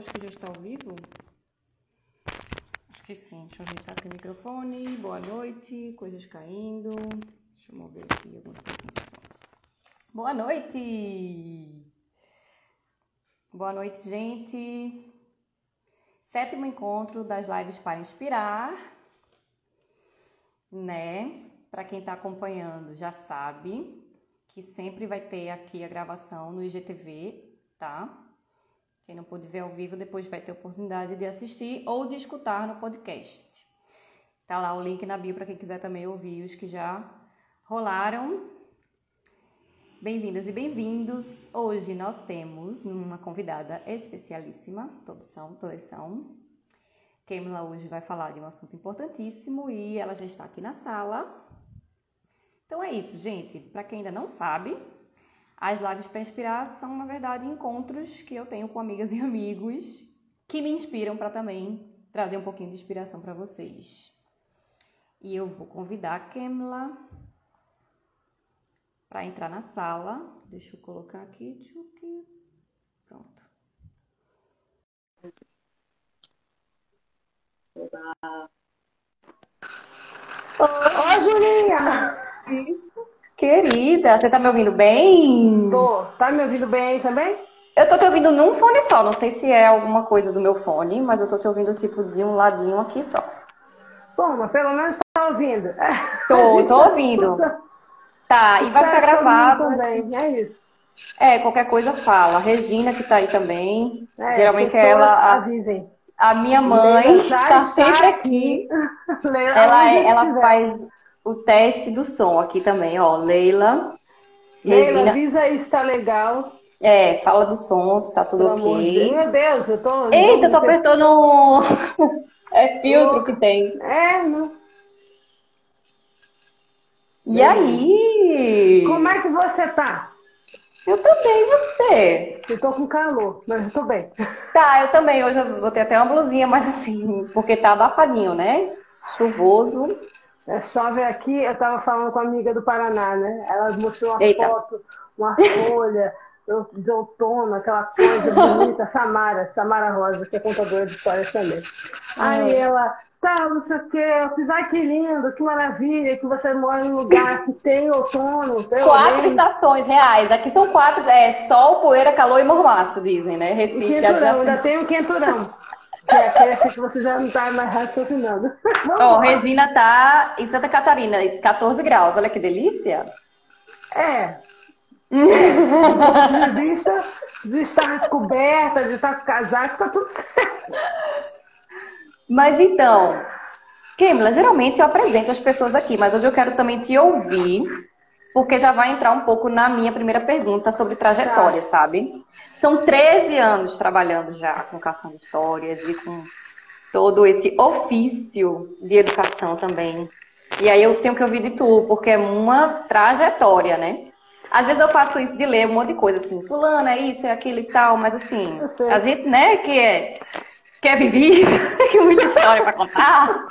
acho que já está ao vivo. Acho que sim. Deixa eu ajeitar aqui o microfone. Boa noite. Coisas caindo. Deixa eu mover aqui algumas coisas. Boa noite! Boa noite, gente. Sétimo encontro das lives para inspirar, né? Para quem está acompanhando, já sabe que sempre vai ter aqui a gravação no IGTV, tá? Quem não pôde ver ao vivo, depois vai ter oportunidade de assistir ou de escutar no podcast. Tá lá o link na bio para quem quiser também ouvir os que já rolaram. Bem-vindas e bem-vindos. Hoje nós temos uma convidada especialíssima, todos são, todas são. Kemla hoje vai falar de um assunto importantíssimo e ela já está aqui na sala. Então é isso, gente. Para quem ainda não sabe, as lives para inspirar são, na verdade, encontros que eu tenho com amigas e amigos que me inspiram para também trazer um pouquinho de inspiração para vocês. E eu vou convidar a Kemla para entrar na sala. Deixa eu colocar aqui. Pronto. Olá. Oi, Julinha! Querida, você tá me ouvindo bem? Tô. Tá me ouvindo bem aí também? Eu tô te ouvindo num fone só. Não sei se é alguma coisa do meu fone, mas eu tô te ouvindo tipo de um ladinho aqui só. Bom, mas pelo menos tá ouvindo. Tô, tô ouvindo. Tá, e vai ficar gravado. Também, é isso. É, qualquer coisa fala. Regina que tá aí também. É, Geralmente ela. A, avisem. a minha mãe tá sempre aqui. ela, é, ela faz o teste do som aqui também, ó. Leila. Leila, Regina... avisa aí se tá legal. É, fala do som, se tá tudo Pelo ok. Meu Deus, eu tô. Eita, eu tô apertando. é filtro que tem. É, não. E aí? Como é que você tá? Eu tô bem, você? Eu tô com calor, mas eu tô bem. Tá, eu também. Hoje eu vou ter até uma blusinha, mas assim, porque tá abafadinho, né? Chuvoso. É, chove aqui, eu estava falando com a amiga do Paraná, né? Ela mostrou uma Eita. foto, uma folha de outono, aquela coisa bonita, Samara, Samara Rosa, que é contadora de histórias também. Aí ela, tá, não sei o quê, eu fiz, ai que lindo, que maravilha, que você mora num lugar que tem outono. Quatro menos. estações reais, aqui são quatro, é sol, poeira, calor e mormaço, dizem, né? Recife. E quenturão, ainda tem o quenturão. Que é aquele que você já não está mais raciocinando. Ó, oh, Regina tá em Santa Catarina, 14 graus. Olha que delícia. É. é. De vista de estar coberta, de estar com casaco, tá tudo certo. Mas então, Kemla, geralmente eu apresento as pessoas aqui, mas hoje eu quero também te ouvir porque já vai entrar um pouco na minha primeira pergunta sobre trajetória, tá. sabe? São 13 anos trabalhando já com de histórias e com todo esse ofício de educação também. E aí eu tenho que ouvir de tu, porque é uma trajetória, né? Às vezes eu faço isso de ler um monte de coisa assim, fulano, é isso, é aquilo e tal, mas assim, a gente, né, que é, que é vivido, que muita história para contar,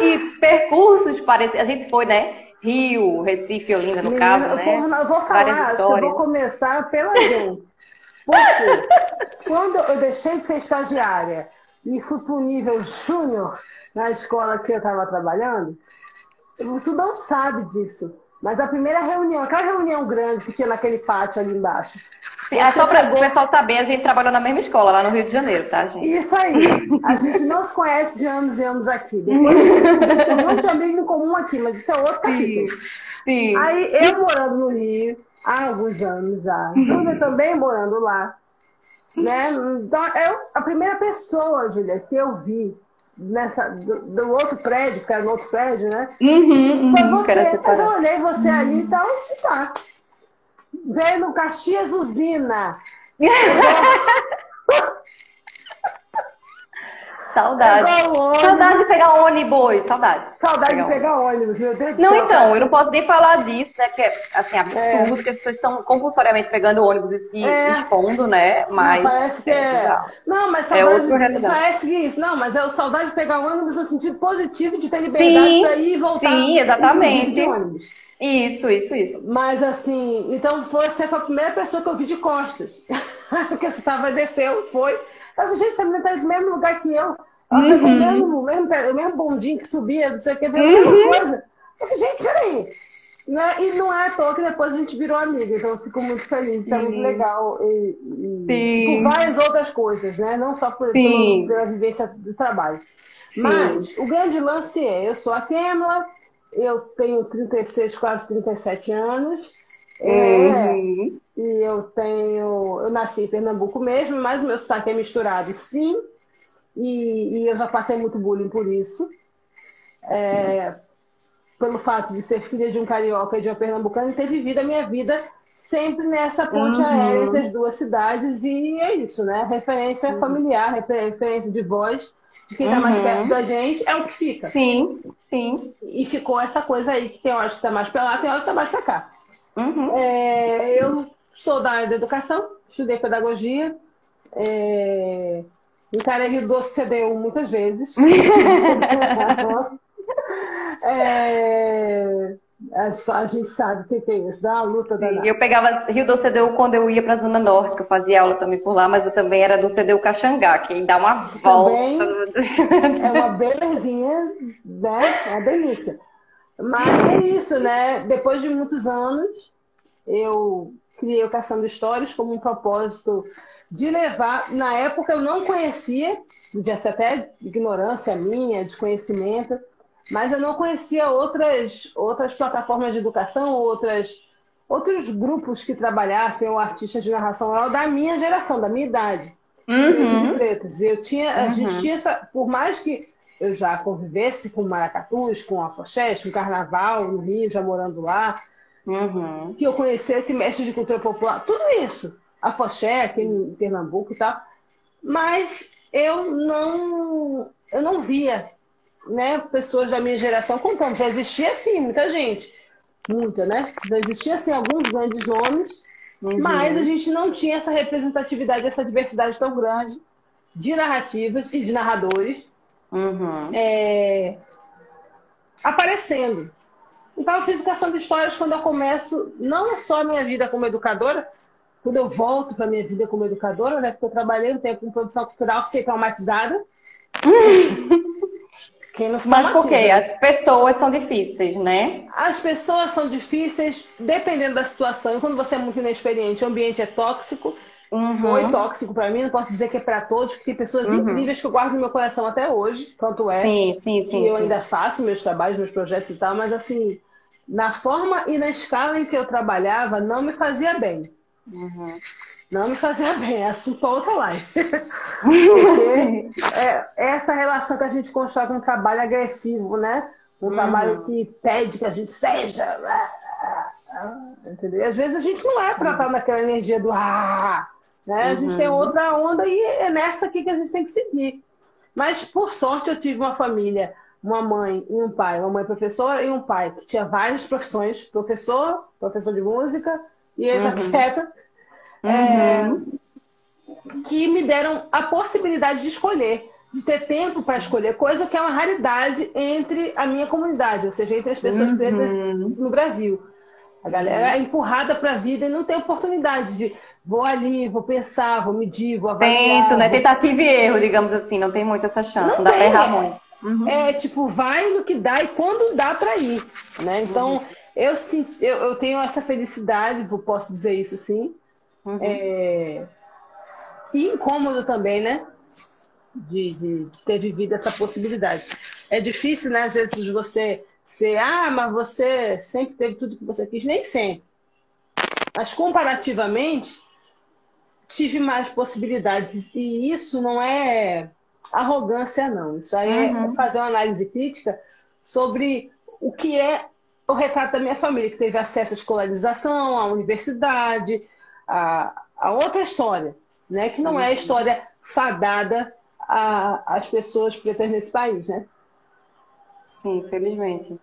e percursos parecidos, a gente foi, né, Rio, Recife, Olinda, no Menina, caso, né? Eu vou falar, eu vou começar pela gente. Porque quando eu deixei de ser estagiária e fui para o nível júnior na escola que eu estava trabalhando, tu não sabe disso. Mas a primeira reunião, aquela reunião grande que tinha naquele pátio ali embaixo. Sim, é só para pegou... o pessoal saber, a gente trabalhou na mesma escola, lá no Rio de Janeiro, tá, gente? Isso aí. A gente não se conhece de anos e anos aqui. Depois, tem um monte de amigo em comum aqui, mas isso é outro capítulo. Sim. Aí, eu morando no Rio, há alguns anos já. Júlia também morando lá. Né? Então, eu, a primeira pessoa, Júlia, que eu vi nessa, do, do, outro prédio, que era no outro prédio, né? Uhum, uhum, Foi você. Mas eu olhei você uhum. ali e tá onde tá? Veio no Caxias Usina. Saudade. Saudade de pegar ônibus, saudade. Saudade de pegar ônibus, meu Deus Não, então, eu não posso nem falar disso, né? Que é assim, absurdo é. que as pessoas estão compulsoriamente pegando ônibus e se é. expondo, né? Mas. Não, parece que é. é... Não, mas é saudade. É parece que isso. Não, mas é o saudade de pegar ônibus no sentido positivo de ter liberdade sim, pra ir e voltar. Sim, exatamente. Isso, isso, isso. Mas assim, então você foi a primeira pessoa que eu vi de costas. Porque você tava, desceu, foi Eu falei, gente, essa menina tá no mesmo lugar que eu. Uhum. o mesmo, mesmo, o mesmo bondinho que subia, não sei o que, a mesma uhum. coisa. Eu falei, gente, peraí. Né? E não é à toa que depois a gente virou amiga, então eu fico muito feliz, isso é muito legal. E, e por várias outras coisas, né? Não só por, pela, pela vivência do trabalho. Sim. Mas o grande lance é, eu sou a Pamela, eu tenho 36, quase 37 anos. É, uhum. E eu tenho. Eu nasci em Pernambuco mesmo, mas o meu sotaque é misturado, sim. E, e eu já passei muito bullying por isso. É, pelo fato de ser filha de um carioca e de uma pernambucana e ter vivido a minha vida sempre nessa ponte uhum. aérea entre as duas cidades. E é isso, né? Referência uhum. familiar, referência de voz de quem está uhum. mais perto da gente, é o que fica. Sim, sim. E ficou essa coisa aí, que tem horas que está mais para lá, tem horas que está mais para cá. Uhum. É, eu sou da área da educação, estudei pedagogia, é, encarei o doce CDU muitas vezes. é, a, a gente sabe o que, é isso, dá uma luta danada. Eu pegava Rio do CDU quando eu ia para a Zona Norte, que eu fazia aula também por lá, mas eu também era do CDU Caxangá, que dá uma volta. Também é uma belezinha, né? É uma delícia. Mas é isso, né? Depois de muitos anos, eu criei o Caçando Histórias como um propósito de levar. Na época eu não conhecia, podia ser até ignorância minha, desconhecimento, mas eu não conhecia outras, outras plataformas de educação, outras, outros grupos que trabalhassem, ou artistas de narração oral da minha geração, da minha idade. Uhum. Pretos. Eu tinha, a uhum. gente tinha essa, por mais que eu já convivesse com maracatus, com afoxés, com carnaval no Rio, já morando lá, uhum. que eu conhecesse mestre de cultura popular, tudo isso, afoxé aqui em Pernambuco e tal, mas eu não, eu não via né, pessoas da minha geração contando. Já existia, sim, muita gente. Muita, né? Já existia, sim, alguns grandes nomes, uhum. mas a gente não tinha essa representatividade, essa diversidade tão grande de narrativas e de narradores uhum. é, aparecendo. Então, eu fiz de histórias quando eu começo, não só a minha vida como educadora, quando eu volto para a minha vida como educadora, né? Porque eu trabalhei um tempo com produção cultural, fiquei traumatizada. Quem não Mas por quê? As pessoas são difíceis, né? As pessoas são difíceis dependendo da situação. E quando você é muito inexperiente, o ambiente é tóxico. Uhum. Foi tóxico para mim, não posso dizer que é para todos, porque tem pessoas uhum. incríveis que eu guardo no meu coração até hoje, quanto é. Sim, sim, sim. E eu sim. ainda faço meus trabalhos, meus projetos e tal, mas assim, na forma e na escala em que eu trabalhava, não me fazia bem. Uhum não me fazia bem, é assunto para outra live. Porque é, essa relação que a gente constrói com um trabalho agressivo, né? Um uhum. trabalho que pede que a gente seja. Entendeu? E às vezes a gente não é estar naquela energia do ah, né? A gente tem uhum. outra onda e é nessa aqui que a gente tem que seguir. Mas, por sorte, eu tive uma família, uma mãe e um pai, uma mãe professora e um pai que tinha várias profissões, professor, professor de música e ex-arquiteta. Uhum é, que me deram a possibilidade de escolher, de ter tempo para escolher, coisa que é uma raridade entre a minha comunidade, ou seja, entre as pessoas uhum. pretas no Brasil. A galera é empurrada para a vida e não tem oportunidade de vou ali, vou pensar, vou medir, vou avaliar. Tento, né? Tentativa e erro, digamos assim, não tem muito essa chance, não, não dá para errar muito. Uhum. É tipo, vai no que dá e quando dá para ir, né? Então, uhum. eu, eu, eu tenho essa felicidade, posso dizer isso sim, Uhum. É... E incômodo também, né? De, de, ter vivido essa possibilidade. É difícil, né? Às vezes você ser, ah, mas você sempre teve tudo que você quis, nem sempre. Mas comparativamente, tive mais possibilidades. E isso não é arrogância, não. Isso aí é uhum. é fazer uma análise crítica sobre o que é o retrato da minha família, que teve acesso à escolarização, à universidade, a, a outra história, né? que não é a história fadada às pessoas pretas nesse país, né? Sim, felizmente.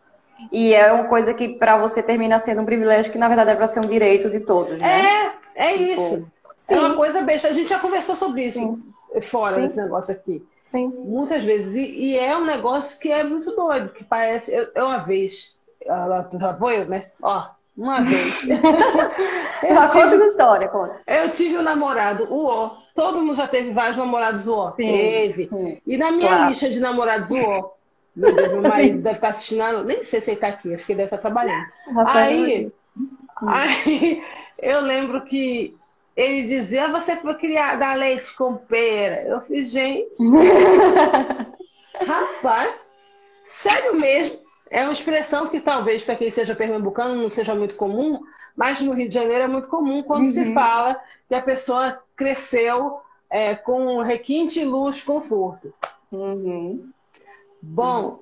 E é uma coisa que para você termina sendo um privilégio que na verdade é para ser um direito de todos, né? É, é tipo, isso. É uma coisa besta. A gente já conversou sobre isso Sim. Fora Sim. desse negócio aqui. Sim. Muitas vezes. E, e, é um negócio que é muito doido, que parece. Eu, eu uma vez, ela, já foi, né? Ó, Uma vez. eu tive, a história, conta. Eu tive um namorado, o O. Todo mundo já teve vários namorados o O. Sim, teve. Sim. E na minha claro. lista de namorados o O. Meu Deus, meu marido deve estar assistindo. Nem sei se ele está aqui, acho que ele deve estar trabalhando. Aí, aí eu lembro que ele dizia, ah, você foi criar dar leite com pera. Eu fiz, gente. rapaz, sério mesmo. É uma expressão que talvez para quem seja pernambucano não seja muito comum, mas no Rio de Janeiro é muito comum quando uhum. se fala que a pessoa cresceu é, com requinte, luz, conforto. Uhum. Bom,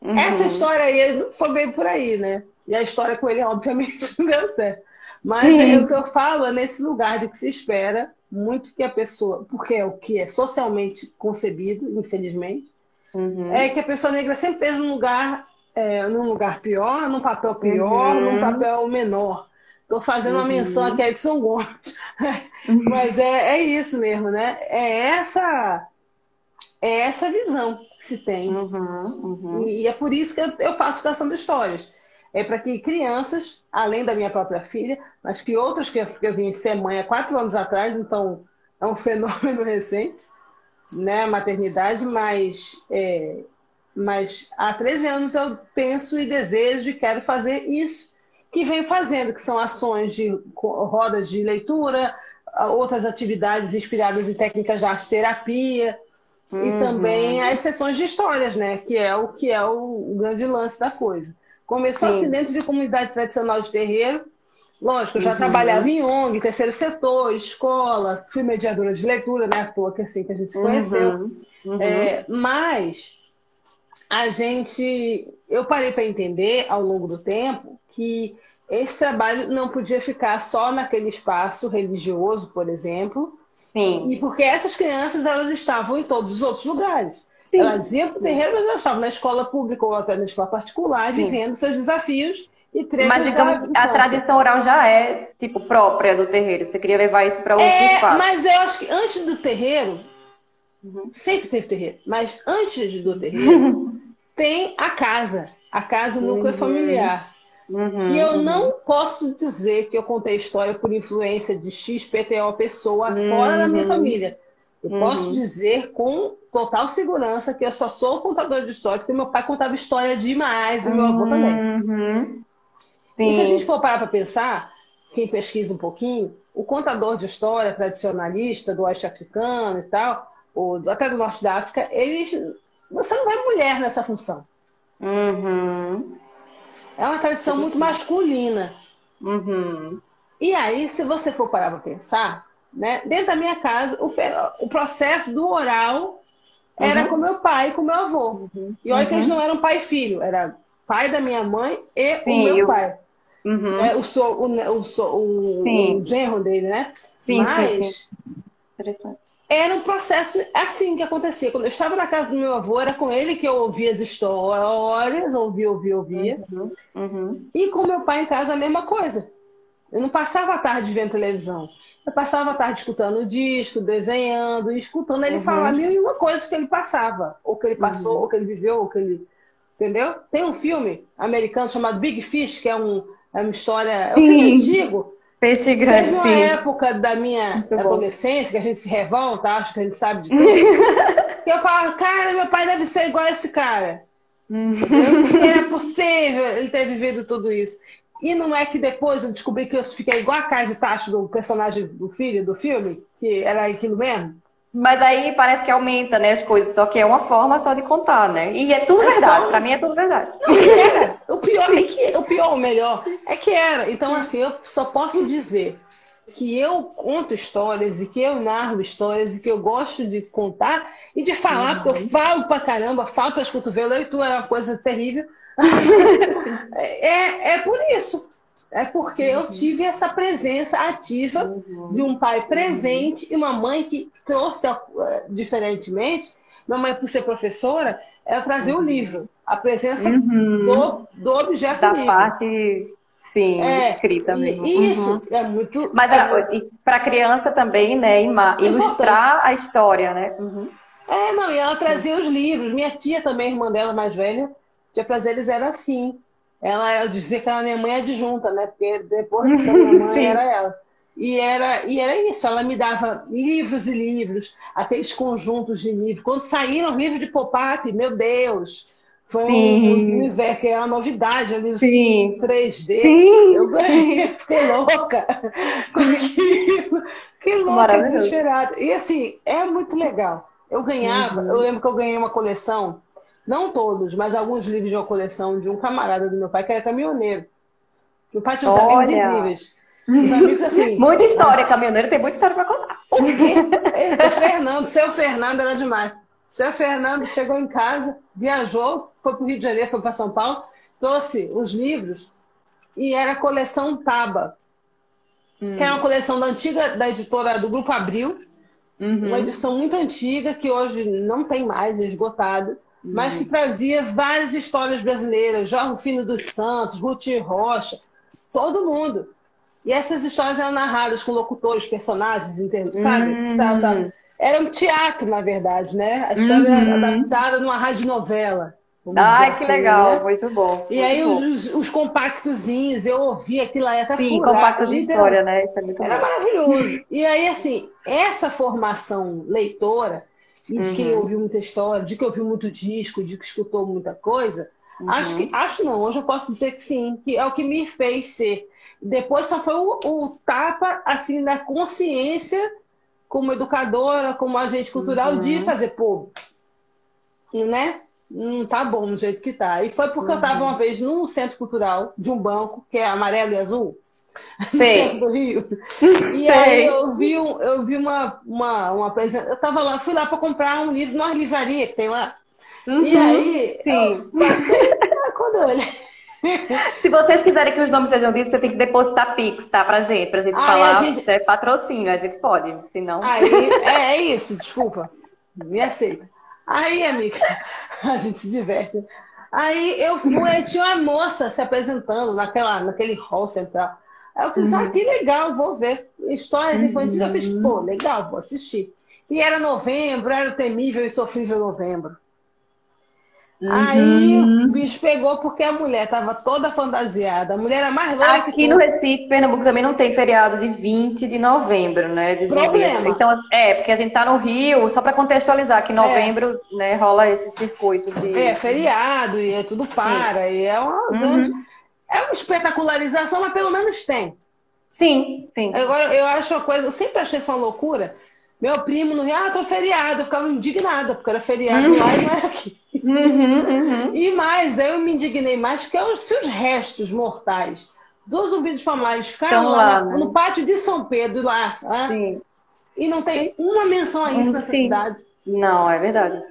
uhum. essa história aí foi bem por aí, né? E a história com ele, obviamente, não deu certo. Mas é, o que eu falo é nesse lugar de que se espera muito que a pessoa, porque é o que é socialmente concebido, infelizmente, uhum. é que a pessoa negra sempre esteja num lugar, é, num lugar pior, num papel pior, uhum. num papel menor. Estou fazendo uma menção uhum. aqui a Edson Gomes. Uhum. Mas é, é isso mesmo, né? É essa, é essa visão que se tem. Uhum, e, e é por isso que eu, eu faço Cação de Histórias é para que crianças, além da minha própria filha, mas que outras crianças, porque eu vim ser mãe há quatro anos atrás, então é um fenômeno recente, né, a maternidade, mas, é, mas há 13 anos eu penso e desejo e quero fazer isso que venho fazendo, que são ações de rodas de leitura, outras atividades inspiradas em técnicas de arte terapia, uhum. e também as sessões de histórias, né? Que é o que é o, o grande lance da coisa. Começou Sim. assim dentro de comunidade tradicional de terreiro. Lógico, eu já uhum. trabalhava em ONG, terceiro setor, escola, fui mediadora de leitura, né? À toa que é assim que a gente se conheceu. Uhum. Uhum. É, mas a gente. Eu parei para entender ao longo do tempo que esse trabalho não podia ficar só naquele espaço religioso, por exemplo. Sim. E porque essas crianças elas estavam em todos os outros lugares. Sim. Ela dizia para o terreiro, mas ela estava na escola pública ou até na escola particular, Sim. dizendo seus desafios e trechos Mas digamos a tradição oral já é, tipo, própria do terreiro. Você queria levar isso para outros é, espaços. Mas eu acho que antes do terreiro, uhum. sempre teve terreiro, mas antes do terreiro, tem a casa. A casa, o núcleo uhum. familiar. Uhum, eu uhum. não posso dizer que eu contei história por influência de XPTO pessoa fora da minha uhum. família. Eu uhum. posso dizer com total segurança que eu só sou contador de história, porque meu pai contava história demais e meu avô também. Uhum. E se a gente for parar para pensar, quem pesquisa um pouquinho, o contador de história tradicionalista do oeste africano e tal, ou até do norte da África, eles. Você não vai mulher nessa função. Uhum. É uma tradição muito masculina. Uhum. E aí, se você for parar para pensar, né? Dentro da minha casa, o, o processo do oral era uhum. com meu pai e com meu avô. Uhum. E olha que eles uhum. não eram pai e filho, era pai da minha mãe e Sim, o meu eu... pai. Uhum. É, o, so, o, o, o, o genro dele, né? Sim, Mas sim, sim. era um processo assim que acontecia. Quando eu estava na casa do meu avô, era com ele que eu ouvia as histórias, ouvia, ouvia, ouvia. Uhum. Uhum. E com meu pai em casa a mesma coisa. Eu não passava a tarde vendo televisão. Eu passava a tarde escutando o disco, desenhando, e escutando ele uhum. falar mil e uma coisas que ele passava, ou que ele passou, uhum. ou que ele viveu, ou que ele. Entendeu? Tem um filme americano chamado Big Fish, que é, um, é uma história. É um filme antigo. Peixe grande. Teve uma sim. época da minha Muito adolescência bom. que a gente se revolta, acha que a gente sabe de tudo. que eu falo, cara, meu pai deve ser igual a esse cara. Uhum. Era possível ele ter vivido tudo isso. E não é que depois eu descobri que eu fiquei igual a Casa Tacho do personagem do filho do filme, que era aquilo mesmo? Mas aí parece que aumenta, né, as coisas, só que é uma forma só de contar, né? E é tudo é verdade, só... pra mim é tudo verdade. Não, era. O pior é que o pior, o melhor, é que era. Então, assim, eu só posso dizer que eu conto histórias e que eu narro histórias e que eu gosto de contar e de falar, uhum. porque eu falo pra caramba, falta as cotovelos, e tu é uma coisa terrível. é, é por isso. É porque eu uhum. tive essa presença ativa uhum. de um pai presente e uma mãe que trouxe, eh, diferentemente, minha mãe, por ser professora, ela trazia o uhum. livro, a presença uhum. do, do objeto da livro. parte, sim, é, escrita mesmo. Isso, uhum. é muito... Mas é, para criança também, né, ilustrar a história, né? Uhum. É, não, e ela trazia os livros. Minha tia também, irmã dela mais velha, Tia para eles era assim. ela, eu dizia que a minha mãe é adjunta, né? Porque depois da minha mãe era ela. E era, e era isso, ela me dava livros e livros, aqueles conjuntos de livros. Quando saíram livros de pop-up, meu Deus, foi Sim. um universo que é uma novidade ali, Sim. 3D. Sim. Eu ganhei, fiquei louca com aquilo. Fiquei louca, desesperada. E assim, é muito legal. Eu ganhava, uhum. eu lembro que eu ganhei uma coleção, não todos, mas alguns livros de uma coleção de um camarada do meu pai, que era caminhoneiro. Meu pai tinha uns amigos incríveis. Os amigos assim. Muita história, caminhoneiro tem muita história para contar. O quê? Esse Fernando, seu Fernando era demais. Seu Fernando chegou em casa, viajou, foi para o Rio de Janeiro, foi para São Paulo, trouxe os livros e era a coleção Taba, hum. que era uma coleção da antiga da editora do Grupo Abril, uhum. uma edição muito antiga que hoje não tem mais, esgotado, uhum. Mas que trazia várias histórias brasileiras, Jorge Rufino dos Santos, Ruth Rocha, todo mundo. E essas histórias eram narradas com locutores, personagens, sabe? Uhum. Tá, tá. Era um teatro, na verdade, né? A história uhum. era adaptada numa radionovela. Ai, que assim, legal, né? muito bom. E aí bom. Os, os compactozinhos, eu ouvi aquilo aí até Sim, compacto de história, né? É era bom. maravilhoso. E aí, assim, essa formação leitora, de uhum. quem ouviu muita história, de que ouviu muito disco, de que escutou muita coisa, uhum. acho que acho não, hoje eu posso dizer que sim, que é o que me fez ser depois só foi o, o tapa, assim, da consciência como educadora, como agente cultural, uhum. de fazer, pô, né? Não tá bom do jeito que tá. E foi porque uhum. eu estava uma vez num centro cultural de um banco, que é amarelo e azul, Sei. do Rio. E Sei. aí eu vi, um, eu vi uma, uma, uma apresentação. Eu tava lá, fui lá para comprar um livro numa livraria que tem lá. Uhum. E aí, Sim. passei, quando eu olhei. Se vocês quiserem que os nomes sejam ditos, você tem que depositar Pix, tá? Pra gente, pra gente Ai, falar. A gente... É patrocínio, a gente pode, senão. Aí, é, é isso, desculpa. Me aceita. Aí, amiga, a gente se diverte. Aí eu fui, aí tinha uma moça se apresentando naquela, naquele hall central. Eu uhum. ah, que legal, vou ver histórias infantis. Uhum. Eu fiz, pô, legal, vou assistir. E era novembro, era o temível e sofrível novembro. Uhum. Aí o bicho pegou porque a mulher estava toda fantasiada. A mulher era mais louca. Aqui no Recife, Pernambuco também não tem feriado de 20 de novembro, né? Problema. Então, é, porque a gente tá no Rio, só para contextualizar, que em novembro, é. né, rola esse circuito de. É, feriado, e é tudo para, sim. e é uma uhum. É uma espetacularização, mas pelo menos tem. Sim, sim. Agora, eu acho uma coisa, eu sempre achei isso uma loucura. Meu primo Rio, ah, tô feriado, eu ficava indignada, porque era feriado uhum. lá e não era aqui. Uhum, uhum. E mais, eu me indignei mais porque os seus restos mortais dos zumbis famados ficaram lá, lá né? no pátio de São Pedro, lá. Tá? Sim. E não tem uma menção a isso nessa Sim. cidade. Não, é verdade.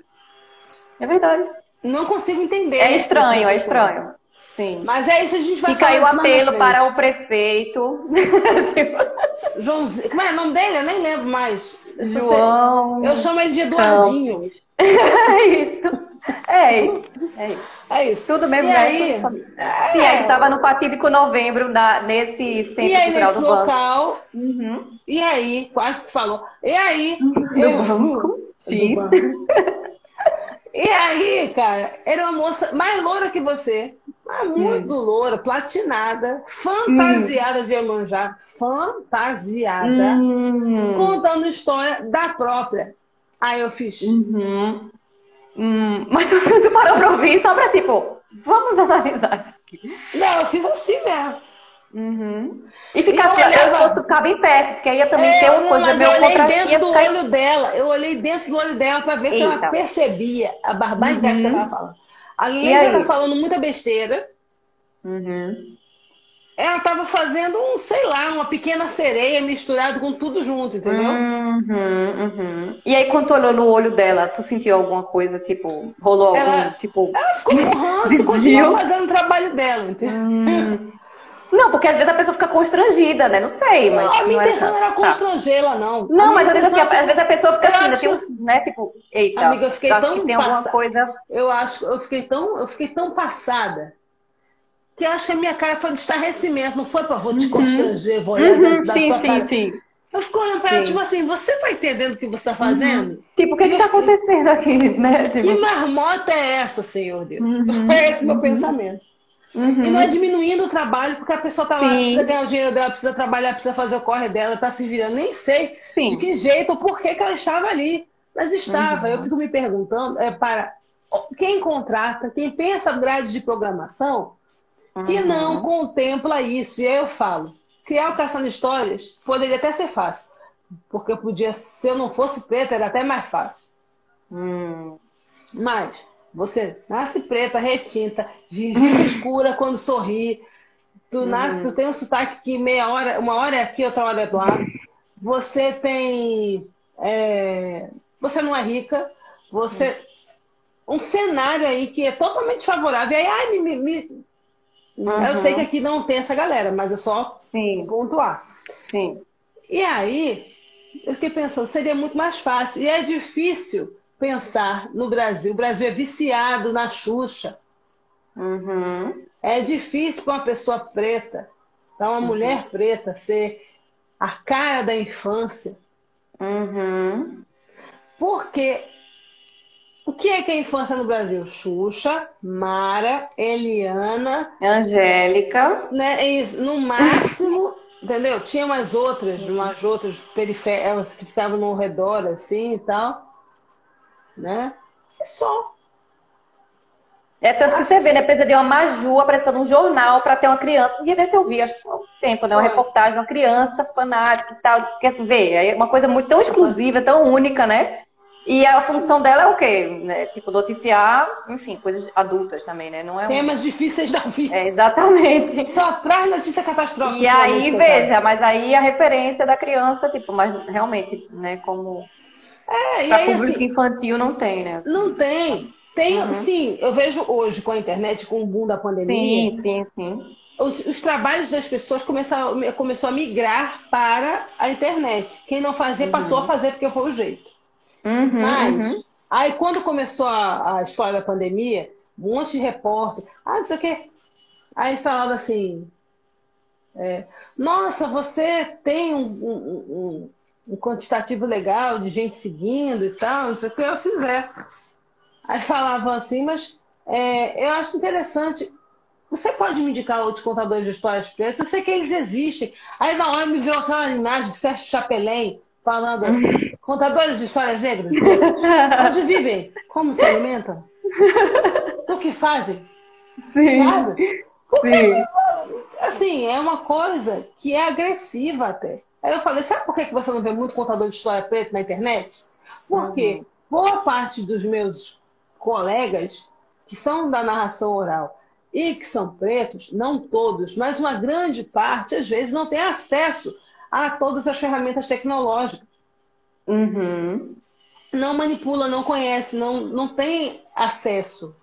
É verdade. Não consigo entender. É estranho, é estranho. Sim. Mas é isso a gente vai Fica aí o apelo para o prefeito. Joãozinho. Como é o nome dele? Eu nem lembro mais. João. Eu chamo ele de Eduardinho. é isso. É isso. É isso. É isso. Tudo mesmo, e? Aí, é... Sim, aí estava no fatídico novembro, na, nesse centro e aí, cultural nesse do local, banco. Uhum. E aí, quase que falou. E aí, do eu banco. X. E aí, cara, era uma moça mais loura que você, mas muito hum. loura, platinada, fantasiada hum. de Iemanjá, fantasiada, hum. contando história da própria. Aí eu fiz. Uhum. Hum, mas tu, tu parou pra ouvir só pra tipo, vamos analisar isso aqui. Não, eu fiz assim mesmo. Uhum. E ficar assim, olhava... eu ficava bem perto, porque aí também é, ter uma coisa meio Eu olhei dentro do ficar... olho dela, eu olhei dentro do olho dela pra ver Eita. se ela percebia a barbaridade uhum. que ela tava falando. A Leila tá falando muita besteira. Uhum ela estava fazendo um, sei lá, uma pequena sereia misturado com tudo junto, entendeu? Uhum, uhum. E aí, quando tu olhou no olho dela, tu sentiu alguma coisa, tipo, rolou ela, algum, tipo... Ela ficou com ranço, continuou fazendo o trabalho dela, entendeu? Não, porque às vezes a pessoa fica constrangida, né? Não sei, mas. Não, a minha intenção não era tá. constrangê-la, não. Não, mas às vezes, assim, às vezes a pessoa fica assim, acho... um, né? Tipo, eita. Amiga, eu fiquei tão tem alguma coisa. Eu acho, eu fiquei tão, eu fiquei tão passada que eu acho que a minha cara foi de estarrecimento, não foi para vou te uhum. constranger, vou olhar uhum. da sim, sua sim, cara. Sim. Eu fico olhando para ela, tipo assim, você tá entendendo o que você tá fazendo? Uhum. Tipo, o que está acontecendo aqui, né? Tipo... Que marmota é essa, Senhor Deus? Uhum. Foi esse meu uhum. pensamento. Uhum. E não é diminuindo o trabalho, porque a pessoa tá Sim. lá, precisa ganhar o dinheiro dela, precisa trabalhar, precisa fazer o corre dela, tá se virando. Nem sei Sim. de que jeito ou por que, que ela estava ali. Mas estava. Uhum. Eu fico me perguntando, é, para quem contrata, quem pensa grade de programação, que uhum. não contempla isso. E aí eu falo, criar o Caçando Histórias poderia até ser fácil. Porque eu podia, se eu não fosse preta, era até mais fácil. Hum. Mas você nasce preta, retinta, gengiva escura quando sorri. Tu nasce, tu tem um sotaque que meia hora, uma hora é aqui, outra hora é lá. Você tem. É, você não é rica, você. Um cenário aí que é totalmente favorável. E aí, ai, me, me, Uhum. Eu sei que aqui não tem essa galera, mas é só Sim. pontuar. Sim. E aí, eu fiquei pensando, seria muito mais fácil. E é difícil pensar no Brasil. O Brasil é viciado na Xuxa. Uhum. É difícil para uma pessoa preta, para uma uhum. mulher preta, ser a cara da infância. Uhum. Porque o que é que é infância no Brasil? Xuxa, Mara, Eliana, Angélica. Né? É. No máximo, entendeu? Tinha umas outras, umas outras periféricas que ficavam no redor, assim e tal. Né? É só. É tanto que assim. você vê, né? Precisa de uma Maju apresentando um jornal para ter uma criança. Porque ver se eu vi há um tempo, né? Uma reportagem de uma criança fanática e tal. Quer assim, ver, é uma coisa muito tão exclusiva, tão única, né? E a função dela é o quê? Né? Tipo, noticiar, enfim, coisas adultas também, né? Não é Temas um... difíceis da vida. É, exatamente. Só traz notícia catastrófica. E aí, veja, mas aí a referência da criança, tipo, mas realmente, né, como. É, pra aí, público assim, infantil não tem, né? Assim. Não tem. Tem, uhum. sim, eu vejo hoje com a internet, com o boom da pandemia. Sim, sim, sim. Os, os trabalhos das pessoas começaram, começou a migrar para a internet. Quem não fazia uhum. passou a fazer porque foi o jeito. Uhum, Mas, uhum. aí quando começou a, a história da pandemia, um monte de repórter, ah, não sei o quê. Aí falava assim, é, nossa, você tem um, um, um, um, quantitativo legal de gente seguindo e tal, não sei o que, eu fizer. Aí falavam assim, mas é, eu acho interessante. Você pode me indicar outros contadores de histórias pretas? Eu sei que eles existem. Aí na hora me viu aquela imagem de Sérgio Chapelin falando contadores de histórias negras. Onde vivem? Como se alimentam? O que fazem? Sim. Sabe? Porque, Sim. assim, é uma coisa que é agressiva até. Aí eu falei, sabe por que você não vê muito contador de história preta na internet? Porque boa parte dos meus colegas que são da narração oral e que são pretos, não todos, mas uma grande parte, às vezes, não tem acesso a todas as ferramentas tecnológicas. Uhum. Não manipula, não conhece, não, não tem acesso.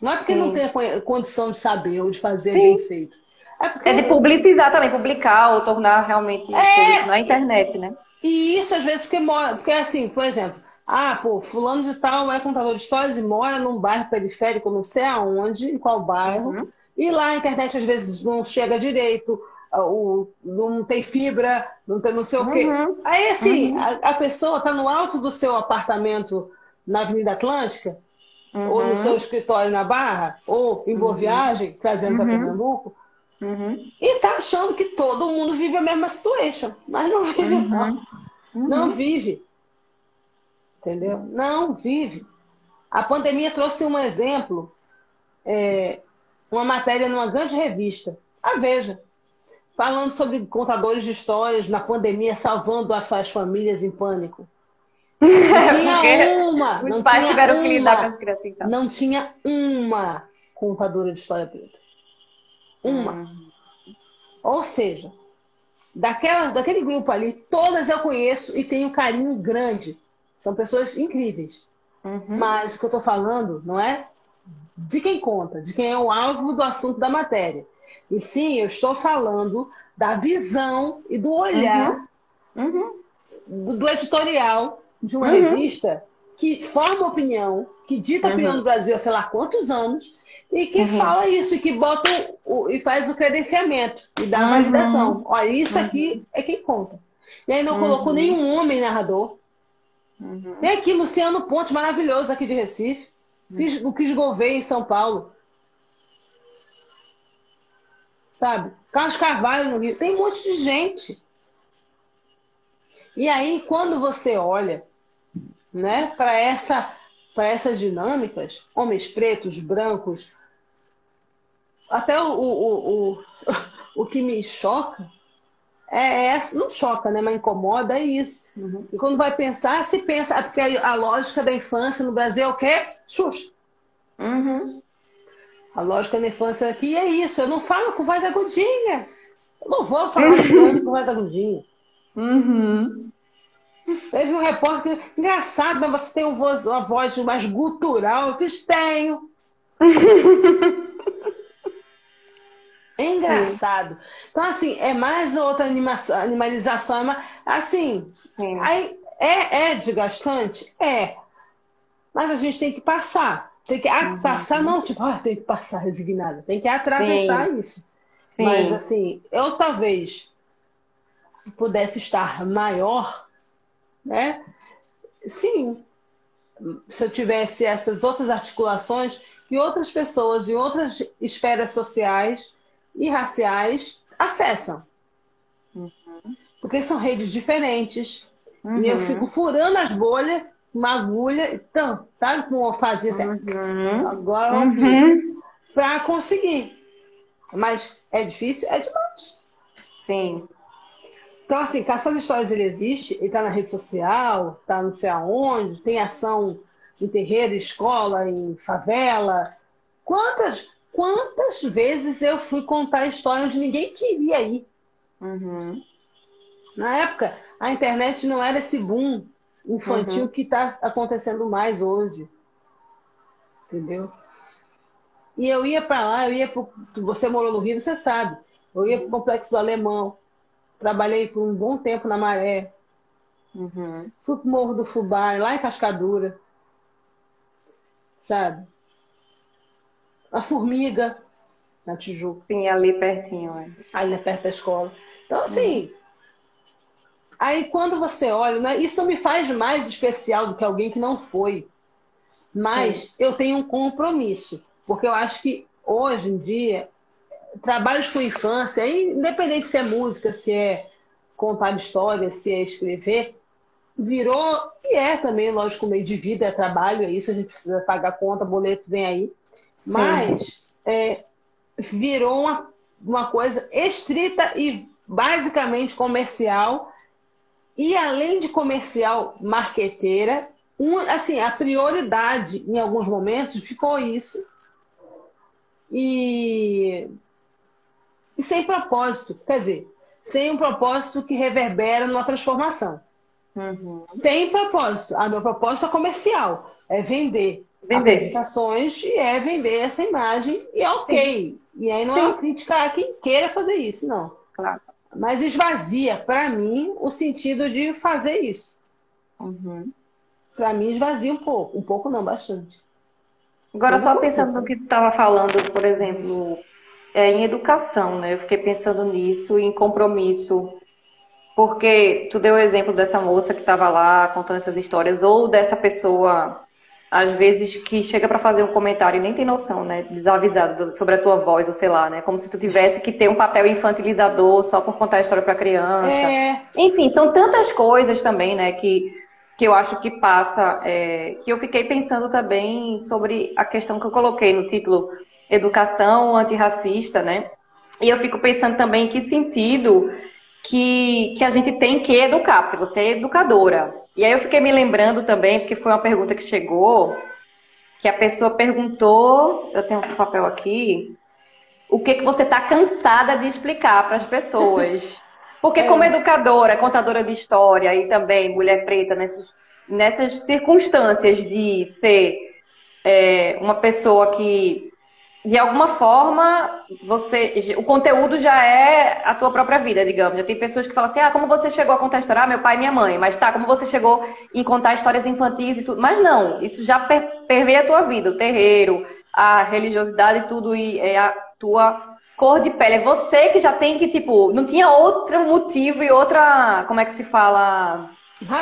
Não é porque Sim. não tem condição de saber ou de fazer Sim. bem feito. É, porque... é de publicizar também, publicar ou tornar realmente é... na internet, né? E isso às vezes porque, porque assim, por exemplo, ah, pô, fulano de tal é contador de histórias e mora num bairro periférico, não sei aonde, em qual bairro. Uhum. E lá a internet às vezes não chega direito, o, não tem fibra, não tem não sei o quê. Uhum. Aí, assim, uhum. a, a, pessoa está no alto do seu apartamento na Avenida Atlântica, uhum. ou no seu escritório na Barra, ou em Boa uhum. Viagem, trazendo para uhum. Pernambuco, uhum. e está achando que todo mundo vive a mesma situation. Mas não vive, não. Não vive. Entendeu? Não vive. A pandemia trouxe um exemplo, é, uma matéria numa grande revista, a Veja falando sobre contadores de histórias na pandemia salvando as famílias em pânico. Não tinha uma. Não tinha uma. Então. Não tinha uma contadora de história preta. Uma. Hum. Ou seja, daquela, daquele grupo ali, todas eu conheço e tenho um carinho grande. São pessoas incríveis. Uhum. Mas o que eu estou falando não é de quem conta, de quem é o alvo do assunto da matéria. E sim, eu estou falando da visão e do olhar uhum. Uhum. Do, do, editorial de uma uhum. revista que forma opinião, que dita a opinião do uhum. Brasil há sei lá quantos anos, e que uhum. fala isso, e que bota o, e faz o credenciamento e dá a validação. Olha, isso aqui é quem conta. E aí não colocou nenhum homem narrador. Tem aqui Luciano Ponte, maravilhoso aqui de Recife. o Cris Gouveia em São Paulo. sabe? Carlos Carvalho no Rio, tem um monte de gente. E aí, quando você olha né, para essa, essas dinâmicas, homens pretos, brancos, até o, o, o, o, que me choca é, é, não choca, né, mas incomoda é isso. Uhum. E quando vai pensar, se pensa, porque a, lógica da infância no Brasil é o quê? Xuxa. Uhum. A lógica da infância aqui é isso. Eu não falo com voz agudinha. Eu não vou falar com voz agudinha. Uhum. Teve um repórter engraçado, mas você tem uma voz mais gutural. Eu fiz, tenho. é engraçado. Então, assim, é mais outra animação, animalização. É mais, assim, aí, é, é desgastante? É. Mas a gente tem que passar. Tem que uhum. passar, não, tipo, ah, tem que passar resignada. Tem que atravessar Sim. isso. Sim. Mas, assim, eu talvez, se pudesse estar maior, né? Sim, se eu tivesse essas outras articulações que outras pessoas em outras esferas sociais e raciais acessam. Uhum. Porque são redes diferentes. Uhum. E eu uhum. fico furando as bolhas, uma agulha, então, sabe como eu fazia? Uhum. Agora uhum. para conseguir. Mas é difícil? É demais. Sim. Então, assim, Caçando Histórias ele existe, ele está na rede social, está não sei aonde, tem ação em terreiro, escola, em favela. Quantas, quantas vezes eu fui contar histórias onde ninguém queria ir? Uhum. Na época, a internet não era esse boom infantil uhum. que está acontecendo mais hoje. Entendeu? E eu ia para lá, eu ia pro... Você morou no Rio, você sabe. Eu ia para o Complexo do Alemão, Trabalhei por um bom tempo na Maré. Uhum. Fui pro Morro do Fubá, lá em Cascadura. Sabe? A Formiga, na Tijuca. Sim, ali pertinho. É. Ali perto da escola. Então, assim... Uhum. Aí, quando você olha... Né, isso não me faz mais especial do que alguém que não foi. Mas Sim. eu tenho um compromisso. Porque eu acho que, hoje em dia, trabalhos com infância, independente se é música, se é contar história, se é escrever, virou, e é também, lógico, meio de vida, é trabalho, é isso, a gente precisa pagar conta, boleto vem aí. Sim. Mas é, virou uma, uma coisa estrita e basicamente comercial, e além de comercial, marqueteira, um, assim, a prioridade em alguns momentos ficou isso. E e sem propósito. Quer dizer, sem um propósito que reverbera numa transformação. Uhum. Tem propósito. A meu propósito é comercial, é vender. Vender. Apresentações e é vender essa imagem e é ok. Sim. E aí não é Sim. é criticar quem queira fazer isso, não. Claro. Mas esvazia, para mim, o sentido de fazer isso. Uhum. Para mim, esvazia um pouco. Um pouco não, bastante. Agora, só pensando no que tu estava falando, por exemplo, é, em educação, né? Eu fiquei pensando nisso, em compromisso, porque tu deu o exemplo dessa moça que estava lá contando essas histórias, ou dessa pessoa, às vezes, que chega para fazer um comentário e nem tem noção, né? Desavisado sobre a tua voz, ou sei lá, né? Como se tu tivesse que ter um papel infantilizador só por contar a história para criança. É... Enfim, são tantas coisas também, né? Que que eu acho que passa, é, que eu fiquei pensando também sobre a questão que eu coloquei no título educação antirracista, né? E eu fico pensando também em que sentido que, que a gente tem que educar, porque você é educadora. E aí eu fiquei me lembrando também, porque foi uma pergunta que chegou, que a pessoa perguntou, eu tenho um papel aqui, o que, que você está cansada de explicar para as pessoas. Porque é. como educadora, contadora de história e também mulher preta, nessas, nessas circunstâncias de ser é, uma pessoa que de alguma forma, você, o conteúdo já é a tua própria vida, digamos. Já tem pessoas que falam assim, ah, como você chegou a contar a história? Ah, meu pai e minha mãe. Mas tá, como você chegou em contar histórias infantis e tudo. Mas não, isso já per permeia a tua vida, o terreiro, a religiosidade e tudo, e é a tua cor de pele. É você que já tem que, tipo, não tinha outro motivo e outra, como é que se fala?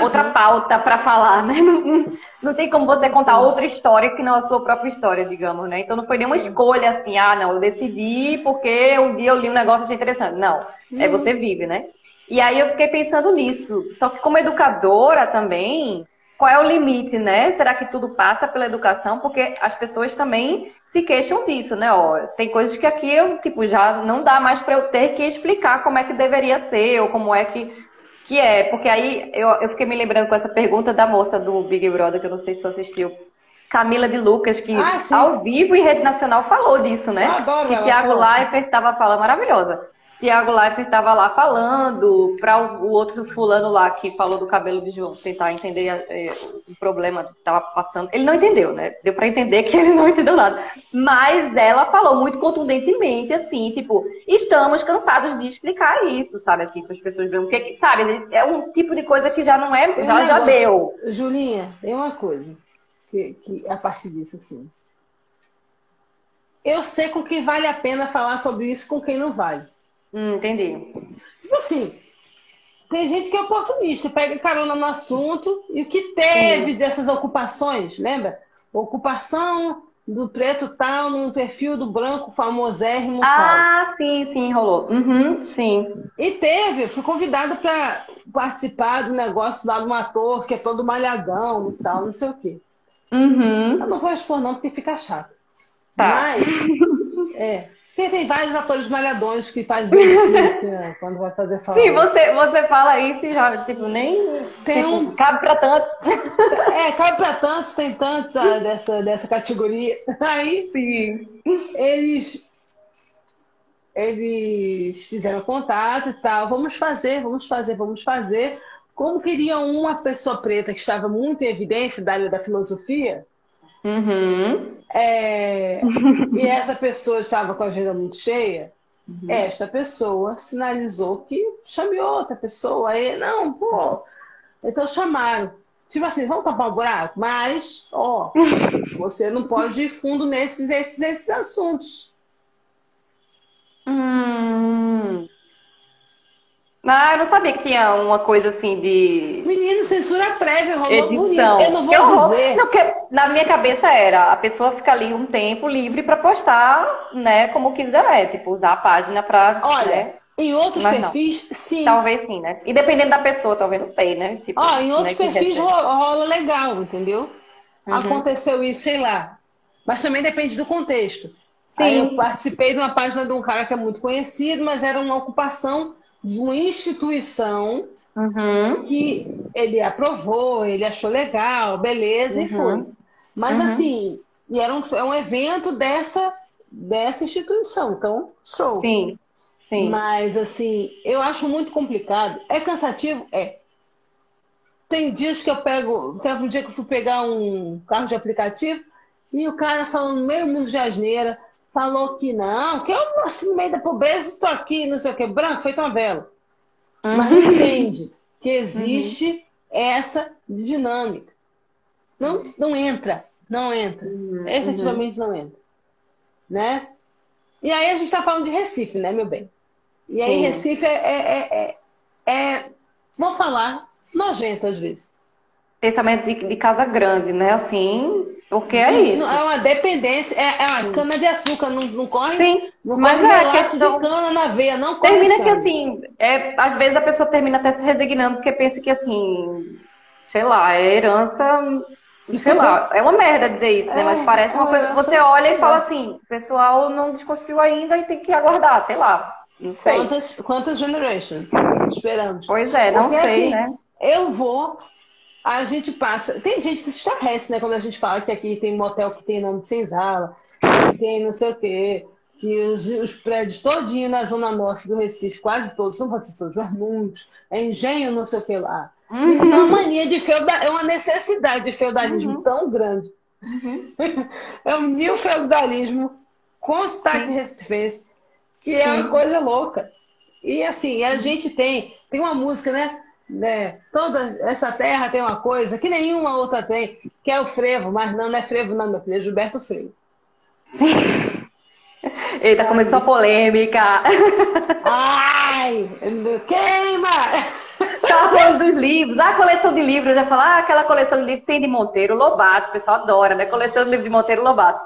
Outra pauta para falar, né? Não, não, tem como você contar outra história que não a sua própria história, digamos, né? Então não foi nenhuma escolha assim, ah, não, eu decidi porque um dia eu li um negócio achei interessante. Não, é você vive, né? E aí eu fiquei pensando nisso. Só que como educadora também, qual é o limite, né? Será que tudo passa pela educação? Porque as pessoas também se queixam disso, né? Ó, tem coisas que aqui eu, tipo, já não dá mais para eu ter que explicar como é que deveria ser ou como é que, que é. Porque aí eu, eu fiquei me lembrando com essa pergunta da moça do Big Brother, que eu não sei se você assistiu. Camila de Lucas, que ah, ao vivo em rede nacional falou disso, né? Eu adoro que Tiago Leifert estava falando, maravilhosa Tiago Leifert estava lá falando para o outro fulano lá que falou do cabelo de João, tentar entender é, o problema que estava passando. Ele não entendeu, né? Deu para entender que ele não entendeu nada. Mas ela falou muito contundentemente, assim, tipo, estamos cansados de explicar isso, sabe? Assim, para as pessoas verem o que, sabe? É um tipo de coisa que já não é, já, já deu. Julinha, tem uma coisa que, que a partir disso, assim. Eu sei com quem vale a pena falar sobre isso com quem não vale. Hum, entendi. Tipo assim, tem gente que é oportunista, pega carona no assunto e o que teve Sim. dessas ocupações, lembra? Ocupação do preto tal num perfil do branco famosérrimo ah, tal. sim, sim, rolou. Uhum, sim. E teve, fui convidado para participar do negócio lá de um ator que é todo malhadão e tal, não sei o quê. Uhum. Eu não vou expor não, porque fica chato. Tá. Mas, é, porque tem vários atores malhadões que fazem isso né, quando vai fazer fala. Sim, você, você fala isso e já, tipo, nem. Tem tipo, um... Cabe pra tantos. É, cabe pra tantos, tem tantos ah, dessa, dessa categoria. Aí, sim, eles. Eles fizeram contato e tal. Vamos fazer, vamos fazer, vamos fazer. Como queriam uma pessoa preta que estava muito em evidência da área da filosofia, Uhum. É, e essa pessoa estava com a agenda muito cheia. Uhum. Esta pessoa sinalizou que chamou outra pessoa. Aí, não, pô. Então chamaram. Tipo assim, vamos tapar o buraco? Mas, ó, você não pode ir fundo nesses, esses, esses assuntos. Hum. Ah, eu não sabia que tinha uma coisa assim de. Menino, censura prévia, rolou edição. Bonito. Eu não vou eu dizer. Não, porque na minha cabeça era, a pessoa fica ali um tempo livre para postar, né, como quiser, tipo, usar a página para. Olha, né? em outros Mas perfis, não. sim. Talvez sim, né? E dependendo da pessoa, talvez não sei, né? Tipo, Ó, em outros né, perfis rola legal, entendeu? Uhum. Aconteceu isso, sei lá. Mas também depende do contexto. Sim. Aí eu participei de uma página de um cara que é muito conhecido, mas era uma ocupação de uma instituição uhum. que ele aprovou, ele achou legal, beleza, uhum. e foi. Mas uhum. assim, e era um, é um evento dessa, dessa instituição, então, show. Sim, sim. Mas assim, eu acho muito complicado. É cansativo? É. Tem dias que eu pego. Teve um dia que eu fui pegar um carro de aplicativo e o cara falando meio mundo de asneira falou que não, que eu nasci no meio da pobreza, estou aqui, não sei o que, branco, feito uma vela. Uhum. Mas entende que existe uhum. essa dinâmica. Não, não entra, não entra. Uhum. Efetivamente não entra. Né? E aí a gente está falando de Recife, né, meu bem? E Sim. aí Recife é, é, é, é, vou falar, nojento às vezes. Pensamento de, de casa grande, né? Assim, porque é isso. É uma dependência, é, é uma cana de açúcar, não, não corre. Sim, não mas corre é questão... de cana na veia, não corre. Termina sangue. que assim, é, às vezes a pessoa termina até se resignando, porque pensa que assim, sei lá, é herança, sei lá, é uma merda dizer isso, né? Mas é, parece uma coisa. Você olha e fala assim, o pessoal não desconstruiu ainda e tem que aguardar, sei lá. Não sei. Quantas, quantas generations esperamos? Pois é, não porque, sei, assim, né? Eu vou a gente passa. Tem gente que se estarrece, né? Quando a gente fala que aqui tem motel que tem nome de senzala, que tem não sei o quê, que os, os prédios todinhos na zona norte do Recife, quase todos, não pode ser todos, mas muitos, é engenho, não sei o que lá. Uhum. É uma mania de feudalismo, é uma necessidade de feudalismo uhum. tão grande. Uhum. é um new feudalismo com sotaque recifense, que Sim. é uma coisa louca. E assim, a gente tem, tem uma música, né? Né? Toda essa terra tem uma coisa que nenhuma outra tem, que é o frevo, mas não, não é frevo, não, meu filho, é Gilberto Freire. Sim. Eita, começou a polêmica. Ai, queima! Tá tava falando dos livros, a coleção de livros, eu já falar, ah, aquela coleção de livros tem de Monteiro Lobato, o pessoal adora, né? Coleção de livros de Monteiro Lobato.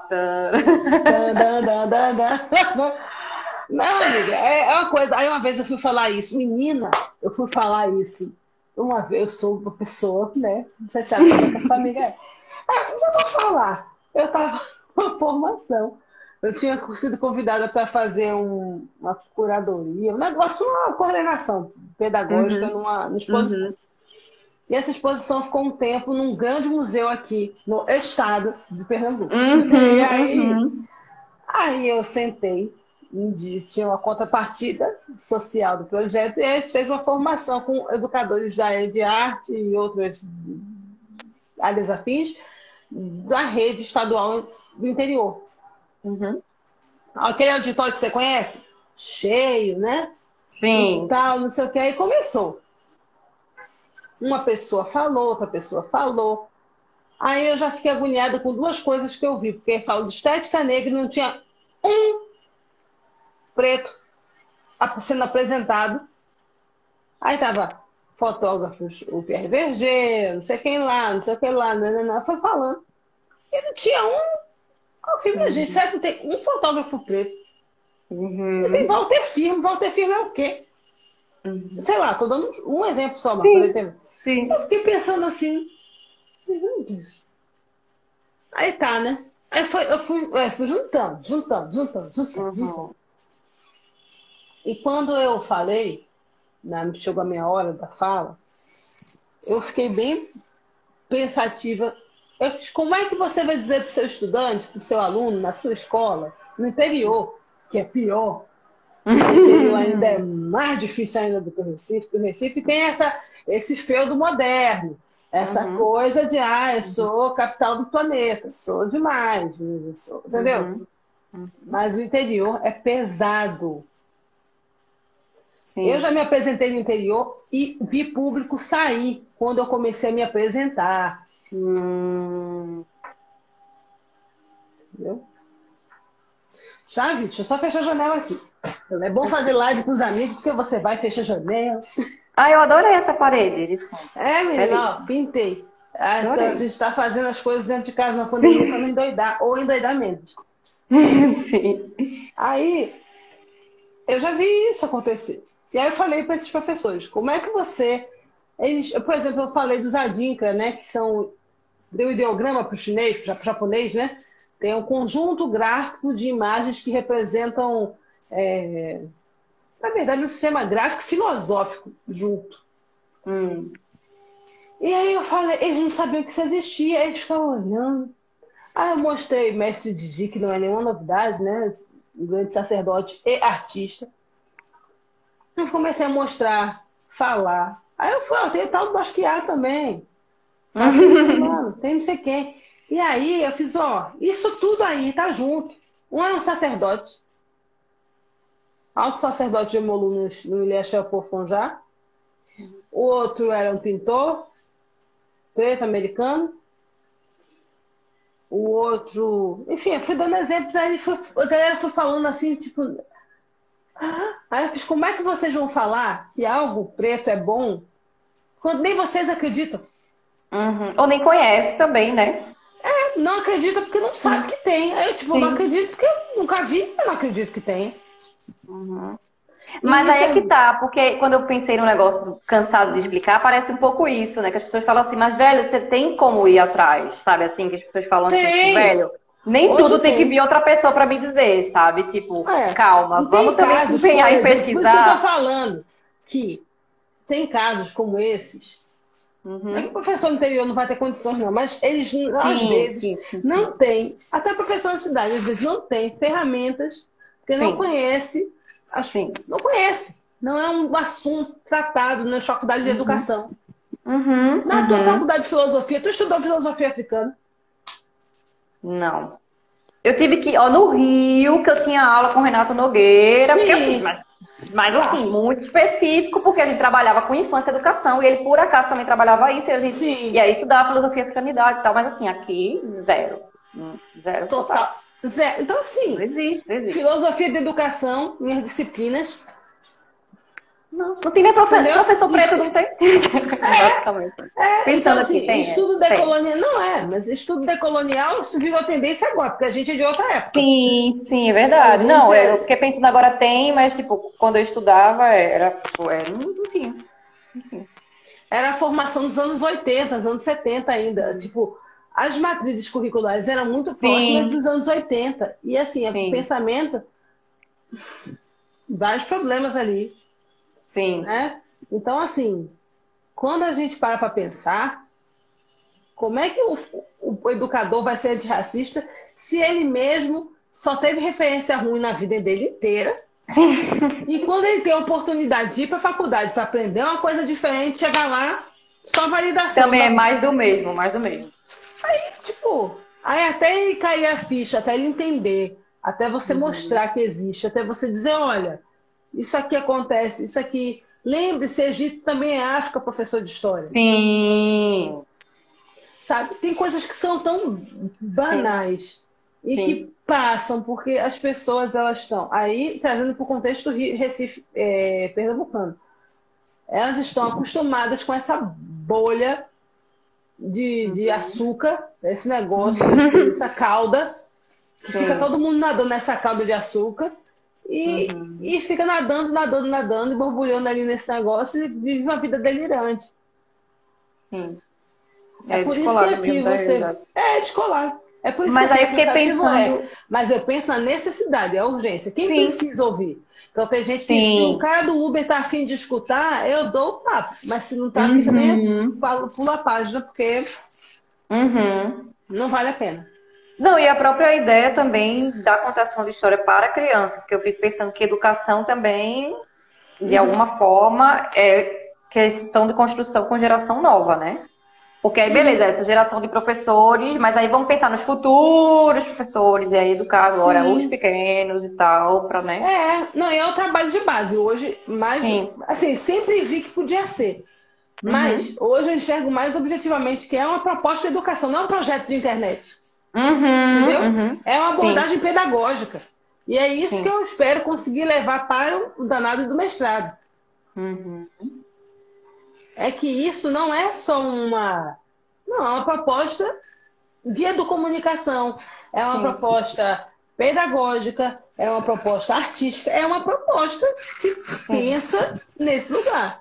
Não, amiga, é, é uma coisa. Aí uma vez eu fui falar isso, menina, eu fui falar isso. Uma vez eu sou uma pessoa, né? Não sei se a sua amiga é. Ah, mas eu vou falar. Eu tava uma formação. Eu tinha sido convidada para fazer um, uma curadoria, um negócio, uma coordenação pedagógica uhum. numa, numa exposição. Uhum. E essa exposição ficou um tempo num grande museu aqui, no estado de Pernambuco. Uhum, e aí, uhum. aí eu sentei tinha uma contrapartida social do projeto, e a gente fez uma formação com educadores da área de arte e outras áreas afins da rede estadual do interior. Uhum. Aquele auditório que você conhece? Cheio, né? Sim. E tal, não sei o que. Aí começou. Uma pessoa falou, outra pessoa falou. Aí eu já fiquei agoniada com duas coisas que eu vi, porque falo de estética negra e não tinha um preto sendo apresentado. Aí tava fotógrafos, o Pierre Verger, não sei quem lá, não sei o que lá, não, não, não, foi falando. E não tinha um eu falei, gente, será que tem um fotógrafo preto? Uhum. E tem Walter Firme. Walter Firme é o quê? Uhum. Sei lá, tô dando um exemplo só, mas Sim. Sim. Eu fiquei pensando assim, meu Deus. Aí tá, né? Aí foi, eu fui, eu fui juntando, juntando, juntando, juntando, uhum. juntando. E quando eu falei, né, chegou a minha hora da fala, eu fiquei bem pensativa como é que você vai dizer para o seu estudante, para o seu aluno, na sua escola, no interior, que é pior, o interior ainda é mais difícil ainda do que o Recife, porque o Recife tem essa, esse feudo moderno, essa uhum. coisa de, ah, eu sou capital do planeta, sou demais, sou, entendeu? Uhum. Uhum. Mas o interior é pesado. Sim. Eu já me apresentei no interior e vi público sair quando eu comecei a me apresentar. Hum. Entendeu? Chave, deixa eu só fechar a janela aqui. É bom fazer live com os amigos, porque você vai fechar a janela. Ah, eu adorei essa parede. É, menina, ó, pintei. Ah, então a gente está fazendo as coisas dentro de casa na pandemia para não endoidar, ou endoidar menos. Sim. Aí, eu já vi isso acontecer. E aí eu falei para esses professores, como é que você. Eles, por exemplo, eu falei dos Adinka, né? Que são. Deu ideograma para o chinês, para o japonês, né? Tem um conjunto gráfico de imagens que representam, é, na verdade, um sistema gráfico filosófico junto. Hum. E aí eu falei, eles não sabiam que isso existia, aí eles ficavam olhando. Aí eu mostrei Mestre Didi, que não é nenhuma novidade, né? Um grande sacerdote e artista. Eu comecei a mostrar, falar. Aí eu fui, ó, tem tal do Basquiat também. Sabe? Mano, tem não sei quem. E aí eu fiz, ó, isso tudo aí tá junto. Um é um sacerdote. Alto sacerdote de Molu no, no Ilha Fonjá. O outro era um pintor, preto americano. O outro, enfim, eu fui dando exemplos, aí foi, a galera foi falando assim, tipo, Aí eu fiz, como é que vocês vão falar que algo preto é bom quando nem vocês acreditam? Uhum. Ou nem conhece também, né? É, não acredita porque não sabe que tem. Aí eu, tipo, Sim. não acredito porque eu nunca vi, eu não acredito que tem. Uhum. Mas aí é que tá, porque quando eu pensei no negócio cansado de explicar, parece um pouco isso, né? Que as pessoas falam assim, mas velho, você tem como ir atrás, sabe? Assim, que as pessoas falam tem. assim, velho, nem Hoje tudo tem. tem. que vir outra pessoa para me dizer, sabe? Tipo, é, calma, vamos também se empenhar em pesquisar. eu tô falando que tem casos como esses. Uhum. É que o professor no interior não vai ter condições, não, mas eles, sim, às vezes, sim, sim, não têm, até o professor na cidade, às vezes não tem ferramentas, porque não conhece, assim, não conhece. Não é um assunto tratado na faculdade de uhum. educação. Uhum. Na tua uhum. faculdade de filosofia, tu estudou filosofia africana? Não. Eu tive que, ó, no Rio, que eu tinha aula com o Renato Nogueira, Sim. porque assim, mas, mas assim, muito específico, porque a gente trabalhava com infância e educação, e ele por acaso também trabalhava isso, e a gente Sim. e aí estudava filosofia africanidade e tal, mas assim, aqui, zero. Hum, zero total. total. Zero. Então, assim, não existe, não existe. filosofia de educação, minhas disciplinas, Não, não tem nem professor, professor preto, não tem. É, é, Pensando então, assim, assim tem, estudo é, decolonial, não é, mas estudo decolonial virou tendência agora, porque a gente é de outra época. Sim, sim, é verdade. Não, é... eu fiquei pensando agora tem, mas tipo, quando eu estudava era, tipo, é, não, não tinha. Era a formação dos anos 80, dos anos 70 ainda. Sim. Tipo, as matrizes curriculares eram muito próximas sim. dos anos 80. E assim, o pensamento, vários problemas ali. Sim. Né? Então, assim, quando a gente para para pensar, como é que o, o, educador vai ser antirracista se ele mesmo só teve referência ruim na vida dele inteira? Sim. E quando ele tem a oportunidade de ir para a faculdade para aprender uma coisa diferente, chegar lá, só validação. Também é mais do mesmo, mais do mesmo. Aí, tipo, aí até ele cair a ficha, até ele entender, até você uhum. mostrar que existe, até você dizer, olha, isso aqui acontece, isso aqui. Lembre-se, Egito também é África, professor de história. Sim. Sabe? Tem coisas que são tão banais Sim. e Sim. que passam, porque as pessoas elas estão. Aí, trazendo para o contexto Recife é, pernambucano. Elas estão acostumadas com essa bolha de, de uhum. açúcar, esse negócio, essa cauda. Fica todo mundo nadando nessa cauda de açúcar e, uhum. e fica nadando, nadando, nadando e borbulhando ali nesse negócio e vive uma vida delirante. Sim. É, é por isso que aqui você. É, descolar. É por isso mas que aí eu fiquei pensando. É. Mas eu penso na necessidade, a urgência. Quem Sim. precisa ouvir? Então tem gente Sim. que, se o cara do Uber tá afim de escutar, eu dou o papo. Mas se não tá, uhum. nem pula a página, porque uhum. não vale a pena. Não, e a própria ideia também da contação de história para criança, porque eu fico pensando que educação também, de alguma forma, é questão de construção com geração nova, né? Porque aí, beleza, essa geração de professores, mas aí vamos pensar nos futuros professores, e aí educar agora Sim. os pequenos e tal, para né? É, não, é o trabalho de base. Hoje, mais. Sim. Assim, sempre vi que podia ser. Mas uhum. hoje eu enxergo mais objetivamente que é uma proposta de educação, não é um projeto de internet. Uhum, Entendeu? Uhum. É uma abordagem Sim. pedagógica. E é isso Sim. que eu espero conseguir levar para o danado do mestrado. Uhum. É que isso não é só uma. Não, é uma proposta de educomunicação. É uma Sim. proposta pedagógica, é uma proposta artística, é uma proposta que pensa nesse lugar.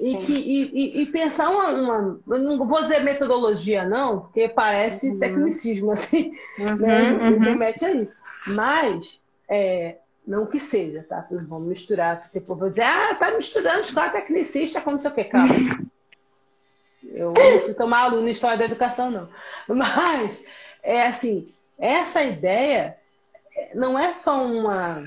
E, que, e, e, pensar uma, uma, Não vou dizer metodologia, não, porque parece uhum. tecnicismo, assim. Uhum, né? uhum. remete a isso. Mas, é, não que seja, tá? Vamos misturar. Depois vou dizer, ah, tá misturando escola tecnicista com não sei o que, calma. Eu não se tomar aluno em história da educação, não. Mas, é assim, essa ideia não é só uma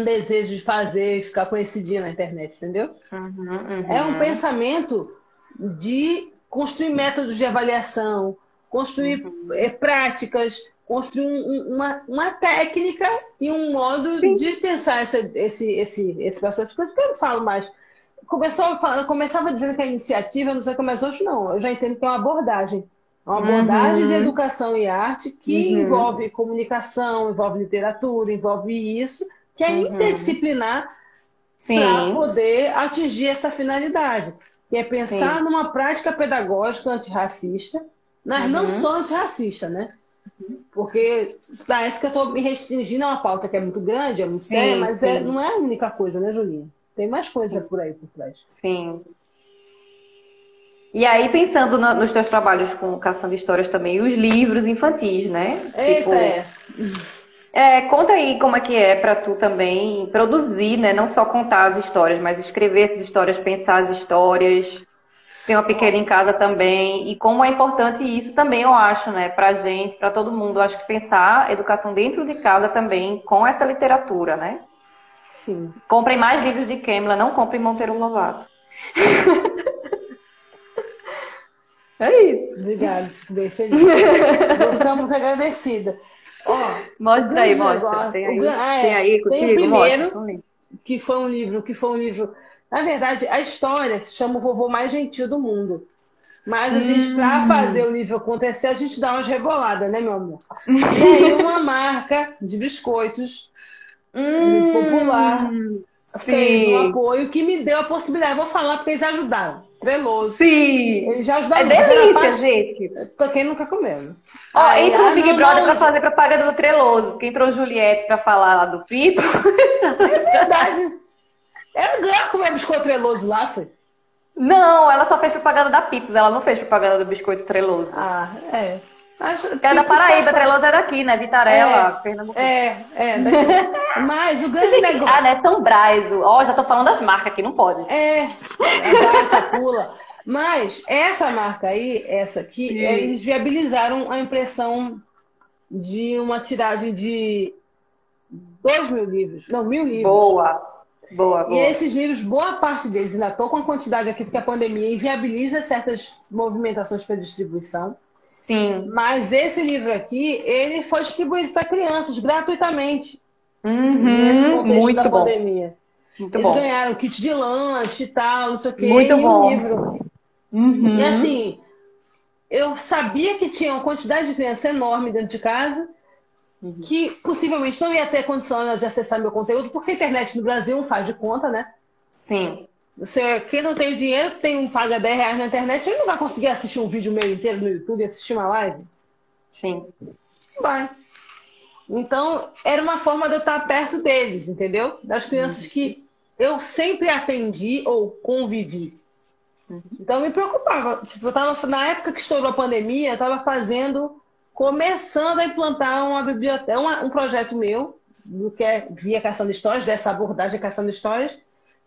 um desejo de fazer e ficar conhecidinha na internet, entendeu? Uhum, uhum. É um pensamento de construir métodos de avaliação, construir uhum. é, práticas, construir um, uma, uma técnica e um modo Sim. de pensar esse, esse, esse, esse processo de coisa que eu não falo mais. Começou a falar, começava dizendo que a iniciativa, não sei como, mas hoje não. Eu já entendo que é uma abordagem. Uma abordagem uhum. de educação e arte que uhum. envolve comunicação, envolve literatura, envolve isso, que é uhum. interdisciplinar para poder atingir essa finalidade, que é pensar Sim. numa prática pedagógica antirracista, mas uhum. não só antirracista, né? Porque parece que eu estou me restringindo a uma pauta que é muito grande, é muito sim, séria, mas é, não é a única coisa, né, Julinha? Tem mais coisa sim. por aí por trás. Sim. E aí, pensando no, nos teus trabalhos com Caçando Histórias também, os livros infantis, né? Eita, tipo, é. É, conta aí como é que é para tu também produzir, né? Não só contar as histórias, mas escrever essas histórias, pensar as histórias. Tem uma pequena em casa também. E como é importante isso também, eu acho, né? Pra gente, para todo mundo. Eu acho que pensar educação dentro de casa também com essa literatura, né? Sim. Comprem mais livros de Kemla, não comprem Monteiro Lovato. é isso. Obrigada, bem feliz. Estamos muito mostra aí, mostra. Tem aí, ah, é, tem aí contigo? Tem o primeiro, mostra. que foi um livro, que foi um livro. Na verdade, a história se chama O Vovô Mais Gentil do Mundo. Mas a hum. gente, para fazer o livro acontecer, a gente dá umas reboladas, né, meu amor? E aí, uma marca de biscoitos hum. popular fez um apoio que me deu a possibilidade. Vou falar porque eles ajudaram. Treloso. Sim. Eles já ajudaram. É delícia, parte... gente. Pra quem nunca comeu. Ó, Aí, entra no Big não, Brother não, pra fazer propaganda do Treloso. Porque entrou Juliette pra falar lá do Pipo. É verdade. Ela ganhou comer biscoito treloso lá, foi? Não, ela só fez propaganda da Pipos, ela não fez propaganda do biscoito treloso. Ah, é. É da Paraíba, só... Treloso é daqui, né? Vitarela, é, Pernambuco. É, é, daqui. Mas o grande negócio. ah, né? São Brás. Ó, oh, já tô falando das marcas aqui, não pode. É, a pula. Mas essa marca aí, essa aqui, Sim. eles viabilizaram a impressão de uma tiragem de dois mil livros. Não, mil livros. Boa. Boa, boa. E esses livros, boa parte deles, ainda estou com a quantidade aqui, porque a pandemia inviabiliza certas movimentações para distribuição. Sim. Mas esse livro aqui, ele foi distribuído para crianças gratuitamente. Uhum, nesse contexto muito da bom. pandemia. Muito Eles bom. ganharam kit de lanche e tal, não sei o quê. Muito e bom. Um livro. Uhum. E assim, eu sabia que tinha uma quantidade de criança enorme dentro de casa uhum. que possivelmente não ia ter condição de acessar meu conteúdo, porque a internet no Brasil não faz de conta, né? Sim. Você, quem não tem dinheiro, tem um paga 10 reais na internet, ele não vai conseguir assistir um vídeo meio inteiro no YouTube e assistir uma live? Sim. Vai. Então, era uma forma de eu estar perto deles, entendeu? Das crianças uhum. que eu sempre atendi ou convivi. Uhum. Então, me preocupava. Tipo, eu tava, na época que estourou a pandemia, eu estava fazendo começando a implantar uma biblioteca, um, um projeto meu, do que é via Caçando Histórias, dessa abordagem Caçando Histórias,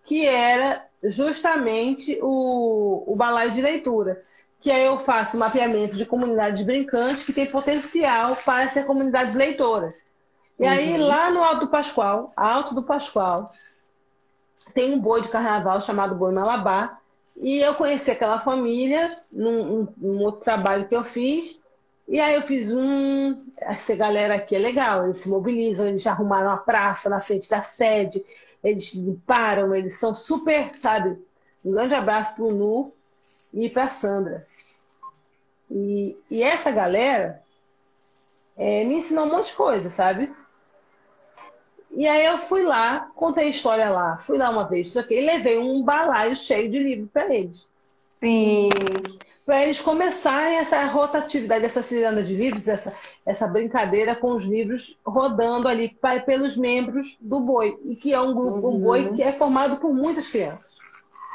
que era justamente o, o balaio de leitura. Que aí eu faço mapeamento de comunidades brincantes que tem potencial para ser comunidades leitoras. E uhum. aí, lá no Alto do Pascoal, Alto do Pascoal, tem um boi de carnaval chamado Boi Malabar. E eu conheci aquela família num, num outro trabalho que eu fiz. E aí eu fiz um. Essa galera aqui é legal, eles se mobilizam, eles já arrumaram a praça na frente da sede, eles limparam, eles são super, sabe? Um grande abraço pro Nu e pra Sandra. E, e essa galera é, me ensinou um monte de coisa, sabe? E aí eu fui lá, contei a história lá, fui lá uma vez, e levei um balaio cheio de livro para eles. Sim para eles começarem essa rotatividade, essa ciranda de livros, essa, essa brincadeira com os livros rodando ali pelos membros do boi, e que é um grupo, uhum. um boi que é formado por muitas crianças.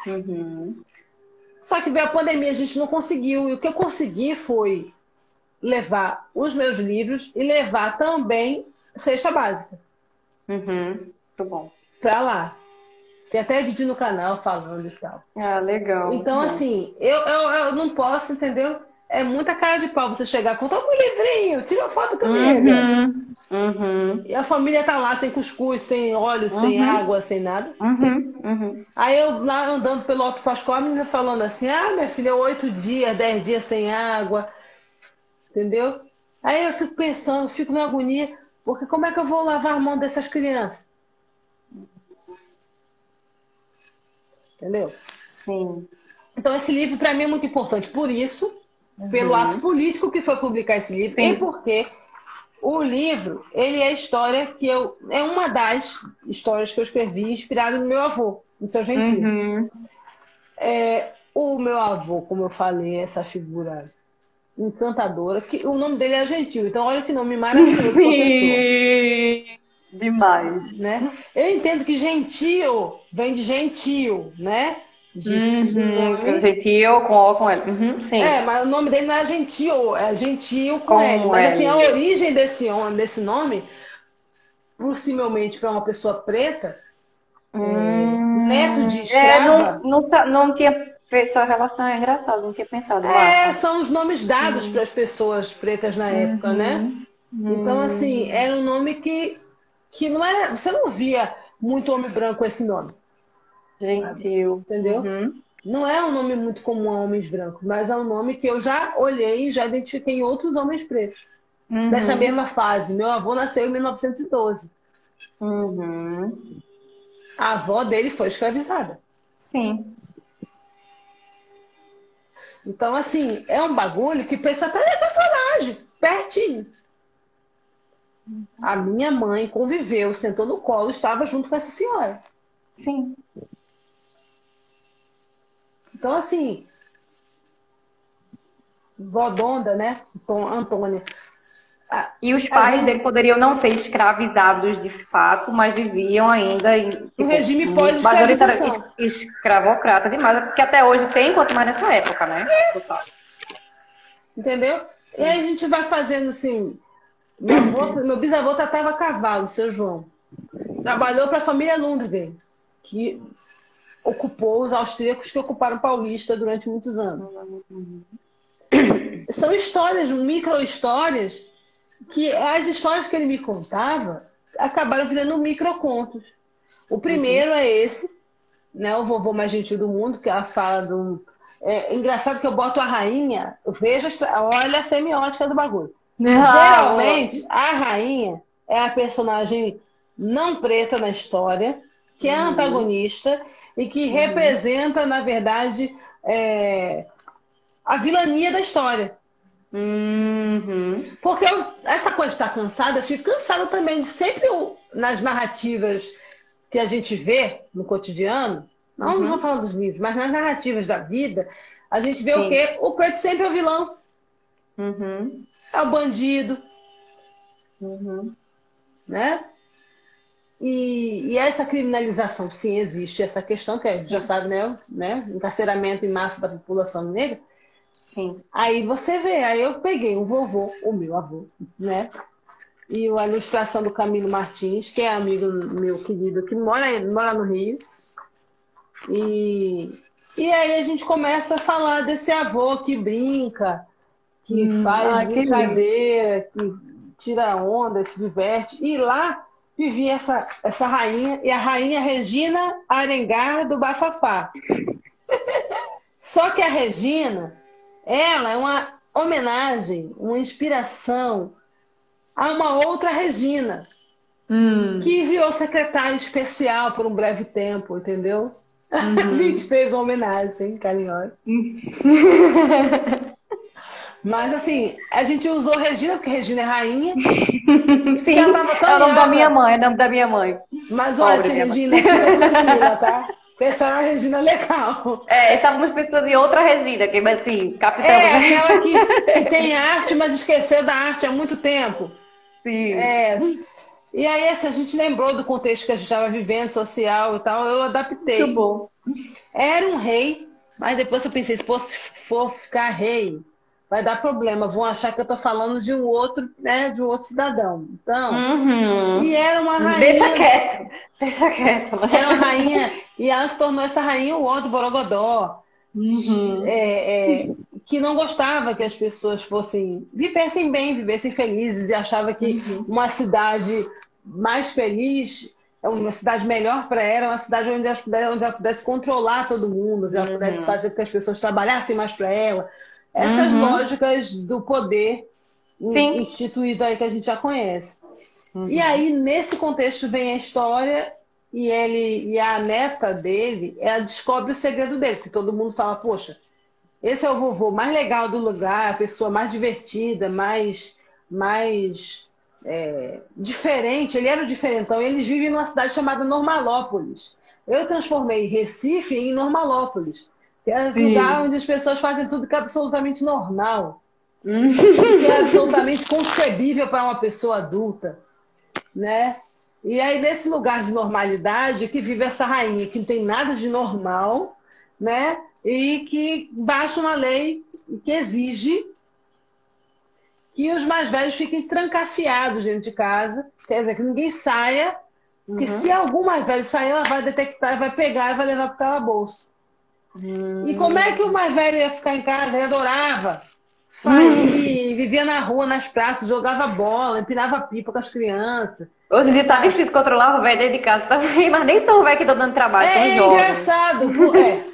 Uhum. Só que veio a pandemia, a gente não conseguiu, e o que eu consegui foi levar os meus livros e levar também cesta básica. Uhum. Muito bom. Para lá. Tem até vídeo no canal falando e tal. Ah, legal. Então, assim, eu, eu, eu não posso, entendeu? É muita cara de pau você chegar com toma um livrinho, tira uma foto comigo. Uhum, uhum. E a família tá lá sem cuscuz, sem óleo, uhum. sem água, sem nada. Uhum, uhum. Aí eu lá andando pelo Alto Pascoal, a menina falando assim: ah, minha filha, oito dias, dez dias sem água. Entendeu? Aí eu fico pensando, fico na agonia, porque como é que eu vou lavar a mão dessas crianças? Entendeu? Sim. Então, esse livro, para mim, é muito importante por isso, uhum. pelo ato político que foi publicar esse livro, Sim. e porque o livro, ele é a história que eu. É uma das histórias que eu escrevi inspirada no meu avô, no seu Gentil. Uhum. É, o meu avô, como eu falei, é essa figura encantadora, que o nome dele é Gentil. Então, olha que nome maravilhoso Sim. Demais. Né? Eu entendo que gentil vem de gentil, né? De, uhum, gentil com O com L. Uhum, sim. É, mas o nome dele não é gentil, é gentil com, com L. Mas assim, a origem desse, desse nome, possivelmente para uma pessoa preta, hum, neto de escrava... É, não, não, não tinha feito a relação, é engraçado, não tinha pensado. É, são os nomes dados uhum. para as pessoas pretas na época, né? Uhum. Então, assim, era um nome que que não era. Você não via muito homem branco com esse nome. Gentil. Entendeu? Uhum. Não é um nome muito comum a homens brancos, mas é um nome que eu já olhei e já identifiquei em outros homens pretos. Uhum. Dessa mesma fase. Meu avô nasceu em 1912. Uhum. A avó dele foi escravizada. Sim. Então, assim, é um bagulho que pensa até em personagem, pertinho. A minha mãe conviveu, sentou no colo, estava junto com essa senhora. Sim. Então, assim, Vodonda, né? Antônia. E os pais gente... dele poderiam não ser escravizados de fato, mas viviam ainda em tipo, um regime pós-escravização. Escravocrata demais, porque até hoje tem, quanto mais nessa época, né? Total. Entendeu? Sim. E aí a gente vai fazendo assim. Meu, avô, meu bisavô tratava cavalo, seu João. Trabalhou para a família Lundgren, que ocupou os austríacos que ocuparam Paulista durante muitos anos. São histórias, micro-histórias, que as histórias que ele me contava acabaram virando microcontos. O primeiro é esse, né, o vovô mais gentil do mundo, que ela fala do. É engraçado que eu boto a rainha, veja, olha a semiótica do bagulho. Ah, Geralmente, a rainha é a personagem não preta na história, que é uhum. antagonista e que uhum. representa, na verdade, é, a vilania da história. Uhum. Porque eu, essa coisa de estar cansada, eu fico cansada também de sempre nas narrativas que a gente vê no cotidiano, não, uhum. não vou falar dos livros, mas nas narrativas da vida, a gente vê Sim. o quê? O preto sempre é o vilão. Uhum. É o bandido. Uhum. Né? E, e, essa criminalização, sim, existe. Essa questão que a gente já sabe, né? né? Encarceramento em massa da população negra. Sim. Aí você vê, aí eu peguei o vovô, o meu avô, né? E a ilustração do Camilo Martins, que é amigo meu querido, que mora, mora no Rio. E, e aí a gente começa a falar desse avô que brinca, que hum, faz ah, brincadeira, que, que tira onda, se diverte. E lá vivia essa, essa rainha, e a rainha Regina Arengar do Bafafá. Só que a Regina, ela é uma homenagem, uma inspiração a uma outra Regina, hum. que virou secretária especial por um breve tempo, entendeu? Uhum. A gente fez uma homenagem carinhosa. Mas assim, a gente usou Regina, porque Regina é rainha. Sim, ela tava tão é o nome da minha mãe, é o nome da minha mãe. Mas olha, tia Regina, tá? Na Regina legal. É, estávamos pensando em outra Regina, que assim, capitão. É, aquela que, que tem arte, mas esqueceu da arte há muito tempo. Sim. É. E aí, assim, a gente lembrou do contexto que a gente estava vivendo, social e tal, eu adaptei. Muito bom. Era um rei, mas depois eu pensei, se for ficar rei, vai dar problema, vão achar que eu estou falando de um outro, né, de um outro cidadão. Então, uhum. e era uma rainha. Deixa quieto, deixa quieto. Era uma rainha, e ela se tornou essa rainha o do Borogodó. Uhum. É, é, que não gostava que as pessoas fossem vivessem bem, vivessem felizes e achava que uhum. uma cidade mais feliz uma cidade melhor para ela, uma cidade onde ela, pudesse, onde ela pudesse controlar todo mundo, onde ela uhum. pudesse fazer com que as pessoas trabalhassem mais para ela, essas uhum. lógicas do poder Sim. instituído aí que a gente já conhece. Uhum. E aí, nesse contexto, vem a história e ele e a neta dele, ela descobre o segredo dele, que todo mundo fala, poxa, esse é o vovô mais legal do lugar, a pessoa mais divertida, mais, mais é, diferente, ele era o diferentão, eles vivem numa cidade chamada Normalópolis. Eu transformei Recife em Normalópolis. Que é um lugar onde as pessoas fazem tudo que é absolutamente normal. Hum. que é absolutamente concebível para uma pessoa adulta. Né? E aí, nesse lugar de normalidade, que vive essa rainha que não tem nada de normal, né? E que baixa uma lei que exige que os mais velhos fiquem trancafiados dentro de casa, quer dizer, que ninguém saia, uhum. se algum mais velho sair, ela vai detectar, vai pegar e vai levar para o calabouço. Hum. E como é que o mais velho ia ficar em casa? Ele adorava hum. vivia na rua, nas praças, jogava bola, empinava pipa com as crianças. Hoje em dia tá difícil controlar o velho dentro de casa também, mas nem são velho que estão dando trabalho, é, são jovens. Engraçado, é.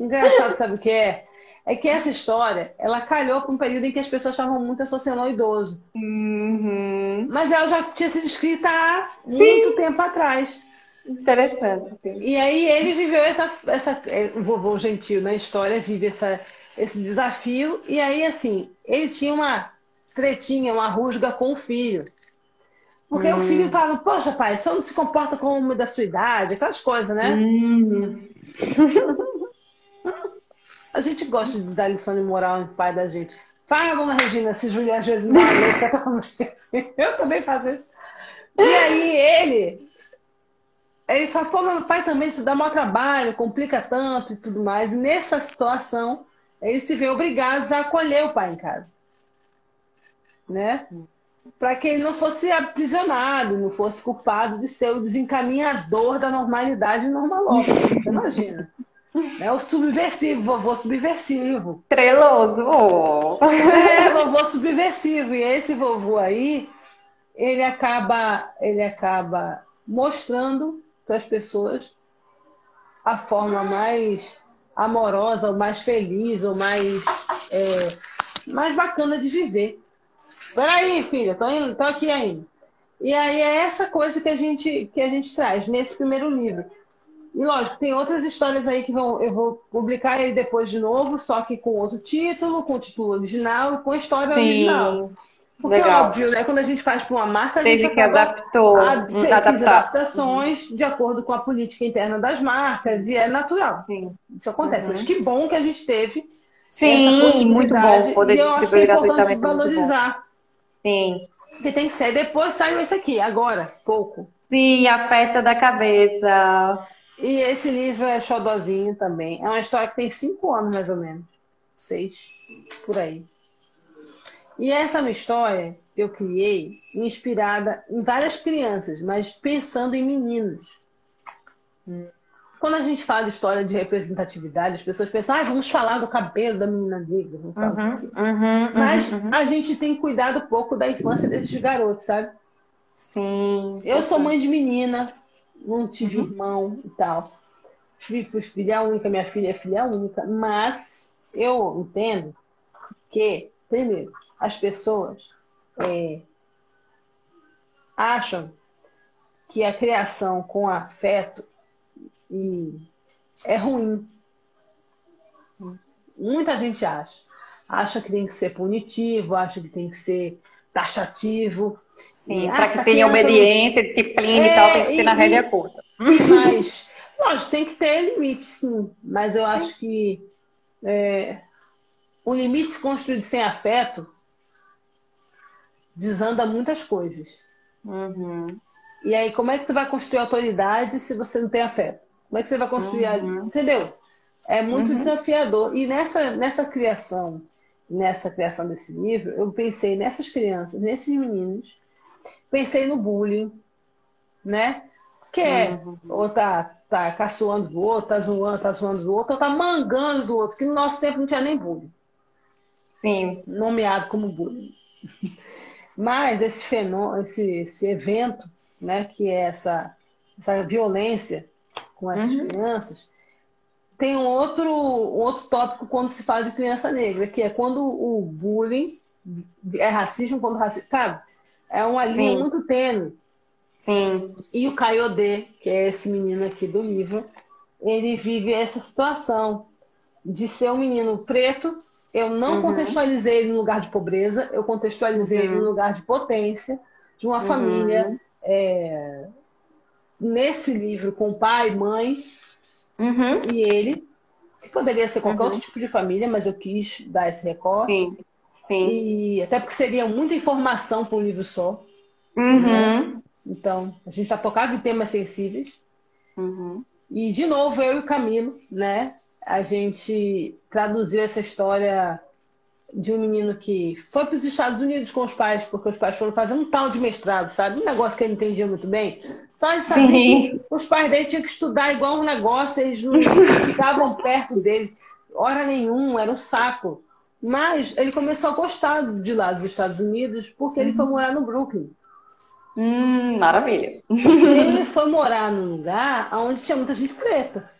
Engraçado, sabe o que é? É que essa história, ela calhou para um período em que as pessoas estavam muito associando ao idoso. Uhum. Mas ela já tinha sido escrita há Sim. muito tempo atrás. Interessante. E aí ele viveu essa, essa. É, o vovô gentil na história vive essa, esse desafio. E aí, assim, ele tinha uma tretinha, uma rusga com o filho. Porque hum. o filho fala, poxa, pai, só não se comporta como uma da sua idade, aquelas coisas, né? Hum. A gente gosta de dar lição de moral no pai da gente. Fala, dona Regina, se Julia às vezes não Eu também faço isso. E aí ele, ele fala, pô, meu pai também isso dá mau trabalho, complica tanto e tudo mais. E nessa situação, eles se veem obrigados a acolher o pai em casa. Né? Para que ele não fosse aprisionado, não fosse culpado de ser o desencaminhador da normalidade normalótica. Imagina. É o subversivo, vovô subversivo. Treloso. Oh. É, vovô subversivo. E esse vovô aí, ele acaba, ele acaba mostrando para as pessoas a forma mais amorosa, ou mais feliz, ou mais, é, mais bacana de viver. Peraí, filha, tô, indo, tô aqui ainda. E aí é essa coisa que a gente, que a gente traz nesse primeiro livro. E lógico, tem outras histórias aí que vão, eu vou publicar aí depois de novo, só que com outro título, com o título original com a história Sim. original. Porque Legal. óbvio, né? Quando a gente faz para uma marca, a Teve gente que adaptou, adaptações de acordo com a política interna das marcas e é natural. Sim. Isso acontece. Uhum. Mas que bom que a gente teve. Sim, muito bom poder e eu acho que é importante valorizar. Sim. Que tem que ser. Depois saiu esse aqui, agora, pouco. Sim, a festa da cabeça. E esse livro é xodozinho também. É uma história que tem cinco anos, mais ou menos. Seis, por aí. E essa é uma história que eu criei inspirada em várias crianças, mas pensando em meninos. Quando a gente fala história de representatividade, as pessoas pensam, ah, vamos falar do cabelo da menina negra. Uhum, uhum, mas uhum, a gente tem cuidado pouco da infância desses garotos, sabe? Sim. Eu sou mãe de menina, não tive uhum. irmão e tal. Fui, fui filha única, minha filha é filha única, mas eu entendo que, primeiro, as pessoas é, acham que a criação com afeto é ruim. Muita gente acha. Acha que tem que ser punitivo, acha que tem que ser taxativo. Sim, para que tenha obediência, disciplina é, e tal, tem que ser na rédea curta. Mas, lógico, tem que ter limite, sim. Mas eu sim. acho que é, o limite construído sem afeto desanda muitas coisas. Uhum. E aí, como é que tu vai construir autoridade se você não tem afeto? Como é que você vai construir? Uhum. Entendeu? É muito uhum. desafiador. E nessa, nessa criação, nessa criação desse livro, eu pensei nessas crianças, nesses meninos, pensei no bullying, né? Que é, uhum. ou tá, tá caçoando do outro, tá zoando, tá zoando do outro, ou tá mangando do outro, que no nosso tempo não tinha nem bullying. Sim. Nomeado como bullying. Mas esse fenômeno, esse, esse evento, né, que é essa, essa violência com essas uhum. crianças, tem um outro, um outro tópico quando se fala de criança negra, que é quando o bullying é racismo, quando racismo, sabe? É uma linha Sim. muito tênue. Sim. E o Kayode, que é esse menino aqui do livro, ele vive essa situação de ser um menino preto eu não uhum. contextualizei ele no lugar de pobreza, eu contextualizei uhum. ele no lugar de potência, de uma uhum. família. É, nesse livro, com pai, mãe uhum. e ele, que poderia ser qualquer outro uhum. tipo de família, mas eu quis dar esse recorte. Sim. Sim. E até porque seria muita informação para um livro só. Uhum. Né? Então, a gente já tocava em temas sensíveis. E, de novo, eu e o Camilo, né? A gente traduziu essa história de um menino que foi para os Estados Unidos com os pais, porque os pais foram fazer um tal de mestrado, sabe? Um negócio que ele entendia muito bem. Só de saber Sim. que os pais dele tinham que estudar igual um negócio, eles não ficavam perto deles, hora nenhuma, era um saco. Mas ele começou a gostar de lá dos Estados Unidos porque ele foi uhum. morar no Brooklyn. Hum, maravilha. ele foi morar num lugar onde tinha muita gente preta.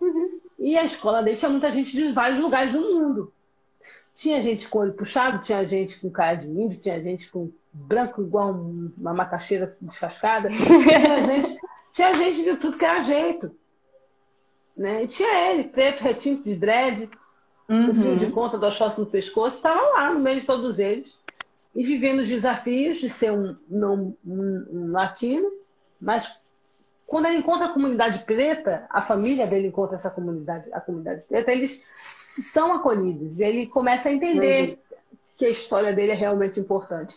Uhum. E a escola dele tinha muita gente de vários lugares do mundo. Tinha gente com olho puxado, tinha gente com cara de índio, tinha gente com branco igual uma macaxeira descascada. tinha, gente, tinha gente de tudo que era jeito. Né? E tinha ele, preto, retinto de dread, uhum. o fio de conta do Oxóssi no pescoço, estava lá no meio de todos eles. e vivendo os desafios de ser um, não, um, um latino, mas quando ele encontra a comunidade preta, a família dele encontra essa comunidade, a comunidade preta, eles são acolhidos. E ele começa a entender uhum. que a história dele é realmente importante.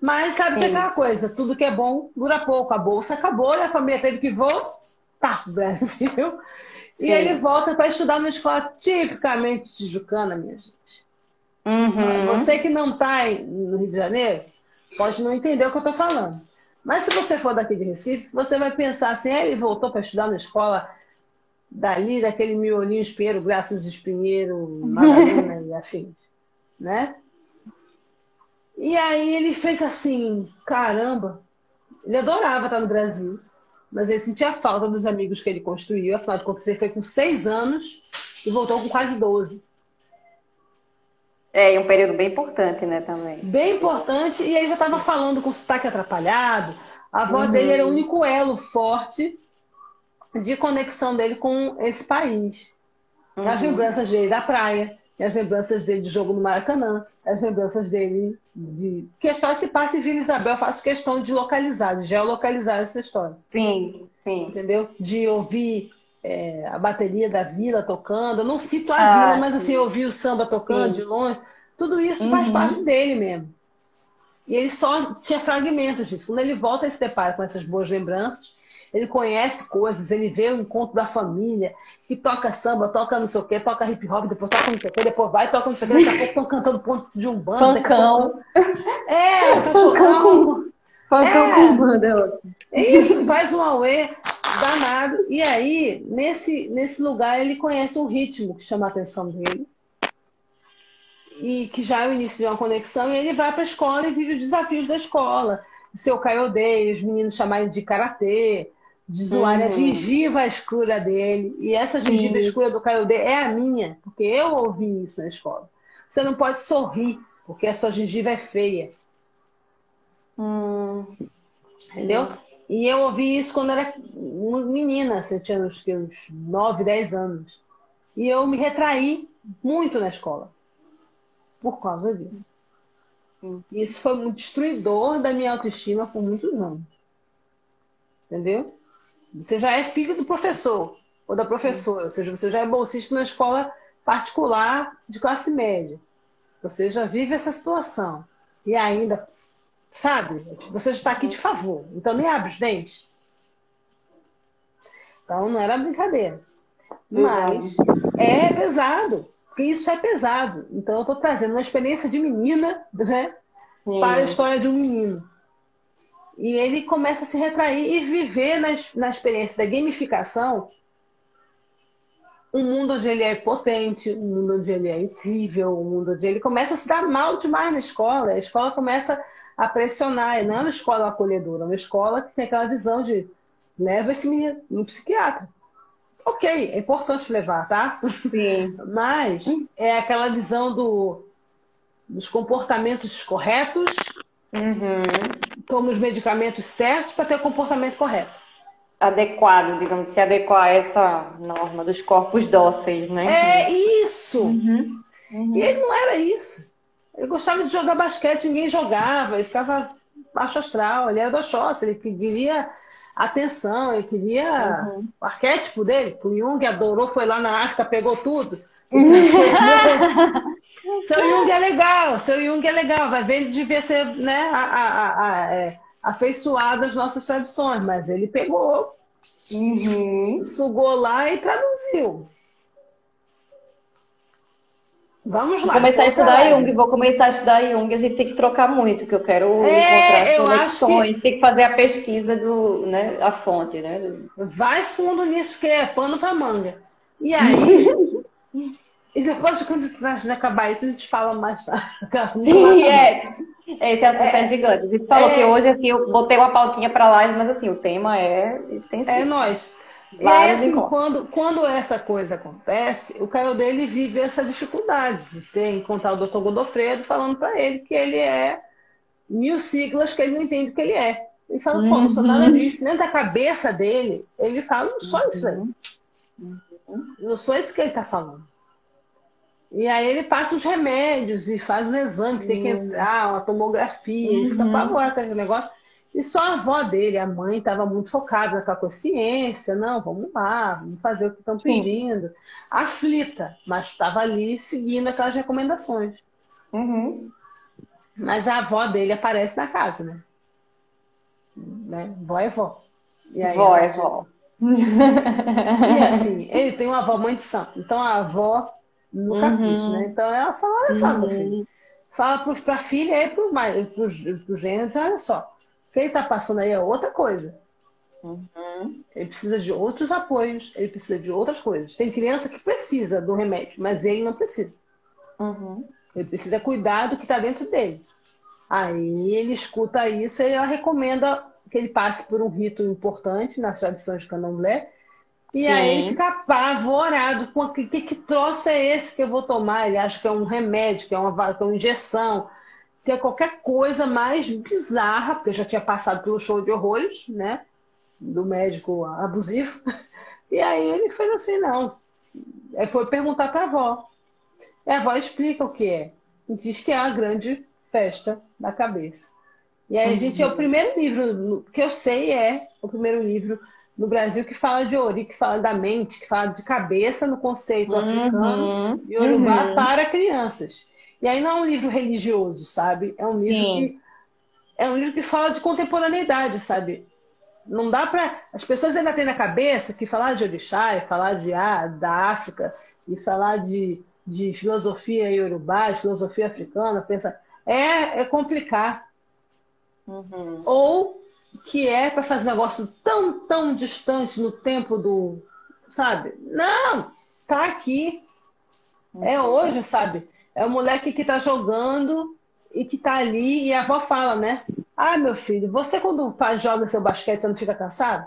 Mas sabe Sim. que é aquela coisa, tudo que é bom dura pouco. A bolsa acabou e a família teve que voltar para o Brasil. Sim. E ele volta para estudar numa escola tipicamente tijucana, minha gente. Uhum. Você que não está no Rio de Janeiro, pode não entender o que eu estou falando. Mas se você for daqui de Recife, você vai pensar assim, ah, ele voltou para estudar na escola dali, daquele miolinho espinheiro, Graças Espinheiro, Madalena e afins, né? E aí ele fez assim, caramba, ele adorava estar no Brasil, mas ele sentia falta dos amigos que ele construiu, afinal de contas ele foi com seis anos e voltou com quase doze. É, e um período bem importante, né, também. Bem importante, e ele já estava falando com sotaque atrapalhado. A avó uhum. dele era o único elo forte de conexão dele com esse país. Uhum. As lembranças dele da praia, as lembranças dele de jogo no Maracanã, as lembranças dele de. Que a história se passa em Vila Isabel, eu faço questão de localizar, de geolocalizar essa história. Sim, sim. Entendeu? De ouvir é, a bateria da vila tocando. Eu não cito a ah, vila, mas assim, ouvir o samba tocando sim. de longe. Tudo isso uhum. faz parte dele mesmo. E ele só tinha fragmentos disso. Quando ele volta e se depara com essas boas lembranças, ele conhece coisas, ele vê o encontro da família, que toca samba, toca não sei o quê, toca hip hop, depois toca não sei o quê, depois vai, toca não sei o quê, daqui a pouco estão cantando ponto de um bando. Funkão. É, cachorrão. É. com banda. É isso, faz um auê danado. E aí, nesse, nesse lugar, ele conhece um ritmo que chama a atenção dele. E que já é o início de uma conexão, e ele vai para a escola e vive os desafios da escola. Seu Kaiodei, os meninos chamarem de karatê, de zoar uhum. a gengiva escura dele. E essa gengiva Sim. escura do Kaiodei é a minha, porque eu ouvi isso na escola. Você não pode sorrir, porque a sua gengiva é feia. Hum. Entendeu? E eu ouvi isso quando era menina, assim, eu tinha uns, uns 9, 10 anos. E eu me retraí muito na escola por causa disso. E isso foi um destruidor da minha autoestima por muitos anos. Entendeu? Você já é filho do professor ou da professora, ou seja, você já é bolsista na escola particular de classe média. Você já vive essa situação. E ainda Sabe? Você está aqui de favor. Então nem abre os dentes. Então não era brincadeira. Mas é pesado. Porque isso é pesado. Então eu estou trazendo uma experiência de menina né, para a história de um menino. E ele começa a se retrair e viver na, na experiência da gamificação um mundo onde ele é potente, um mundo onde ele é incrível, um mundo onde ele começa a se dar mal demais na escola. A escola começa a pressionar. E não é uma escola acolhedora, é uma escola que tem aquela visão de leva esse menino no psiquiatra. Ok, é importante levar, tá? Sim. Mas é aquela visão do, dos comportamentos corretos, uhum. toma os medicamentos certos para ter o comportamento correto. Adequado, digamos, se adequar a essa norma dos corpos dóceis, né? É isso! Uhum. Uhum. E ele não era isso. Ele gostava de jogar basquete, ninguém jogava, ele ficava baixo astral, ele era do Oxóssi, ele queria atenção, ele queria uhum. o arquétipo dele. O Jung adorou, foi lá na África, pegou tudo. seu Jung é legal, seu Jung é legal, vai ver, ele devia ser né, a, a, a, é, afeiçoado às nossas tradições, mas ele pegou, uhum. sugou lá e traduziu. Vamos lá. Vou começar a estudar Jung, vou começar a estudar Jung. A gente tem que trocar muito, que eu quero é, encontrar as conexões. Que... Tem que fazer a pesquisa do, né, a fonte, né? Vai fundo nisso, porque é pano para manga. E aí, e depois quando a acabar isso, a gente fala mais tarde. Sim, é. Esse assunto é, é gigante. A gente falou é, que hoje assim, eu botei uma pautinha para lá, mas assim, o tema é extensivo. É nós. E aí, assim, quando, quando essa coisa acontece, o Caio dele vive essa dificuldade de ter, encontrar o doutor Godofredo falando para ele que ele é mil siglas que ele não entende o que ele é. Ele fala, uhum. pô, não sou nada disso. Dentro da cabeça dele, ele fala, não sou isso aí. Uhum. Não sou isso que ele está falando. E aí ele passa os remédios e faz um exame que tem que uhum. entrar, uma tomografia, uhum. ele fica uhum. apavorado com aquele negócio. E só a avó dele, a mãe, estava muito focada naquela consciência. Não, vamos lá, vamos fazer o que estão pedindo. Aflita, mas estava ali seguindo aquelas recomendações. Uhum. Mas a avó dele aparece na casa, né? né? Vó é vó. E aí, vó é vó. E assim, ele tem uma avó mãe de santo. Então a avó no uhum. né? Então ela fala, olha só, uhum. meu filho. Fala para a filha e para os gêneros, olha só que ele está passando aí é outra coisa. Uhum. Ele precisa de outros apoios, ele precisa de outras coisas. Tem criança que precisa do remédio, mas ele não precisa. Uhum. Ele precisa cuidar do que está dentro dele. Aí ele escuta isso e ela recomenda que ele passe por um rito importante nas tradições de candomblé. E Sim. aí ele fica apavorado com o que, que troço é esse que eu vou tomar? Ele acha que é um remédio, que é uma, que é uma injeção, ter qualquer coisa mais bizarra, porque eu já tinha passado pelo show de horrores, né? Do médico abusivo. E aí ele fez assim, não. Aí foi perguntar para a avó. E a avó explica o que é. E diz que é a grande festa da cabeça. E aí, a gente, é o primeiro livro que eu sei é o primeiro livro no Brasil que fala de Ori, que fala da mente, que fala de cabeça no conceito uhum, africano e Urubá uhum. para crianças. E aí não é um livro religioso, sabe? É um Sim. livro que é um livro que fala de contemporaneidade, sabe? Não dá para as pessoas ainda têm na cabeça que falar de orixá, e falar de ah, da África e falar de, de filosofia iorubá, filosofia africana, pensa é, é complicar. Uhum. Ou que é para fazer um negócio tão, tão distante no tempo do. Sabe? Não! Tá aqui. É uhum. hoje, sabe? É o moleque que está jogando e que está ali, e a avó fala, né? Ah, meu filho, você quando faz, joga seu basquete, você não fica cansado?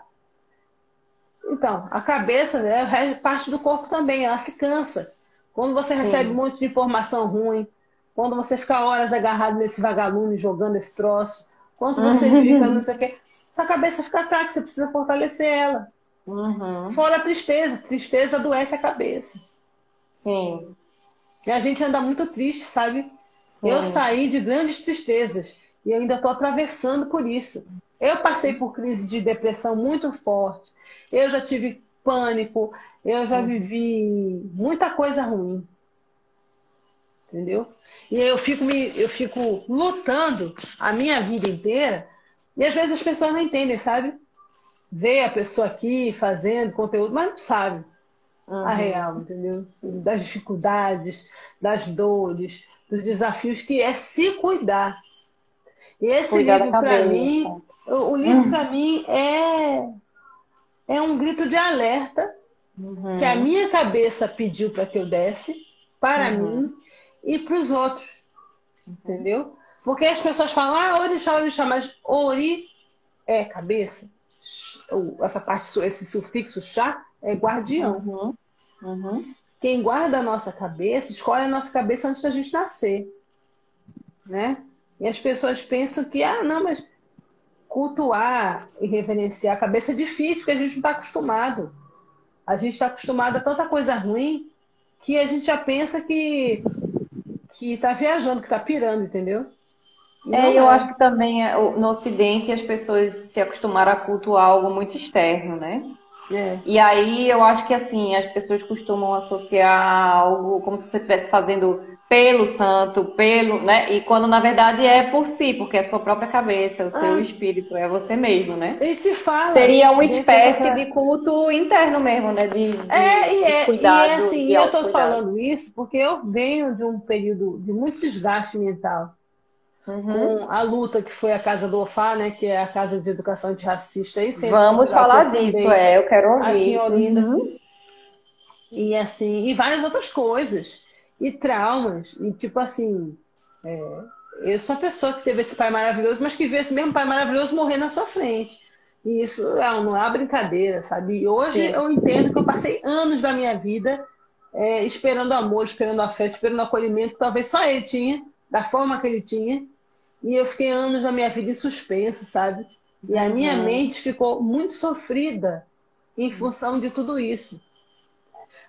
Então, a cabeça é parte do corpo também, ela se cansa. Quando você Sim. recebe um monte de informação ruim, quando você fica horas agarrado nesse vagalume jogando esse troço, quando você uhum. fica, não sei o quê, sua cabeça fica fraca, você precisa fortalecer ela. Uhum. Fora a tristeza, tristeza adoece a cabeça. Sim. E a gente anda muito triste, sabe? Sim. Eu saí de grandes tristezas e ainda estou atravessando por isso. Eu passei por crise de depressão muito forte. Eu já tive pânico. Eu já vivi muita coisa ruim. Entendeu? E eu fico, me, eu fico lutando a minha vida inteira. E às vezes as pessoas não entendem, sabe? Vê a pessoa aqui fazendo conteúdo, mas não sabe uhum. a real, entendeu? Das dificuldades, das dores, dos desafios que é se cuidar. E esse cuidar livro para mim, o, o livro uhum. para mim é é um grito de alerta uhum. que a minha cabeça pediu para que eu desse para uhum. mim e para os outros, entendeu? Porque as pessoas falam, ah, orixá, orixá, mas ori é cabeça, essa parte, esse sufixo chá é guardião. Uhum. Uhum. Quem guarda a nossa cabeça, escolhe a nossa cabeça antes da gente nascer. Né? E as pessoas pensam que, ah, não, mas cultuar e reverenciar a cabeça é difícil, porque a gente não está acostumado. A gente está acostumado a tanta coisa ruim que a gente já pensa que que está viajando, que está pirando, entendeu? É, eu é. acho que também é, no Ocidente as pessoas se acostumaram a cultuar algo muito externo, né? É. E aí eu acho que assim, as pessoas costumam associar algo como se você estivesse fazendo pelo santo, pelo, né? E quando na verdade é por si, porque é a sua própria cabeça, o seu ah. espírito, é você mesmo, né? E se fala. Seria uma espécie de culto interno mesmo, né? De, de, é, e é, cuidado, e é assim, eu estou falando isso porque eu venho de um período de muito desgaste mental uhum. com a luta que foi a Casa do Ofá, né? Que é a Casa de Educação Antirracista. Aí, Vamos falar disso, é, eu quero ouvir. Aqui em Olinda. Uhum. E assim, e várias outras coisas. E traumas. E tipo assim, é, eu sou a pessoa que teve esse pai maravilhoso, mas que vê esse mesmo pai maravilhoso morrer na sua frente. E isso não, não é uma brincadeira, sabe? E hoje Sim. eu entendo que eu passei anos da minha vida é, esperando amor, esperando afeto, esperando acolhimento, que talvez só ele tinha, da forma que ele tinha. E eu fiquei anos da minha vida em suspenso, sabe? E a minha uhum. mente ficou muito sofrida em função de tudo isso.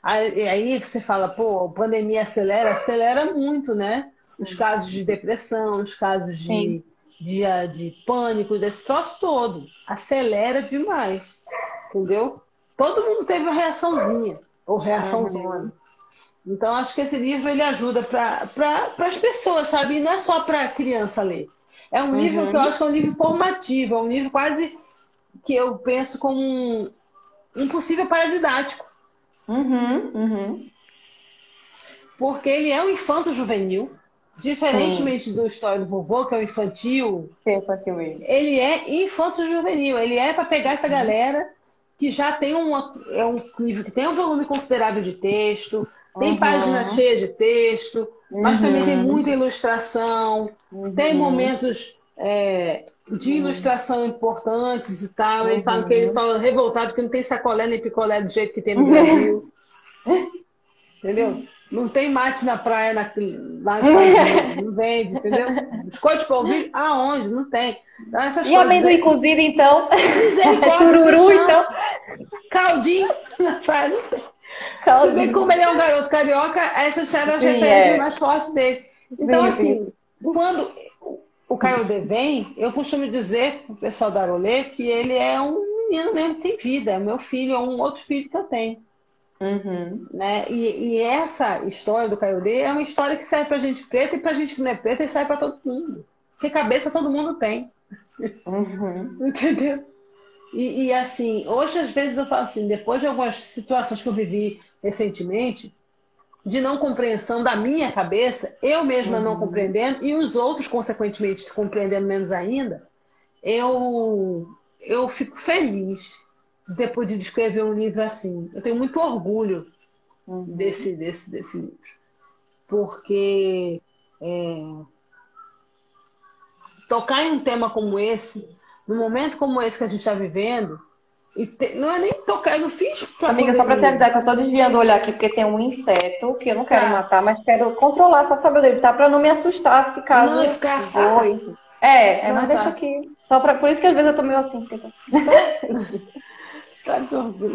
Aí, aí você fala, pô, a pandemia acelera, acelera muito, né? Sim. Os casos de depressão, os casos de, de, de, pânico, desse troço todo. Acelera demais. Entendeu? Todo mundo teve uma reaçãozinha, ou reaçãozinha. Uhum. Então, acho que esse livro ele ajuda para pra, as pessoas, sabe? E não é só para criança ler. É um uhum. livro que eu acho que é um livro formativo, é um livro quase que eu penso como um, um possível paradidático. Uhum, uhum. Porque ele é um infanto juvenil, diferentemente Sim. do História do Vovô, que é o infantil. Sim, infantil ele é infanto juvenil. Ele é para pegar essa galera que já tem um, é um livro que tem um volume considerável de texto, tem uhum. página cheia de texto, mas também tem uhum. muita ilustração, tem uhum. momentos é, de ilustração importantes e tal. Uhum. Ele fala que ele fala revoltado que não tem sacolé nem picolé do jeito que tem no Brasil. entendeu? Não tem mate na praia na, lá não vende, entendeu? Biscoito de polvilho, aonde? Não tem. Então, essas e amendoim desse... cozido, então? É sururu, então? Caldinho na praia, não tem. Caldinho. Você vê como ele é um garoto carioca, essas eram as referências é. mais fortes dele. Então, sim, assim, sim. quando o Caio vem, eu costumo dizer pro pessoal da Arolê que ele é um menino mesmo tem vida. É meu filho, é um outro filho que eu tenho. Uhum. Né? E, e, essa história do Caio é uma história que serve pra gente preta e pra gente que não é preta e serve pra todo mundo. Porque cabeça todo mundo tem. Uhum. Entendeu? E, e, assim, hoje às vezes eu falo assim, depois de algumas situações que eu vivi recentemente, de não compreensão da minha cabeça, eu mesma uhum. não compreendendo e os outros, consequentemente, compreendendo menos ainda, eu, eu fico feliz depois de escrever um livro assim. Eu tenho muito orgulho uhum. desse, desse, desse livro. Porque é, tocar em um tema como esse, num momento como esse que a gente está vivendo, te... Não é nem tocar, eu não fiz pra Amiga, só pra te avisar que eu tô desviando o olhar aqui, porque tem um inseto que eu não quero tá. matar, mas quero controlar só saber dele, tá? Pra não me assustar se caso. Não, ficar voe. É, é, mas tá. deixa aqui. Só pra... Por isso que às vezes eu tô meio assim. Porque...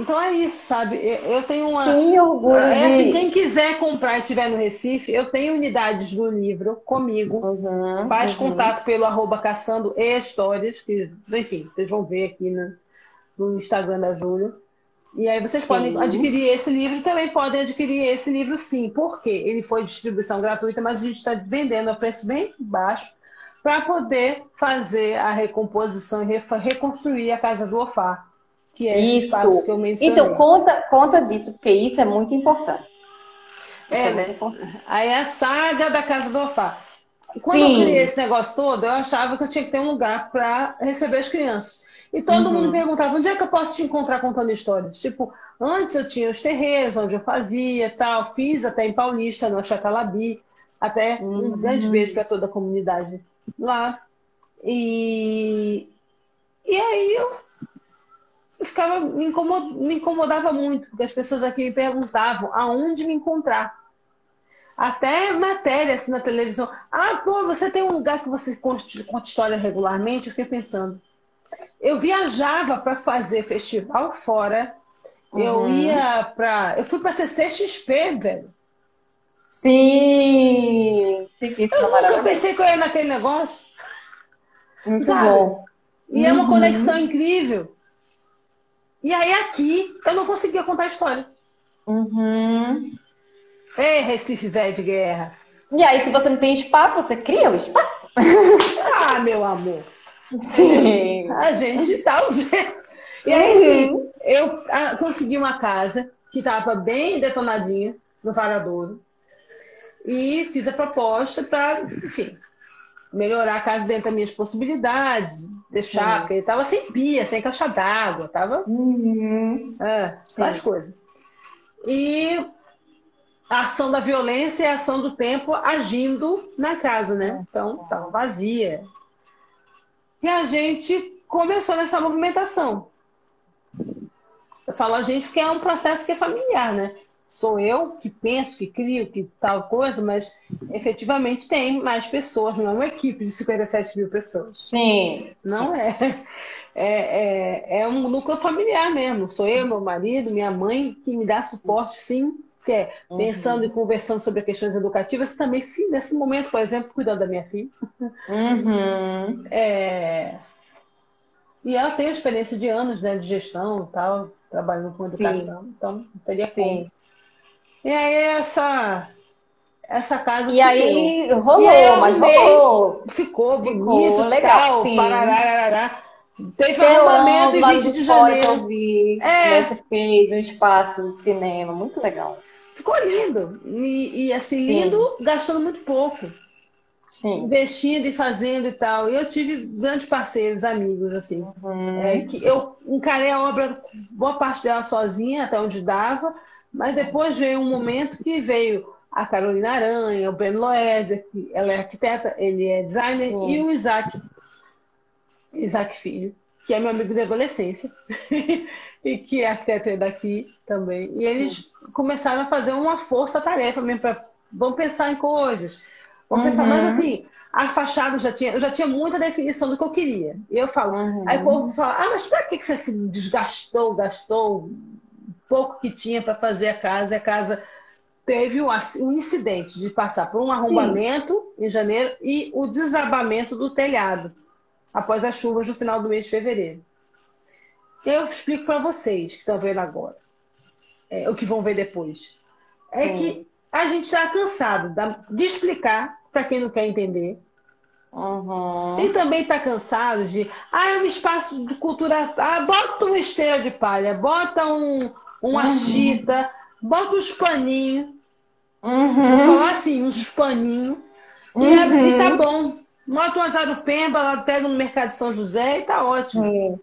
Então é isso, sabe? Eu tenho uma. Sim, orgulho. É, assim, quem quiser comprar e estiver no Recife, eu tenho unidades do livro comigo. Uhum, Faz uhum. contato pelo arroba caçando e histórias, que, enfim, vocês vão ver aqui no, no Instagram da Júlia. E aí vocês sim. podem adquirir esse livro e também podem adquirir esse livro sim. Por quê? Ele foi distribuição gratuita, mas a gente está vendendo a preço bem baixo para poder fazer a recomposição e reconstruir a casa do Ofá, que é isso. que eu mencionei. Então, conta, conta disso, porque isso é muito importante. É, é importante. Aí é a saga da casa do Ofá. Quando Sim. eu criei esse negócio todo, eu achava que eu tinha que ter um lugar para receber as crianças. E todo uhum. mundo perguntava, onde é que eu posso te encontrar contando histórias? Tipo, antes eu tinha os terreiros, onde eu fazia tal, fiz até em Paulista, no Chacalabi, até uhum. um grande beijo para toda a comunidade lá. E, e aí eu ficava, me, incomod, me incomodava muito, porque as pessoas aqui me perguntavam aonde me encontrar. Até matéria assim, na televisão. Ah, pô, você tem um lugar que você conta, história regularmente? Eu fiquei pensando eu viajava para fazer festival fora. Uhum. Eu ia para. Eu fui para CCXP, velho. Sim! eu nunca pensei que eu ia naquele negócio. Muito sabe? bom. E uhum. é uma uhum. conexão incrível. E aí aqui eu não conseguia contar a história. Uhum. Ei, Recife velho de guerra. E aí, se você não tem espaço, você cria o espaço. ah, meu amor. Sim. A gente tá usando. E aí, uhum. eu ah, consegui uma casa que estava bem detonadinha no Varadouro. E fiz a proposta para, enfim, melhorar a casa dentro das minhas possibilidades, deixar, porque estava sem pia, sem caixa d'água, tava. Uhum. É, faz coisas. E a ação da violência e a ação do tempo agindo na casa, né? Então, estava vazia, e a gente começou nessa movimentação. Eu falo a gente porque é um processo que é familiar, né? Sou eu que penso, que crio, que tal coisa, mas efetivamente tem mais pessoas, não é uma equipe de 57 mil pessoas. Sim. Não é. é, é, é um núcleo familiar mesmo. Sou eu, meu marido, minha mãe, que me dá suporte, sim, que é uhum. pensando e conversando sobre questões educativas, também, sim, nesse momento, por exemplo, cuidando da minha filha. Uhum. É... E ela tem experiência de anos né, de gestão e tal, trabalhando com educação, sim. então não teria sim. como. E aí essa essa casa E ficou. aí rolou, aí, mas rolou. Ficou, bonito, legal, tal, parará, Teve arrumamento em 20 de janeiro. Eu vi, é. Você fez um espaço de cinema, muito legal. Ficou lindo. E, e assim, Sim. lindo, gastando muito pouco. Sim. Investindo e fazendo e tal. E eu tive grandes parceiros, amigos, assim. Uhum. É, que eu encarei a obra, boa parte dela sozinha, até onde dava, mas depois veio um momento que veio a Carolina Aranha, o Breno Loeser, que ela é arquiteta, ele é designer, Sim. e o Isaac, Isaac Filho, que é meu amigo de adolescência, e que é arquiteto daqui também. E eles Sim. começaram a fazer uma força-tarefa mesmo para vamos pensar em coisas. Vamos uhum. pensar, mas assim, a fachada já tinha, eu já tinha muita definição do que eu queria. E eu falo, uhum. aí o povo fala, ah, mas para que você se desgastou, gastou pouco que tinha para fazer a casa, a casa teve um incidente de passar por um arrombamento Sim. em janeiro e o desabamento do telhado após as chuvas no final do mês de fevereiro. Eu explico para vocês que estão vendo agora, é, o que vão ver depois. É Sim. que a gente está cansado de explicar para quem não quer entender. Uhum. E também está cansado de, ah, é um espaço de cultura. Ah, bota uma esteira de palha, bota um, uma uhum. chita, bota uns paninhos. Uhum. Vou falar assim, uns paninhos. Uhum. E, é, e, tá bom. Bota um azar pemba, lá pega no mercado de São José e tá ótimo. Uhum.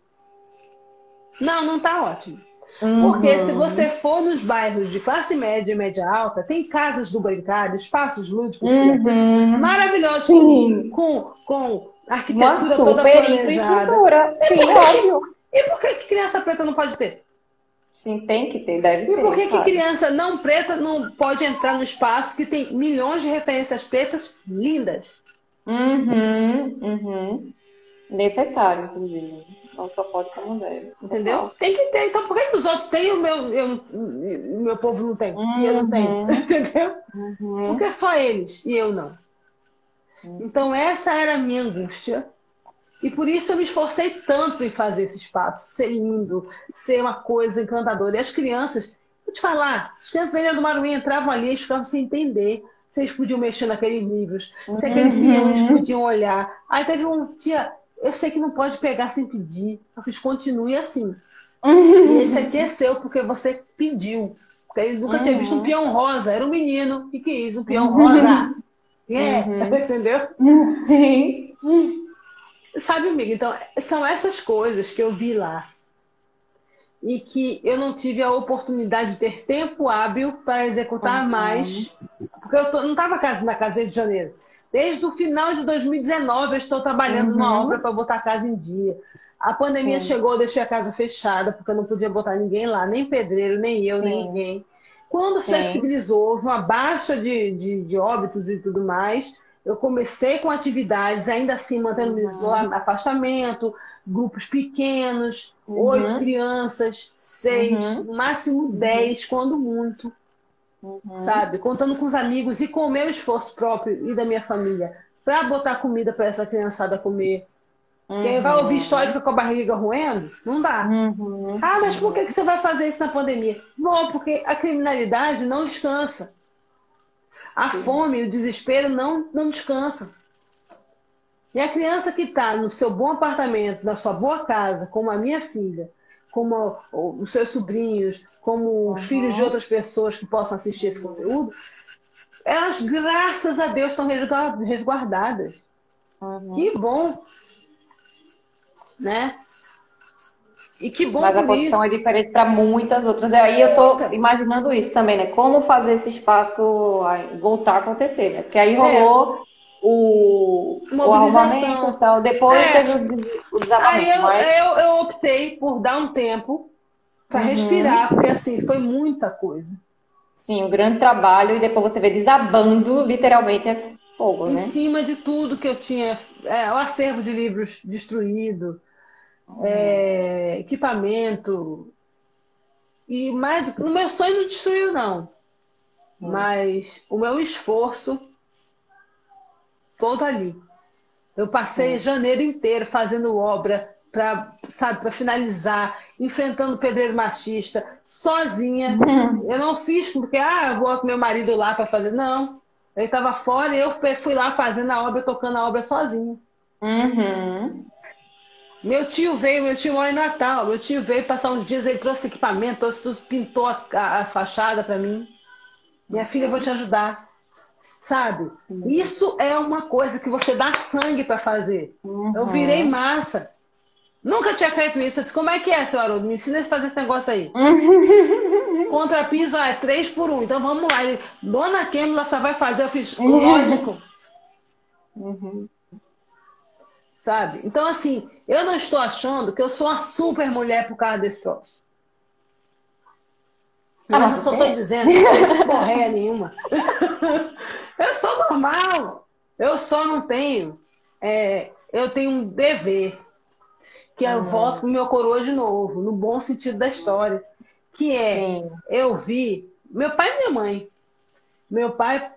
Não, não tá ótimo. Porque se você for nos bairros de classe média e média alta, tem casas do bancário, espaços lúdicos uhum. maravilhosos com, com, com arquitetura Uma toda planejada. Sim, óbvio. E por que criança preta não pode ter? Sim, tem que ter, deve ter. E por que, que criança não preta não pode entrar no espaço que tem milhões de referências pretas lindas? Uhum, uhum. Necessário, inclusive. Não só pode como deve. Entendeu? Tem que ter. Então por que, os outros têm e o meu, eu, o meu povo não tem? Uhum. E eu não tenho. Uhum. Entendeu? Uhum. Porque só eles e eu não. Uhum. Então essa era a minha angústia e por isso eu me esforcei tanto em fazer esse espaço, ser lindo, ser uma coisa encantadora. E as crianças, vou te falar, as crianças da Ilha do Maruim entravam ali e ficavam sem entender se eles podiam mexer naqueles livros, se aquele uhum. eles podiam olhar. Aí teve um dia, eu sei que não pode pegar sem pedir, eu fiz continue assim. Uhum. E esse aqui é seu porque você pediu. Porque ele nunca uhum. tinha visto um peão rosa, era um menino que quis um peão uhum. rosa. É, uhum. entendeu? Sim. Sabe, amiga? Então, são essas coisas que eu vi lá e que eu não tive a oportunidade de ter tempo hábil para executar uhum. mais, porque eu tô, não estava na casa de janeiro. Desde o final de 2019 eu estou trabalhando uhum. numa obra para botar a casa em dia. A pandemia Sim. chegou, eu deixei a casa fechada, porque eu não podia botar ninguém lá, nem pedreiro, nem eu, Sim. nem ninguém. Quando Sim. flexibilizou, houve uma baixa de, de, de óbitos e tudo mais, eu comecei com atividades, ainda assim mantendo uhum. afastamento, grupos pequenos, uhum. oito crianças, seis, uhum. máximo uhum. dez, quando muito. Uhum. Sabe? Contando com os amigos e com o meu esforço próprio e da minha família para botar comida para essa criançada comer. Uhum. Quem vai ouvir história com a barriga roendo? Não dá. Uhum. Ah, mas por que, que você vai fazer isso na pandemia? Bom, porque a criminalidade não descansa. A Sim. fome e o desespero não, não descansam. E a criança que está no seu bom apartamento, na sua boa casa, como a minha filha, como os seus sobrinhos, como uhum. os filhos de outras pessoas que possam assistir esse conteúdo, elas, graças a Deus, estão resguardadas. Uhum. Que bom! Né? E que bom Mas a posição isso. é diferente para muitas outras. E aí eu tô imaginando isso também, né? Como fazer esse espaço voltar a acontecer, né? Porque aí rolou é. O, o e tal. Depois é. teve o. Aí eu, mas... eu, eu, optei por dar um tempo para uhum. respirar, porque assim, foi muita coisa. Sim, um grande trabalho, e depois você vê desabando, literalmente é fogo, em né? Em cima de tudo que eu tinha, é, o acervo de livros destruído é, equipamento. E mais, no meu sonho não destruiu, não. Mas o meu esforço todo ali. Eu passei Sim. janeiro inteiro fazendo obra para sabe para finalizar, enfrentando pedreiro machista, sozinha. Uhum. Eu não fiz porque ah, eu vou com meu marido lá para fazer. Não. Ele estava fora e eu fui lá fazendo a obra, tocando a obra sozinha. Uhum. Meu tio veio, meu tio mora em Natal. Meu tio veio passar uns dias, ele trouxe equipamento, trouxe tudo, pintou a, a, a fachada para mim. Minha filha, eu vou te ajudar. Sabe? Sim. Isso é uma coisa que você dá sangue para fazer. Uhum. Eu virei massa. Nunca tinha feito isso. Eu disse, como é que é, seu Haroldo? Me ensina a fazer esse negócio aí. Contrapiso, ah, é três por um. Então vamos lá. Ele, Dona Kemla só vai fazer. Eu fiz, lógico. Uhum. Sabe? Então, assim, eu não estou achando que eu sou uma super mulher por causa desse troço. Ah, mas eu só estou dizendo, não porra nenhuma. eu sou normal. Eu só não tenho. É, eu tenho um dever. Que é eu voto pro meu coroa de novo, no bom sentido da história. Que é, Sim. eu vi, meu pai e minha mãe. Meu pai,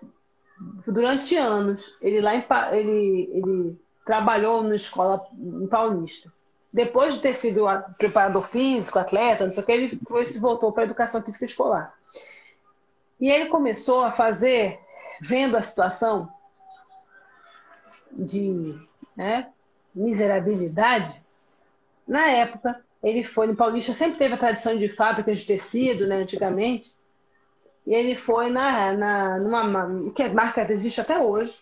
durante anos, ele lá em, ele, ele trabalhou na escola em Paulista. Depois de ter sido preparador físico, atleta, não sei o que, ele foi, se voltou para a educação física escolar. E ele começou a fazer, vendo a situação de né, miserabilidade, na época, ele foi no Paulista, sempre teve a tradição de fábrica de tecido, né, antigamente, e ele foi na, na, numa que a marca existe até hoje,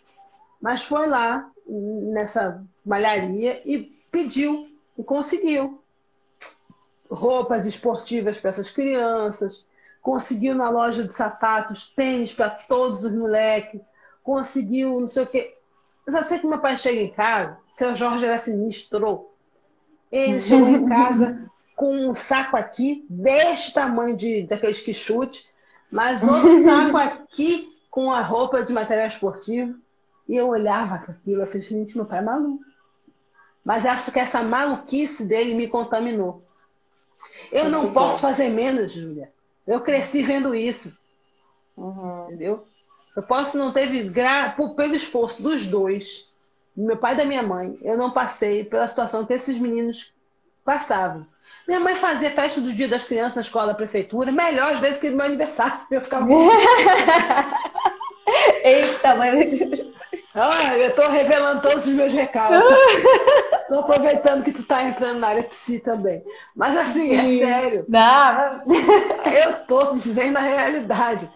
mas foi lá nessa malharia e pediu e conseguiu roupas esportivas para essas crianças, conseguiu na loja de sapatos tênis para todos os moleques, conseguiu não sei o quê. Eu já sei que meu pai chega em casa, seu Jorge era sinistro. Ele chegou em casa com um saco aqui, deste tamanho de, daqueles que chute, mas outro saco aqui com a roupa de material esportivo. E eu olhava aquilo, eu falei, gente, meu pai é maluco. Mas acho que essa maluquice dele me contaminou. Eu não posso fazer menos, Júlia. Eu cresci vendo isso. Uhum. Entendeu? Eu posso não ter gra... pelo esforço dos dois, do meu pai e da minha mãe, eu não passei pela situação que esses meninos passavam. Minha mãe fazia festa do dia das crianças na escola da prefeitura, melhor às vezes que no meu aniversário. Eu ficava. Eita, mãe. Ah, eu tô revelando todos os meus recados. tô aproveitando que tu tá entrando na área psi também. Mas assim, é Sim. é sério. Não. eu tô dizendo a realidade.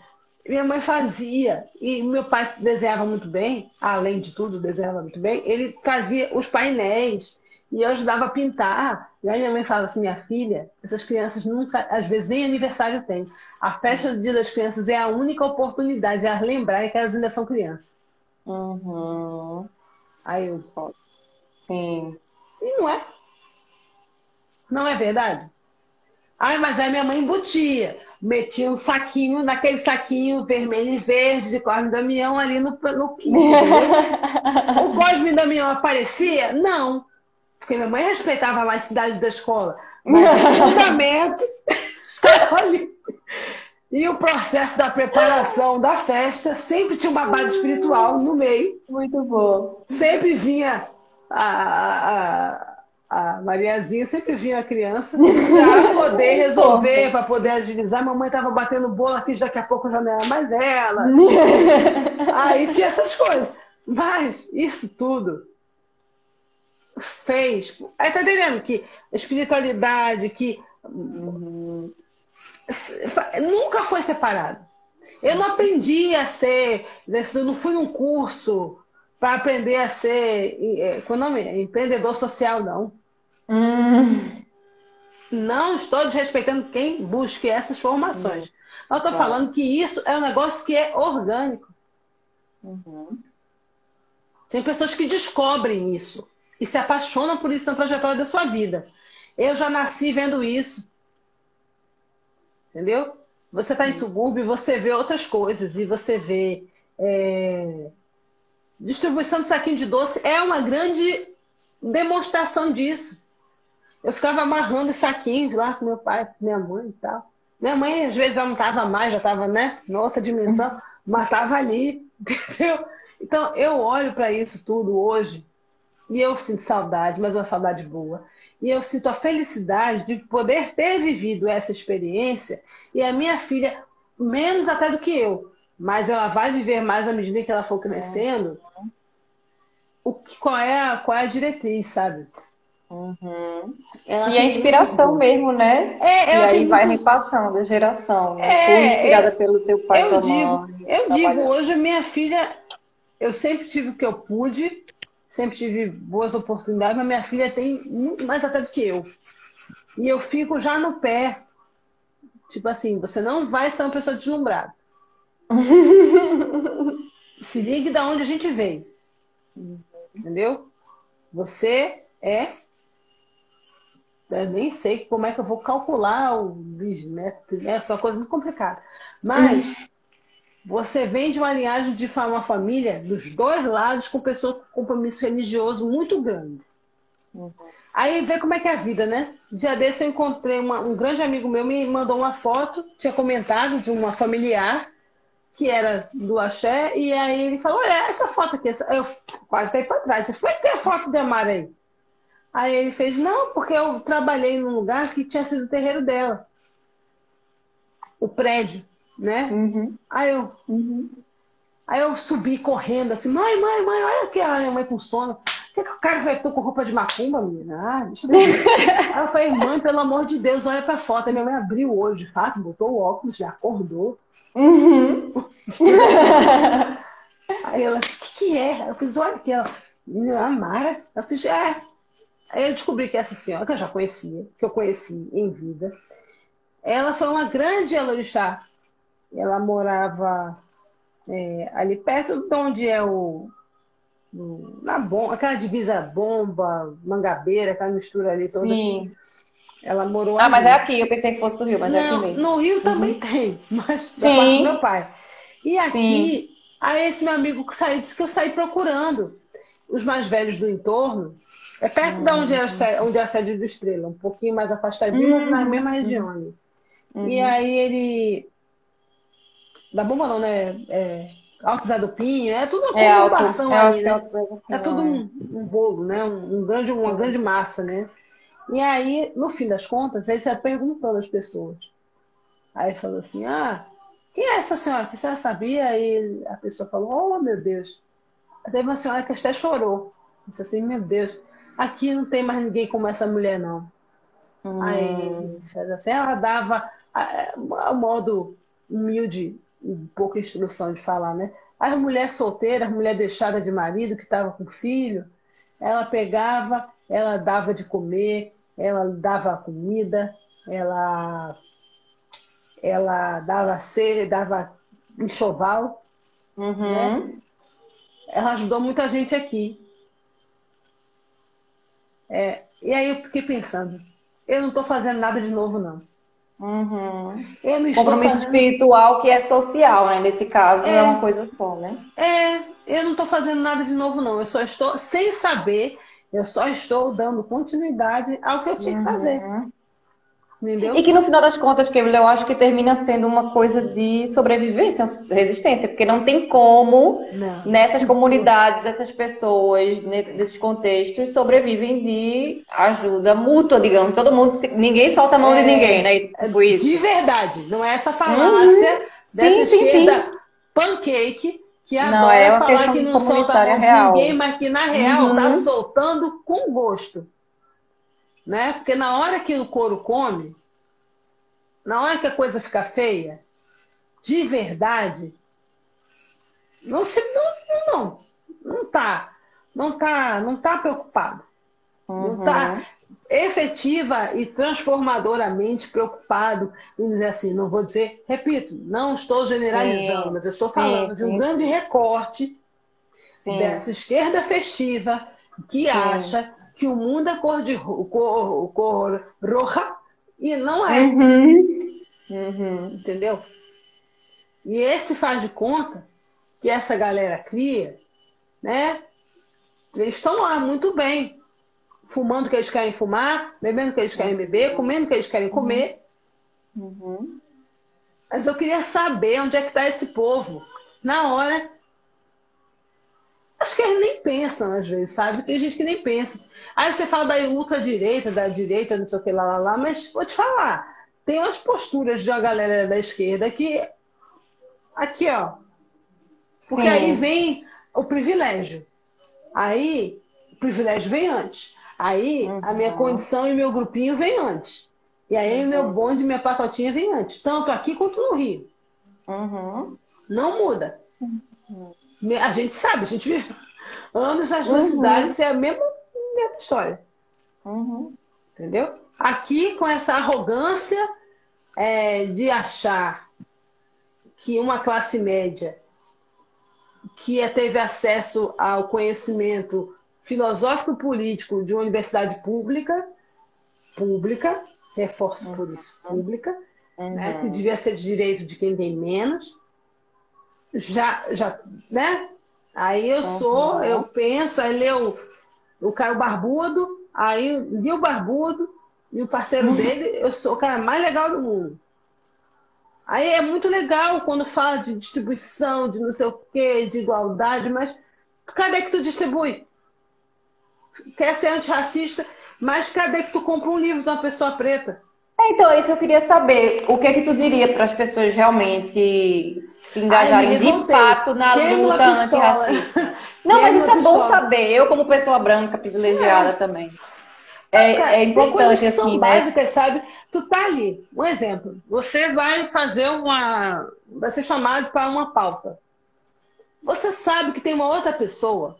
Minha mãe fazia, e meu pai desenhava muito bem, além de tudo, desenhava muito bem, ele fazia os painéis, e eu ajudava a pintar. E aí minha mãe fala assim, minha filha, essas crianças nunca, às vezes nem aniversário tem. A festa do Dia das Crianças é a única oportunidade de elas lembrarem que elas ainda são crianças. Uhum. Aí eu falo. Sim. E não é? Não é verdade? Ai, mas aí minha mãe embutia. Metia um saquinho, naquele saquinho vermelho e verde de Cosme Damião ali no, no quinto. o Cosme Damião aparecia? Não. Porque minha mãe respeitava lá a cidade da escola. Mas o fundamento estava ali. E o processo da preparação da festa sempre tinha uma base espiritual no meio. Muito bom. Sempre vinha a, a, a Mariazinha, sempre vinha a criança para poder resolver, para poder agilizar. Mamãe estava batendo bolo aqui, daqui a pouco já não era mais ela. Aí tinha essas coisas. Mas isso tudo fez. Aí tá entendendo que espiritualidade, que. Uhum nunca foi separado. Eu não aprendi a ser, eu não fui num curso para aprender a ser é, qual é empreendedor social, não. Hum. Não estou desrespeitando quem busque essas formações. Hum. Eu estou falando que isso é um negócio que é orgânico. Uhum. Tem pessoas que descobrem isso e se apaixonam por isso na trajetória da sua vida. Eu já nasci vendo isso entendeu? Você está em subúrbio, você vê outras coisas e você vê é... distribuição de saquinho de doce é uma grande demonstração disso. eu ficava amarrando saquinhos lá com meu pai, com minha mãe e tal. Minha mãe, às vezes, já não estava mais, já estava, né, em outra dimensão, mas estava ali, entendeu? Então, eu olho para isso tudo hoje e eu sinto saudade, mas uma saudade boa. E eu sinto a felicidade de poder ter vivido essa experiência e a minha filha, menos até do que eu, mas ela vai viver mais à medida que ela for crescendo. O que, qual, é a, qual é a diretriz, sabe? Uhum. E a inspiração mesmo, né? É, e aí vai muito... repassando a geração. Né? É, inspirada eu, pelo teu pai eu digo, Eu digo, hoje minha filha, eu sempre tive o que eu pude, sempre tive boas oportunidades, mas minha filha tem muito mais até do que eu. E eu fico já no pé. Tipo assim, você não vai ser uma pessoa deslumbrada. Se ligue da onde a gente veio. Entendeu? Você é. Eu nem sei como é que eu vou calcular o bisneto, né? É uma coisa muito complicada. Mas você vem de uma linhagem de uma família dos dois lados com pessoas com compromisso religioso muito grande. Aí vê como é que é a vida, né? Dia desse eu encontrei uma, um grande amigo meu, me mandou uma foto, tinha comentado de uma familiar que era do axé, e aí ele falou, olha, essa foto aqui, eu quase caí para trás, você foi ter a foto de Amara aí? Aí ele fez, não, porque eu trabalhei num lugar que tinha sido o terreiro dela. O prédio né? Uhum. Aí eu. Uhum. Aí eu subi correndo assim, mãe, mãe, mãe, olha aqui a minha mãe com sono. O que, que o cara vai com roupa de macumba, menina? Ah, deixa eu ver. Eu falei, mãe, pelo amor de Deus, olha pra foto. Aí minha mãe abriu o olho, de fato, botou o óculos, já acordou. Uhum. Aí ela, o que, que é? Eu fiz, olha aqui, ela, a Mara. Eu fiz, é. Aí eu descobri que essa senhora, que eu já conhecia, que eu conheci em vida, ela foi uma grande elorixá ela morava é, ali perto de onde é o. na bomba, aquela divisa bomba, mangabeira, aquela mistura ali toda. Sim. Ela morou Ah, ali. mas é aqui, eu pensei que fosse do Rio, mas Não, é aqui mesmo. No Rio também uhum. tem, mas Sim. da parte do meu pai. E aqui, Sim. aí esse meu amigo que saiu disse que eu saí procurando os mais velhos do entorno. É perto uhum. de onde é, onde é a sede do Estrela, um pouquinho mais afastadinho, uhum. mas na mesma região. Uhum. E aí ele da bomba não, né? É, Alto Zé do Pinho, é tudo uma é conurbação é ali, né? É tudo um, um bolo, né? Um, um, grande, uma grande massa, né? E aí, no fim das contas, aí você perguntou às pessoas. Aí falou assim, ah, quem é essa senhora? Que a senhora sabia? Aí a pessoa falou, oh meu Deus. Teve uma senhora que até chorou. Disse assim, meu Deus, aqui não tem mais ninguém como essa mulher, não. Hum. Aí, assim, ela dava a, a modo humilde pouca instrução de falar, né? As mulheres solteiras, mulher deixada de marido, que estava com filho, ela pegava, ela dava de comer, ela dava comida, ela, ela dava ser, dava enxoval. Uhum. Né? Ela ajudou muita gente aqui. É, e aí eu fiquei pensando, eu não estou fazendo nada de novo, não. Uhum. Compromisso fazendo... espiritual que é social, né? Nesse caso, é, é uma coisa só, né? É, eu não estou fazendo nada de novo, não. Eu só estou, sem saber, eu só estou dando continuidade ao que eu tinha que fazer. Uhum. Entendeu? E que no final das contas, Kevin, eu acho que termina sendo uma coisa de sobrevivência, resistência, porque não tem como não. nessas comunidades, essas pessoas, nesses contextos, sobrevivem de ajuda mútua, digamos. Todo mundo, ninguém solta a mão é, de ninguém, né? Tipo isso. De verdade, não é essa falácia uhum. dessa sim, sim, sim. pancake que agora não, é falar que não solta a mão de ninguém, mas que na real está uhum. soltando com gosto né? Porque na hora que o couro come, na hora que a coisa fica feia, de verdade, não se não não não tá não tá não tá preocupado, uhum. não tá efetiva e transformadoramente preocupado em dizer assim, não vou dizer, repito, não estou generalizando, sim. mas eu estou falando sim, de um sim. grande recorte dessa esquerda festiva que acha que o mundo é cor de cor, cor roxa e não é. Uhum. Uhum. Entendeu? E esse faz de conta que essa galera cria, né? Eles estão lá muito bem. fumando o que eles querem fumar, bebendo o que eles querem beber, comendo o que eles querem comer. Uhum. Mas eu queria saber onde é que está esse povo. Na hora. Acho que eles nem pensam, às vezes, sabe? Tem gente que nem pensa. Aí você fala da ultradireita, da direita, não sei o que lá, lá, lá, mas vou te falar. Tem umas posturas de uma galera da esquerda que. Aqui, ó. Porque Sim. aí vem o privilégio. Aí, o privilégio vem antes. Aí, uhum. a minha uhum. condição e meu grupinho vem antes. E aí, uhum. meu bonde, minha pacotinha vem antes. Tanto aqui quanto no Rio. Uhum. Não muda. Uhum. A gente sabe, a gente vive anos nas duas uhum. cidades, é a mesma, mesma história. Uhum. Entendeu? Aqui, com essa arrogância é, de achar que uma classe média que teve acesso ao conhecimento filosófico político de uma universidade pública, pública, reforço por isso, uhum. pública, uhum. Né, que devia ser de direito de quem tem menos, já, já, né? Aí eu uhum. sou, eu penso, aí leu o Caio Barbudo, aí li o Barbudo e o parceiro uhum. dele, eu sou o cara mais legal do mundo. Aí é muito legal quando fala de distribuição, de não sei o quê, de igualdade, mas cadê que tu distribui? Quer ser antirracista, mas cadê que tu compra um livro de uma pessoa preta? É, então, é isso que eu queria saber. O que é que tu diria para as pessoas realmente se engajarem Ai, de fato na luta antirracista? Não, mas isso é bom saber. Eu, como pessoa branca privilegiada é. também. É, é importante, assim, são né? básicas, sabe? Tu tá ali. Um exemplo. Você vai fazer uma. Vai ser chamado para uma pauta. Você sabe que tem uma outra pessoa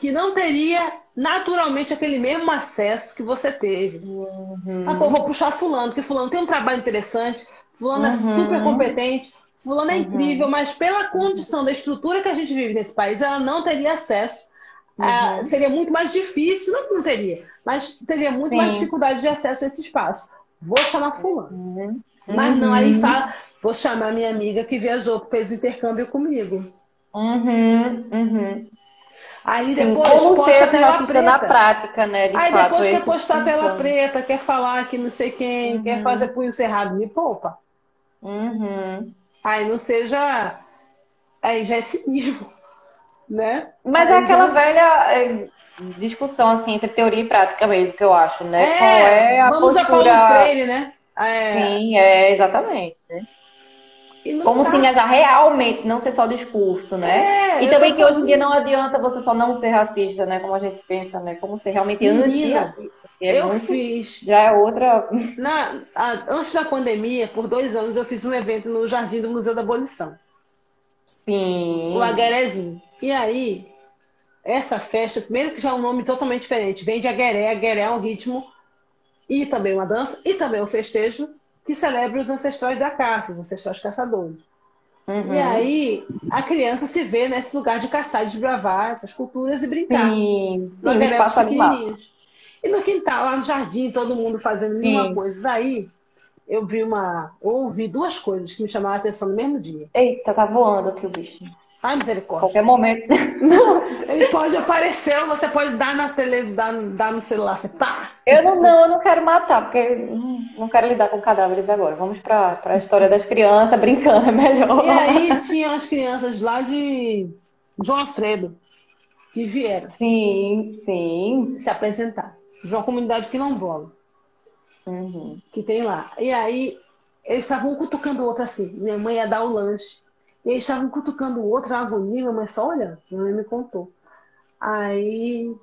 que não teria naturalmente aquele mesmo acesso que você teve. Uhum. Ah, pô, vou puxar fulano, porque fulano tem um trabalho interessante, fulano é uhum. é super competente, fulano é uhum. incrível, mas pela condição da estrutura que a gente vive nesse país, ela não teria acesso. Ah, seria muito mais difícil, não, não teria, mas teria muito Sim. mais dificuldade de acesso a esse espaço. Vou chamar fulano. Uhum. Mas não, aí uhum. fala, vou chamar minha amiga que viajou, que fez o intercâmbio comigo. Uhum, uhum. Aí Sim, depois como posta ser tela preta. na prática, né? De Aí fato, depois quer postar tela preta, quer falar que não sei quem, uhum. quer fazer punho cerrado, me poupa. Uhum. Aí não seja. Aí já é cinismo. Né? Mas Aí é aquela já... velha é, discussão assim entre teoria e prática mesmo, que eu acho, né? É, Qual é a vamos postura... a Paulo Freire, né? É... Sim, é, exatamente. Né? Como tá. se engajar realmente, não ser só discurso, né? É, e também que hoje em dia não adianta você só não ser racista, né? Como a gente pensa, né? Como ser realmente anti-racista. É eu muito, fiz. Já é outra. Na, a, antes da pandemia, por dois anos, eu fiz um evento no Jardim do Museu da Abolição. Sim. O Aguerezinho. E aí, essa festa, primeiro que já é um nome totalmente diferente. Vem de Agueré. Agueré é um ritmo e também uma dança e também um festejo que celebra os ancestrais da caça, os ancestrais caçadores. Uhum. E aí a criança se vê nesse lugar de caçar, de desbravar essas culturas e brincar. Sim, no espaço E no quintal, lá no jardim, todo mundo fazendo Sim. coisa. Aí eu vi uma. ouvi duas coisas que me chamaram a atenção no mesmo dia. Eita, tá voando aqui o bicho. Ai, misericórdia. Qualquer momento. Ele pode aparecer ou você pode dar na tele, dar, dar no celular. Você pá! Eu não, não, eu não quero matar, porque não quero lidar com cadáveres agora. Vamos para a história das crianças brincando, é melhor. E aí tinha as crianças lá de João Alfredo que vieram. Sim, sim. Se apresentar. De uma comunidade quilombola. Uhum. Que tem lá. E aí eles estavam cutucando o outro assim. Minha mãe ia dar o lanche. E eles estavam cutucando o outro, a agonia, mas só olhando, minha mãe me contou. Aí,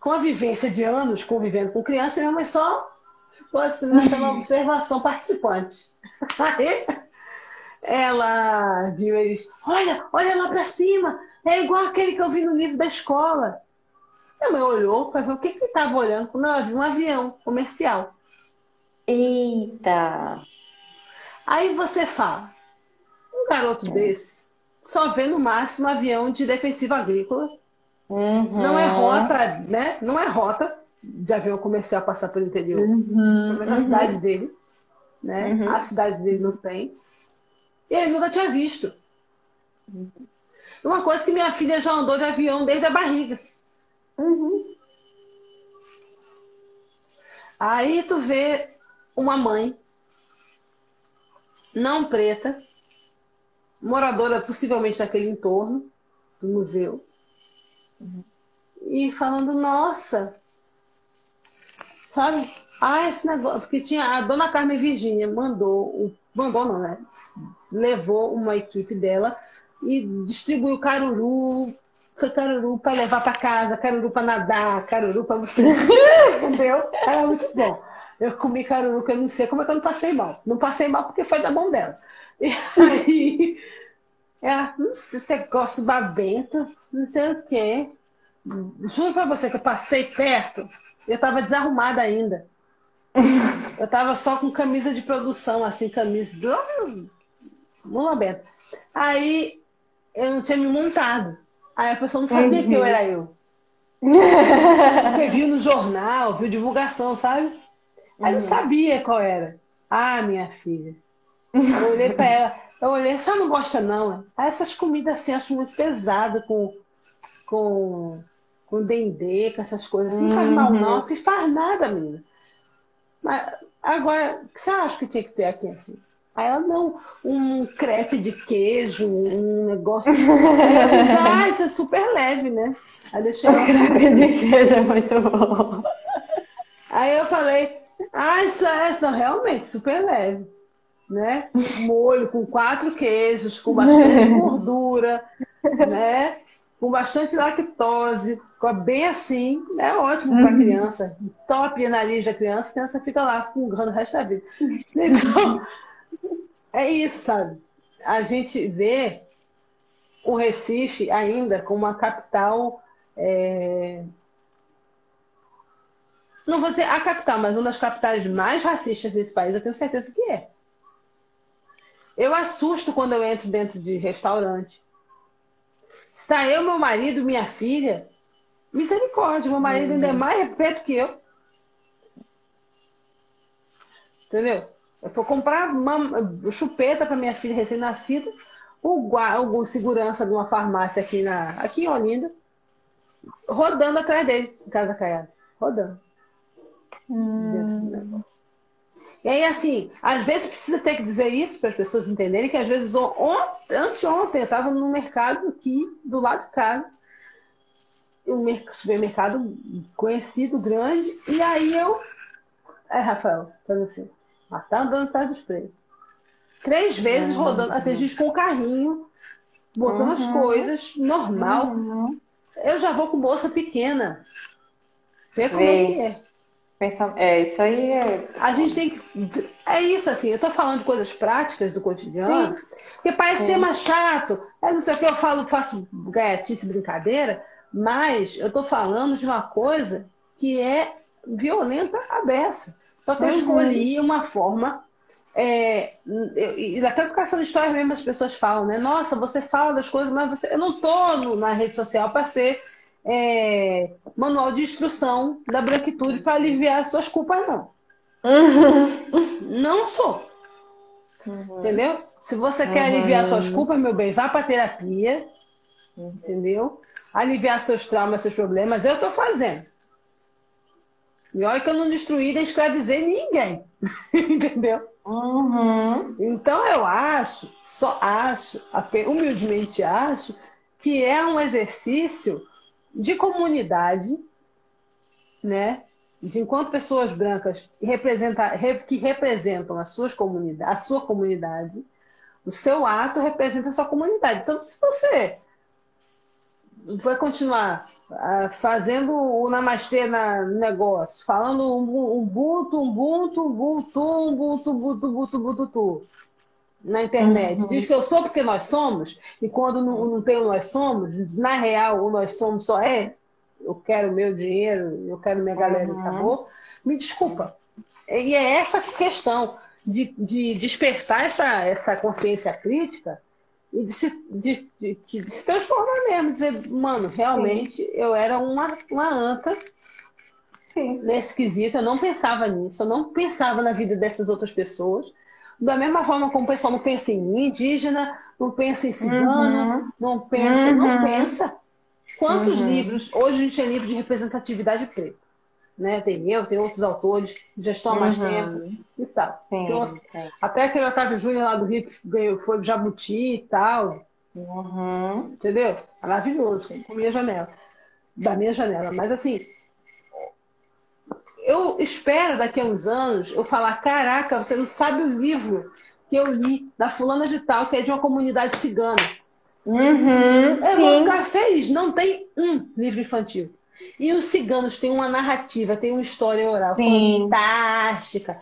com a vivência de anos convivendo com criança, minha mãe só ficou assim, naquela observação participante. Aí, ela viu eles, olha, olha lá para cima, é igual aquele que eu vi no livro da escola. Minha mãe olhou para ver o que, que ele estava olhando. Não, vi um avião comercial. Eita! Aí você fala, garoto é. desse só vê no máximo avião de defensiva agrícola. Uhum. Não é rota, né? Não é rota de avião comercial passar pelo interior. Uhum. Pelo menos a cidade dele. Né? Uhum. A cidade dele não tem. E ele nunca tinha visto. Uma coisa que minha filha já andou de avião desde a barriga. Uhum. Aí tu vê uma mãe não preta, moradora possivelmente daquele entorno do museu, uhum. e falando, nossa, sabe? Ah, esse negócio, porque tinha a dona Carmen Virgínia mandou, mandou não, né? Levou uma equipe dela e distribuiu caruru, caruru para levar para casa, caruru para nadar, caruru para você. Entendeu? Era muito bom. Eu comi caruru que eu não sei como é que eu não passei mal. Não passei mal porque foi da mão dela. E aí, é, não sei, esse negócio babento, não sei o quê. Juro pra você que eu passei perto, eu tava desarrumada ainda. Eu tava só com camisa de produção, assim, camisa. Não lamento. Aí eu não tinha me montado. Aí a pessoa não sabia uhum. que eu era eu. Porque viu no jornal, viu divulgação, sabe? Aí não uhum. sabia qual era. Ah, minha filha. Eu olhei pra ela, eu olhei, você não gosta não? Aí essas comidas assim, acho muito pesado com, com, com dendê, com essas coisas assim, uhum. faz mal não, que faz nada, menina. Mas agora, o que você acha que tinha que ter aqui assim? Aí ela, não, um crepe de queijo, um negócio. Ah, isso é super leve, né? Aí deixei ela. crepe de queijo é muito bom. Aí eu falei, ah, isso é, não, realmente, super leve. Né? Molho com quatro queijos, com bastante gordura, né? Com bastante lactose, bem assim, é ótimo para uhum. criança. Top nariz da criança, a criança fica lá fungando o resto da vida. Então, é isso, sabe? A gente vê o Recife ainda como uma capital é, não vou dizer a capital, mas uma das capitais mais racistas desse país, eu tenho certeza que é. Eu assusto quando eu entro dentro de restaurante. Está eu, meu marido, minha filha. Misericórdia, meu marido ainda é uhum. mais preto que eu. Entendeu? Eu vou comprar uma chupeta para minha filha recém-nascida. O, o segurança de uma farmácia aqui, na, aqui em Olinda, rodando atrás dele, em Casa Caiada. Rodando. Hum. E aí, assim, às vezes precisa ter que dizer isso para as pessoas entenderem que às vezes ontem, anteontem eu estava no mercado aqui do lado de casa, um supermercado conhecido, grande, e aí eu. É, Rafael, fazendo assim, ah, tá andando atrás dos preços. Três vezes uhum. rodando, assim, a gente com o carrinho, botando uhum. as coisas, normal. Uhum. Eu já vou com bolsa pequena. Vê como é que é. Pensa... É, isso aí é. A gente tem que. É isso, assim, eu tô falando de coisas práticas do cotidiano, Sim. porque parece Sim. tema chato. É não sei o que eu falo, faço gaiatice, brincadeira, mas eu tô falando de uma coisa que é violenta a beça. Só que uhum. eu escolhi uma forma. É, e até por causa histórias mesmo as pessoas falam, né? Nossa, você fala das coisas, mas você, eu não tô no, na rede social para ser é, manual de instrução da branquitude para aliviar as suas culpas, não. Uhum. Não sou. Uhum. Entendeu? Se você quer uhum. aliviar suas culpas, meu bem, vá para terapia. Entendeu? Aliviar seus traumas, seus problemas, eu estou fazendo. E olha que eu não destruí nem escravizei ninguém. Entendeu? Uhum. Então eu acho, só acho, humildemente acho, que é um exercício de comunidade, né? De enquanto pessoas brancas representa, que representam as suas comunidades, a sua comunidade, o seu ato representa a sua comunidade. Então, se você vai continuar uh, fazendo o namastê na, negócio, falando Ubuntu, Ubuntu, Ubuntu, Ubuntu, Ubuntu, Ubuntu, Ubuntu, na internet. Uhum. Diz que eu sou porque nós somos, e quando não, não tem o nós somos, na real o nós somos só é eu quero meu dinheiro, eu quero minha galera uhum. acabou. Me desculpa. E é essa questão de, de despertar essa, essa consciência crítica e de se, de, de, de se transformar mesmo, dizer, mano, realmente Sim. eu era uma, uma anta Sim. nesse quesito, eu não pensava nisso, eu não pensava na vida dessas outras pessoas. Da mesma forma como o pessoal não pensa em indígena, não pensa em cigano, uhum. não pensa, uhum. não pensa. Quantos uhum. livros, hoje a gente tem livro de representatividade preta, né? Tem eu, tem outros autores, já estão há mais uhum. tempo e tal. Sim, outro, até aquele Otávio Júnior lá do Rio que ganhou, foi Jabuti e tal. Uhum. Entendeu? Maravilhoso, com minha janela. Da minha janela. Mas assim, eu espero daqui a uns anos eu falar: caraca, você não sabe o livro que eu li da fulana de tal, que é de uma comunidade cigana. Uhum, eu sim. vou ficar feliz. Não tem um livro infantil. E os ciganos têm uma narrativa, têm uma história oral sim. fantástica.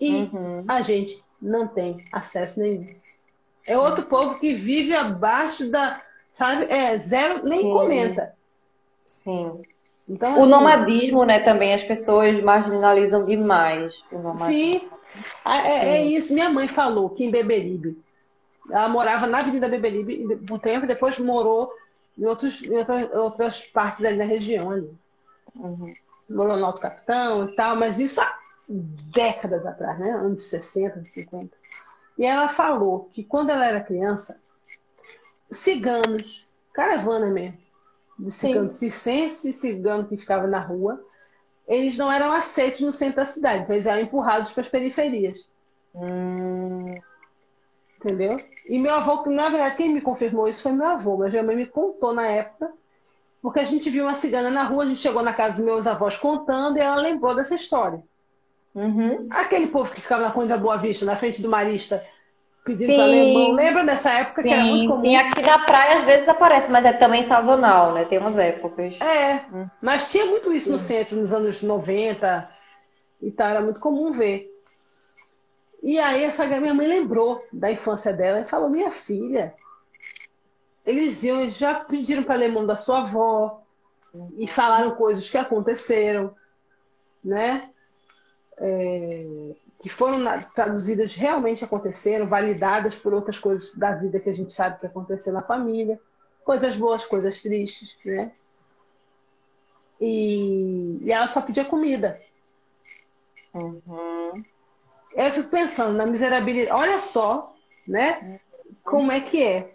E uhum. a gente não tem acesso nenhum. É outro povo que vive abaixo da. Sabe? É zero, nem sim. comenta. Sim. Então, o assim, nomadismo, né, também as pessoas marginalizam demais. Sim. É, é, é, isso. Minha mãe falou que em Beberibe, ela morava na Avenida Beberibe um tempo, depois morou em, outros, outras, outras partes ali na região ali. Uhum. Alto Capitão e tal, mas isso há décadas atrás, né? Anos 60, 50. E ela falou que quando ela era criança, ciganos, caravana mesmo, de cigano circense, cigano que ficava na rua, eles não eram aceitos no centro da cidade, então eles eram empurrados para as periferias. Hum. Entendeu? E meu avô, na verdade, quem me confirmou isso foi meu avô, mas minha mãe me contou na época, porque a gente viu uma cigana na rua, a gente chegou na casa dos meus avós contando e ela lembrou dessa história. Uhum. Aquele povo que ficava na Conde da Boa Vista, na frente do Marista, pedindo sim. alemão. Lembra dessa época sim, que era muito comum? Sim, aqui na praia às vezes aparece, mas é também sazonal, né? Tem umas épocas. É, hum. mas tinha muito isso no centro, nos anos 90 e tal, era muito comum ver. E aí essa minha mãe lembrou da infância dela e falou, minha filha, eles iam, já pediram para alemão da sua avó e falaram coisas que aconteceram, né? É, que foram traduzidas realmente aconteceram, validadas por outras coisas da vida que a gente sabe que aconteceu na família, coisas boas, coisas tristes, né? E, e ela só pedia comida. Uhum. Eu fico pensando na miserabilidade. Olha só, né? Como é que é.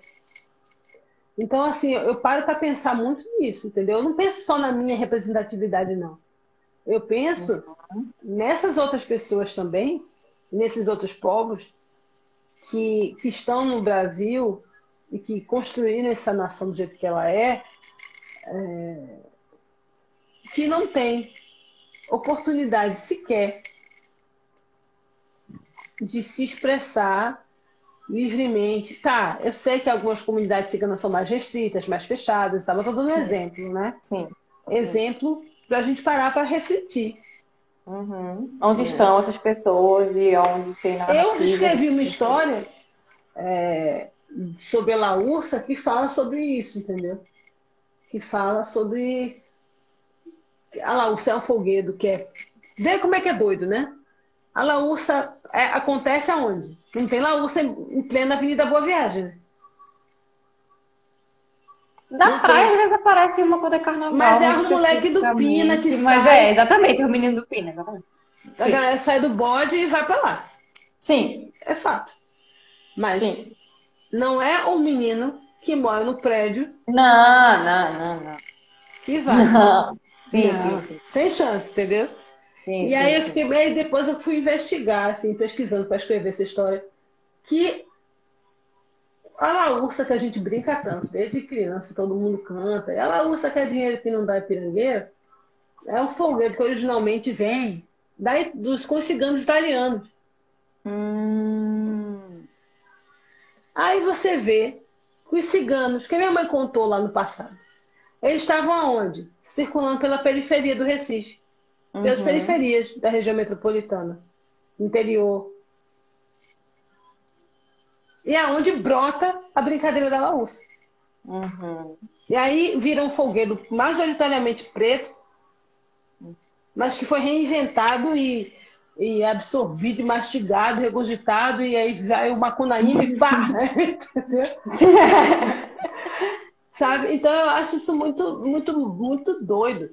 Então, assim, eu paro para pensar muito nisso, entendeu? Eu não penso só na minha representatividade, não. Eu penso nessas outras pessoas também, nesses outros povos que, que estão no Brasil e que construíram essa nação do jeito que ela é, é que não tem oportunidade sequer de se expressar livremente. Tá, eu sei que algumas comunidades ciganas são mais restritas, mais fechadas, estava tá? dando um exemplo, né? Sim. Exemplo para a gente parar para refletir. Uhum. Onde é. estão essas pessoas e onde tem nada. Eu escrevi uma história é, sobre a Laursa que fala sobre isso, entendeu? Que fala sobre. A Laursa é um folguedo que é. Vê como é que é doido, né? A Laursa é, acontece aonde? Não tem Laursa em plena Avenida Boa Viagem, né? Da praia, às vezes aparece uma quando é carnaval. Mas é os moleques do Pina que Mas sai. é, exatamente, os meninos do Pina, exatamente. A Sim. galera sai do bode e vai pra lá. Sim. É fato. Mas Sim. não é o menino que mora no prédio. Não, não, não, não. Que vai. Não. Sim, não. Sim, sim. Sem chance, entendeu? Sim, e aí eu fiquei, aí depois eu fui investigar, assim, pesquisando para escrever essa história, que a laúça que a gente brinca tanto, desde criança, todo mundo canta. E a laúça que é dinheiro que não dá pirangueiro, é um folguedo que originalmente vem daí, dos ciganos italianos. Hum. Aí você vê os ciganos, que minha mãe contou lá no passado, eles estavam aonde? Circulando pela periferia do Recife. Pelas uhum. periferias da região metropolitana, interior, e é onde brota a brincadeira da laúça. Uhum. E aí vira um folguedo majoritariamente preto, mas que foi reinventado e, e absorvido, e mastigado, regurgitado, e aí vai o macunaíma e pá! Sabe? Então eu acho isso muito, muito, muito doido.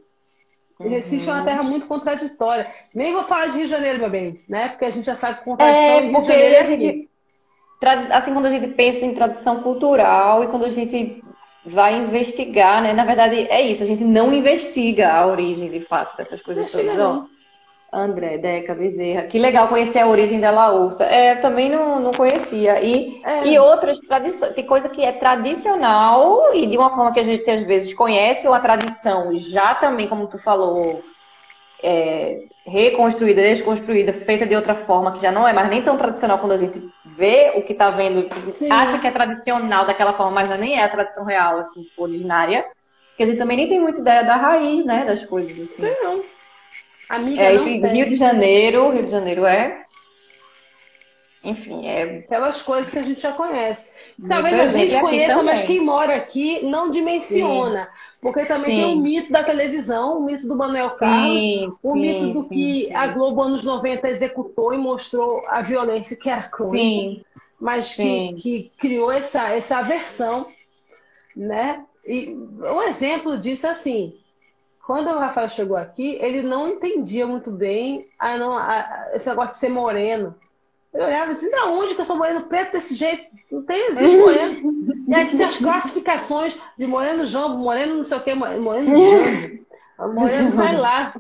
Uhum. Recife é uma terra muito contraditória. Nem vou falar de Rio de Janeiro, meu bem, né? Porque a gente já sabe que contradição é, Rio de Janeiro é aqui. Gente assim, quando a gente pensa em tradição cultural e quando a gente vai investigar, né? Na verdade, é isso, a gente não investiga a origem de fato dessas coisas todas. Ó, André, Deca, Bezerra. Que legal conhecer a origem da laúça. É, também não, não conhecia. E, é. e outras tradições. Tem coisa que é tradicional e de uma forma que a gente às vezes conhece uma tradição já também, como tu falou, é, reconstruída, desconstruída, feita de outra forma, que já não é mais nem tão tradicional quando a gente vê o que está vendo, Sim. acha que é tradicional daquela forma, mas nem é a tradição real, assim, originária. Que a gente também nem tem muita ideia da raiz, né, das coisas, assim. Não. Amiga, é, Rio de Janeiro, Rio de Janeiro é. Enfim, é. Aquelas coisas que a gente já conhece. Talvez a gente conheça, mas quem mora aqui não dimensiona. Sim. Porque também sim. tem o mito da televisão, o mito do Manuel Carlos, sim, o mito do que a Globo anos 90 executou e mostrou a violência que era crônica. Mas que, que criou essa, essa aversão, né? E um exemplo disso é assim, quando o Rafael chegou aqui, ele não entendia muito bem a, não, a, esse negócio de ser moreno. Eu olhava assim, da onde que eu sou moreno preto desse jeito? Não tem, existe moreno. e aqui tem as classificações de moreno jambo, moreno não sei o que, moreno jambo. Moreno sai lá.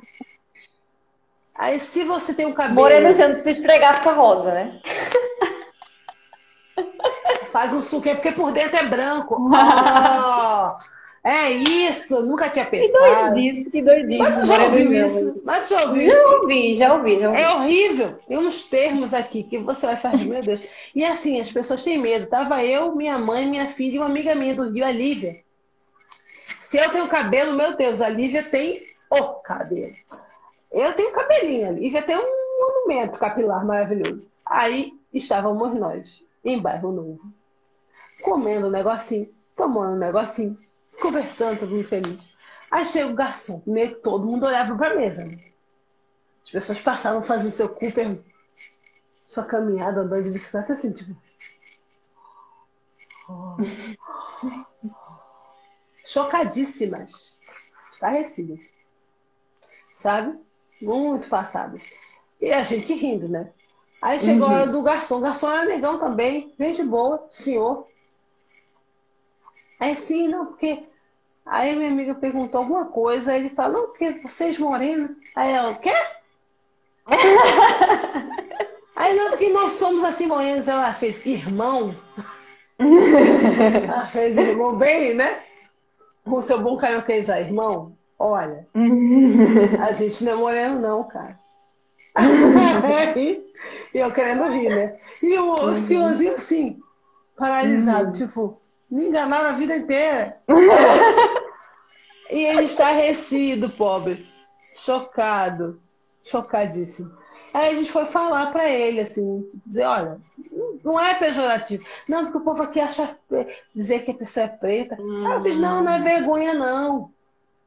Aí se você tem um cabelo. Moreno jambo, se esfregar fica rosa, né? Faz um suco, é porque por dentro é branco. Oh! É isso, nunca tinha pensado. Que doidice, que doidice. Mas já ouviu isso? Mas já ouviu já ouvi, já ouvi, já ouvi. É horrível. Tem uns termos aqui que você vai fazer, meu Deus. E assim, as pessoas têm medo. Tava eu, minha mãe, minha filha e uma amiga minha do Rio, a Lívia. Se eu tenho cabelo, meu Deus, a Lívia tem o cabelo. Eu tenho cabelinho, a Lívia tem um monumento capilar maravilhoso. Aí estávamos nós, em bairro novo, comendo um negocinho, tomando um negocinho conversando, todo mundo feliz. Aí chega o garçom, meio todo mundo olhava pra mesa. Né? As pessoas passavam fazendo seu Cooper, sua caminhada, andando de bicicleta, assim, tipo. Chocadíssimas. Estarrecidas. Sabe? Muito passadas. E a gente rindo, né? Aí chegou uhum. a hora do garçom. O garçom era negão também, gente boa, senhor. Aí sim, não, porque. Aí minha amiga perguntou alguma coisa, aí ele falou, não, porque vocês morenos. Aí ela, o quê? aí não, porque nós somos assim morenos. Ela fez irmão. ela fez irmão bem, né? Com seu bom carioquês irmão. Olha, a gente não é moreno, não, cara. e eu querendo rir, né? E o uhum. senhorzinho assim, paralisado, uhum. tipo, me enganaram a vida inteira. e ele está recido, pobre. Chocado. Chocadíssimo. Aí a gente foi falar para ele, assim, dizer, olha, não é pejorativo. Não, porque o povo aqui acha dizer que a pessoa é preta. Hum. Ah, mas não, não é vergonha, não.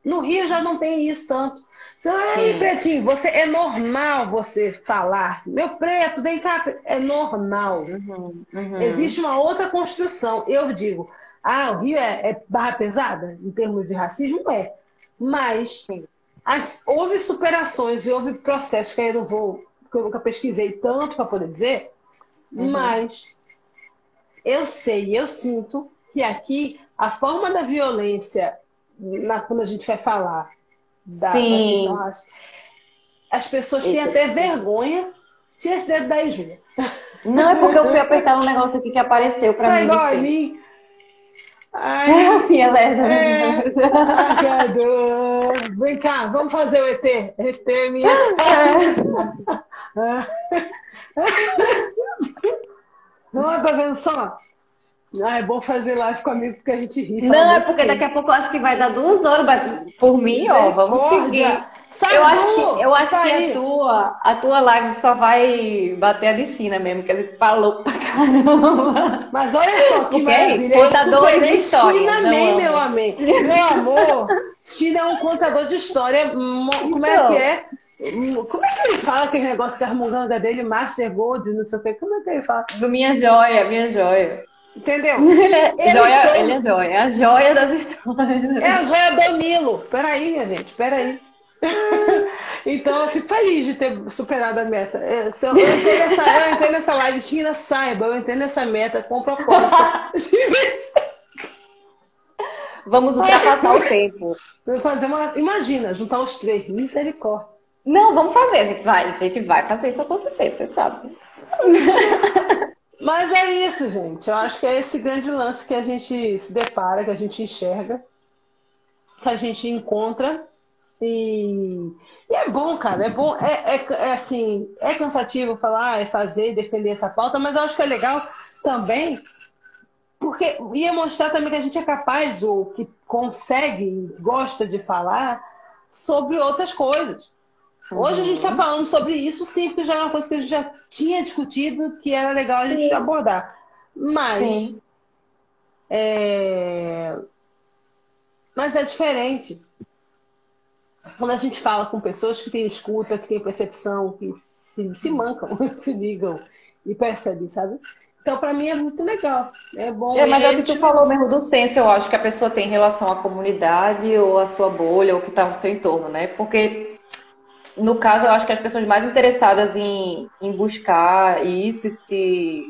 No Rio já não tem isso tanto. Então, aí, pretinho, você é normal você falar. Meu preto, vem cá. É normal. Uhum, uhum. Existe uma outra construção. Eu digo, ah, o Rio é, é barra pesada em termos de racismo? É. Mas as, houve superações e houve processos que eu não vou, que eu nunca pesquisei tanto para poder dizer, uhum. mas eu sei, eu sinto que aqui a forma da violência, na, quando a gente vai falar da, Sim. da as pessoas têm até vergonha. Tira esse dedo daí, Júlia. Não, é porque eu fui apertar um negócio aqui que apareceu para mim. Igual a mim. Ai, é assim, Helena. É, Vem cá, vamos fazer o ET. ET, minha. É. Não, tá vendo só? Ah, é bom fazer live comigo porque a gente ri. Não, é porque daqui a pouco eu acho que vai dar duas horas por mim, ó. Vamos seguir. Sai eu acho que, eu acho que a tua, a tua live só vai bater a destino mesmo, que ele falou pra caramba. Mas olha só que maravilha. Contador de história. China amém, meu amém. Meu amor, China é um contador de história. Como então, é que é? Como é que ele fala aquele negócio da munganga dele, Master Gold, não sei o que? Como é que ele fala? Do Minha Joia, Minha Joia. Entendeu? Ele é, joia, ele é joia, é a joia das histórias. É a joia do Nilo. Peraí, minha gente, peraí. então eu fico feliz de ter superado a meta. É, eu, entrei nessa, eu entrei nessa live, China, saiba, eu entrei nessa meta com propósito. Vamos ultrapassar o tempo. Fazer uma. Imagina, juntar os três. Misericórdia. Não, vamos fazer. A gente vai, a gente vai fazer isso acontecer, você sabe. Mas é isso, gente. Eu acho que é esse grande lance que a gente se depara, que a gente enxerga, que a gente encontra. E, e é bom, cara. É bom. É, é, é assim, é cansativo falar, é fazer, defender essa pauta, mas eu acho que é legal também porque ia mostrar também que a gente é capaz ou que consegue, gosta de falar sobre outras coisas. Hoje a gente está uhum. falando sobre isso, sim, porque já é uma coisa que a gente já tinha discutido que era legal a sim. gente abordar. Mas. É... Mas é diferente. Quando a gente fala com pessoas que têm escuta, que têm percepção, que se, se mancam, se ligam e percebem, sabe? Então, para mim, é muito legal. É bom. É, mas é o que tu falou mesmo do senso, eu acho que a pessoa tem em relação à comunidade ou à sua bolha, ou o que está no seu entorno, né? Porque, no caso, eu acho que as pessoas mais interessadas em, em buscar isso e se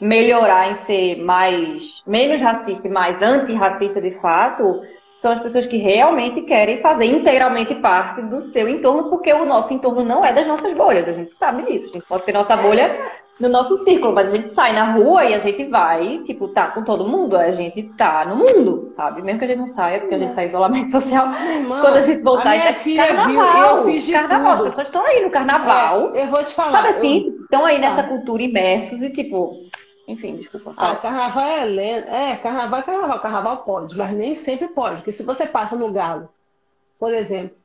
melhorar, em ser mais menos racista e mais antirracista de fato, são as pessoas que realmente querem fazer integralmente parte do seu entorno, porque o nosso entorno não é das nossas bolhas, a gente sabe disso. A gente pode ter nossa bolha no nosso círculo, mas a gente sai na rua e a gente vai, tipo, tá com todo mundo, a gente tá no mundo, sabe? Mesmo que a gente não saia, porque a gente tá em isolamento social. Irmã, quando a gente voltar, a minha é filha carnaval, viu, eu fiz de carnaval. Tudo. As pessoas estão aí no carnaval. É, eu vou te falar. Sabe assim? Estão eu... aí nessa tá. cultura imersos e, tipo, enfim, desculpa. Ah, carnaval é lenda. É, carnaval é carnaval. Carnaval pode, mas nem sempre pode. Porque se você passa no galo, por exemplo,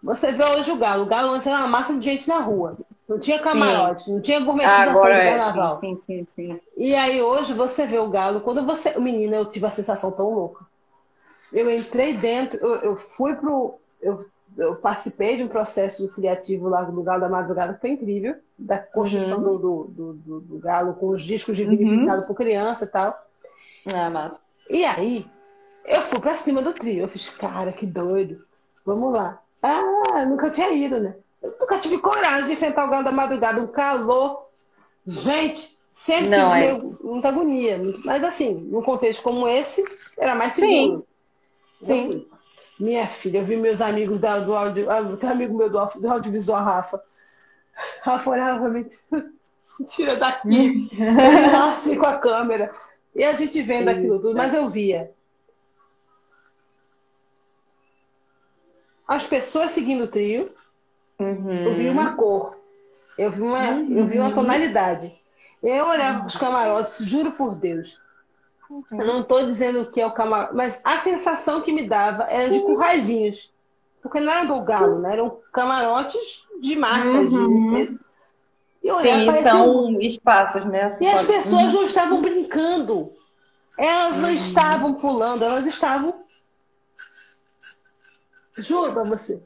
você vê hoje o galo. O galo antes era uma massa de gente na rua. Não tinha camarote, sim. não tinha gourmetização Agora, do carnaval. É, sim, sim, sim, E aí hoje você vê o galo, quando você. Menina, eu tive a sensação tão louca. Eu entrei dentro, eu, eu fui pro. Eu, eu, participei de um processo criativo lá no Galo da Madrugada, que foi incrível, da construção uhum. do, do, do, do, galo com os discos de vinho uhum. pintado por criança e tal. É, mas... E aí, eu fui pra cima do trio. Eu fiz, cara, que doido. Vamos lá. Ah, nunca tinha ido, né? Eu nunca tive coragem de enfrentar o galo da madrugada, um calor. Gente, sempre não, é... muita agonia. Mas assim, num contexto como esse, era mais seguro. Sim. Sim. Minha filha, eu vi meus amigos da, do áudio, ah, tem amigo meu do, do audiovisual, Rafa. Rafa olhava pra mim, tira daqui. assim com a câmera. E a gente vendo Sim. aquilo tudo, mas eu via. As pessoas seguindo o trio, Uhum. Eu vi uma cor, eu vi uma, uhum. eu vi uma tonalidade. Eu olhava os camarotes, juro por Deus. Uhum. Eu não estou dizendo que é o camarote, mas a sensação que me dava era de curraizinhos. Porque não era do galo, né? Eram camarotes de marcas. Uhum. De... Sim, são espaços, né? Assim, e as pessoas uhum. não estavam brincando. Elas não uhum. estavam pulando, elas estavam. Juro pra você.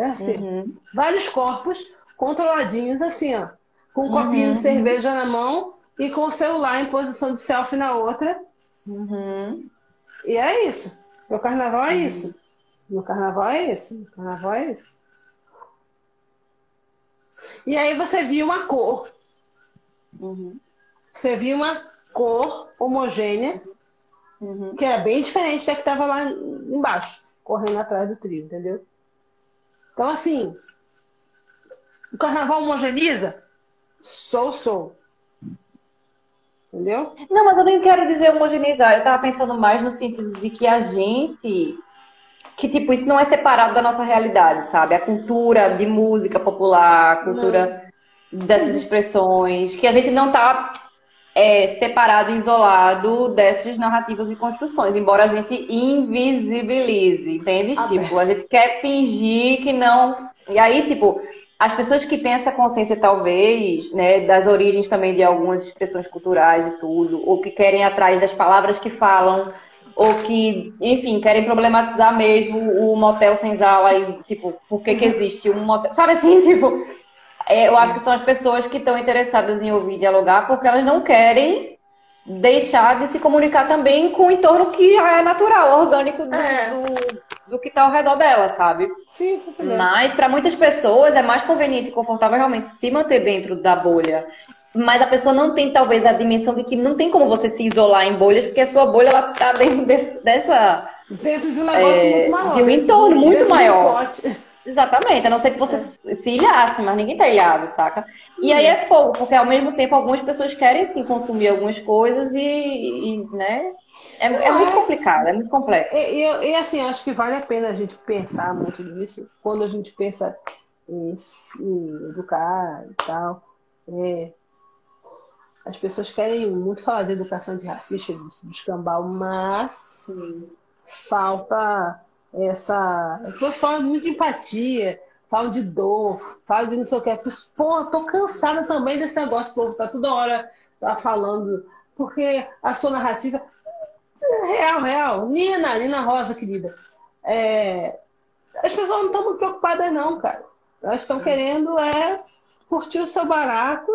É assim. Uhum. Vários corpos controladinhos, assim, ó. Com um copinho de uhum. cerveja na mão e com o celular em posição de selfie na outra. Uhum. E é isso. Meu carnaval é uhum. isso. Meu carnaval é isso. Meu carnaval é isso. E aí você viu uma cor. Uhum. Você viu uma cor homogênea, uhum. que era bem diferente da que estava lá embaixo, correndo atrás do trio, entendeu? Então, assim, o carnaval homogeniza? Sou, sou. Entendeu? Não, mas eu nem quero dizer homogeneizar. Eu tava pensando mais no sentido de que a gente. Que, tipo, isso não é separado da nossa realidade, sabe? A cultura de música popular, a cultura não. dessas expressões, que a gente não tá é, separado, isolado dessas narrativas e construções, embora a gente invisibilize, entende? Ah, tipo, a gente quer fingir que não. E aí, tipo, as pessoas que têm essa consciência, talvez, né, das origens também de algumas expressões culturais e tudo, ou que querem atrás das palavras que falam, ou que, enfim, querem problematizar mesmo o motel sem sala e, tipo, por que, que existe um motel. Sabe assim, tipo eu acho que são as pessoas que estão interessadas em ouvir dialogar porque elas não querem deixar de se comunicar também com o entorno que é natural, orgânico do, é. do, do que está ao redor dela, sabe? Sim, Mas para muitas pessoas é mais conveniente e confortável realmente se manter dentro da bolha mas a pessoa não tem talvez a dimensão de que não tem como você se isolar em bolhas, porque a sua bolha ela tá dentro desse, dessa dentro de um negócio é, muito maior, de um entorno muito maior. Exatamente, a não ser que você é. se ilhasse, mas ninguém tá ilhado, saca? E aí é fogo, porque ao mesmo tempo algumas pessoas querem sim consumir algumas coisas e, e né? É, é, muito complicado, é muito complexo. E, e, e, assim, acho que vale a pena a gente pensar muito nisso quando a gente pensa em, em educar e tal. É, as pessoas querem muito falar de educação de racista, de escambau, mas sim. falta essa. Eu muito de empatia, falo de dor, falo de não sei o que. Pô, tô cansada também desse negócio, povo tá toda hora tá falando, porque a sua narrativa. Real, real. Nina, Nina Rosa, querida. É... As pessoas não estão muito preocupadas, não, cara. Elas estão querendo é curtir o seu barato.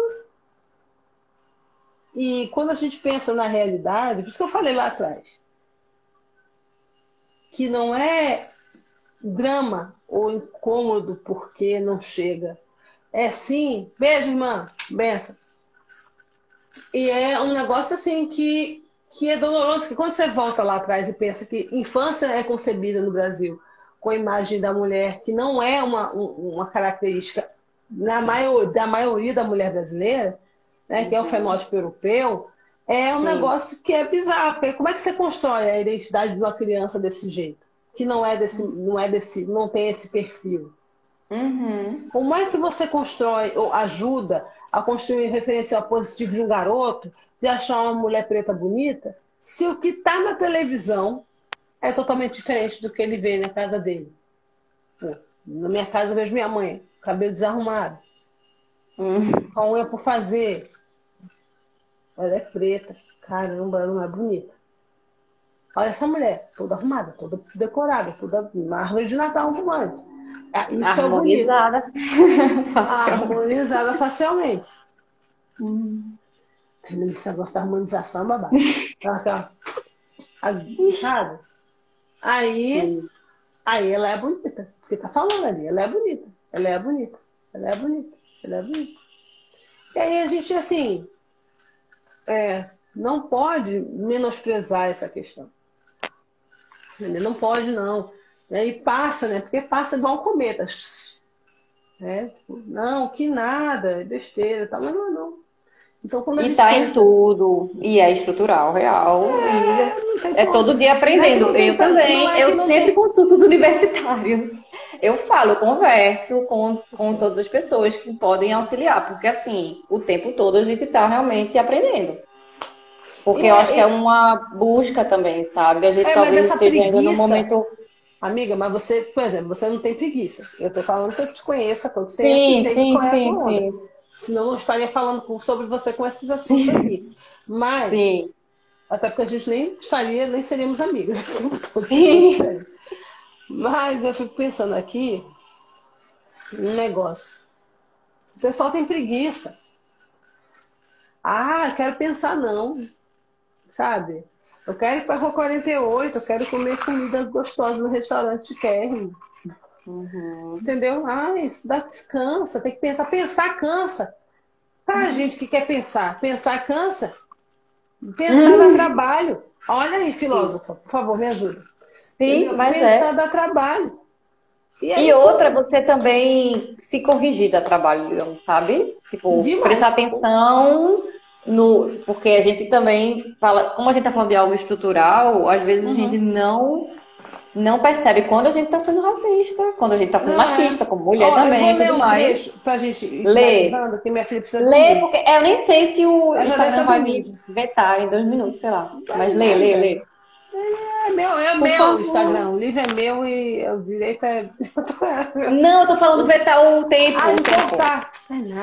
E quando a gente pensa na realidade, por isso que eu falei lá atrás, que não é drama ou incômodo porque não chega. É sim, beijo, irmã, benção. E é um negócio assim que, que é doloroso, que quando você volta lá atrás e pensa que infância é concebida no Brasil com a imagem da mulher, que não é uma, uma característica na maior, da maioria da mulher brasileira, né, que é o fenótipo europeu, é um Sim. negócio que é bizarro. Porque como é que você constrói a identidade de uma criança desse jeito? Que não é desse, não é desse, não tem esse perfil. Uhum. Como é que você constrói ou ajuda a construir um referencial positivo de um garoto de achar uma mulher preta bonita, se o que está na televisão é totalmente diferente do que ele vê na casa dele? Pô, na minha casa eu vejo minha mãe, cabelo desarrumado, uhum. com a unha por fazer, ela é preta. Caramba, ela não é bonita. Olha essa mulher, toda arrumada, toda decorada, toda na árvore de Natal ambulante. Ah, isso Harmonizada. É Harmonizada facilmente. Hum. Negócio da harmonização, babá. Sabe? Aí, aí ela é bonita. Porque tá falando ali, ela é bonita. Ela é bonita. Ela é bonita. Ela é bonita. E aí a gente, assim, é, não pode menosprezar essa questão. Não pode, não. E passa, né? Porque passa igual um cometa. É, não, que nada, é besteira, tá, mas não, não. Então, quando e tá pensa... em tudo, e é estrutural, real. É, é todo dia aprendendo. eu também, é eu sempre consulto os universitários. Eu falo, eu converso com, com todas as pessoas que podem auxiliar, porque assim, o tempo todo a gente está realmente aprendendo. Porque e, eu acho e... que é uma busca também, sabe? A gente é, talvez esteja preguiça... ainda no momento. Amiga, mas você, por exemplo, você não tem preguiça. Eu tô falando que eu te conheço há tanto sim, tempo. Sim, é sim, sim. Senão eu estaria falando sobre você com esses assuntos sim. aqui. Mas, sim. até porque a gente nem estaria, nem seríamos amigas. Sim. Mas eu fico pensando aqui um negócio. O pessoal tem preguiça. Ah, quero pensar não. Sabe? Eu quero ir para a Rua 48, eu quero comer comidas gostosas no restaurante de Kern. Uhum. Entendeu? Ai, isso dá cansa, tem que pensar. Pensar cansa. Pra uhum. gente que quer pensar, pensar cansa. Pensar uhum. dá trabalho. Olha aí, filósofa, por favor, me ajuda. Sim, mas é. Dá trabalho. E, aí, e outra, você também se corrigir dá trabalho, sabe? Tipo, Demais. prestar atenção no. Porque a gente também fala, como a gente tá falando de algo estrutural, às vezes uhum. a gente não não percebe quando a gente está sendo racista, quando a gente está sendo não, machista, é. como mulher também e tudo um mais. Pra gente ler. Que minha filha precisa lê, porque eu nem sei se o Instagram vai me vetar em dois minutos, sei lá. Mas lê, lê, lê. É meu, é meu Instagram. O livro é meu e o direito é. Não, eu tô falando vetar o tempo. Ah, o tempo. cortar.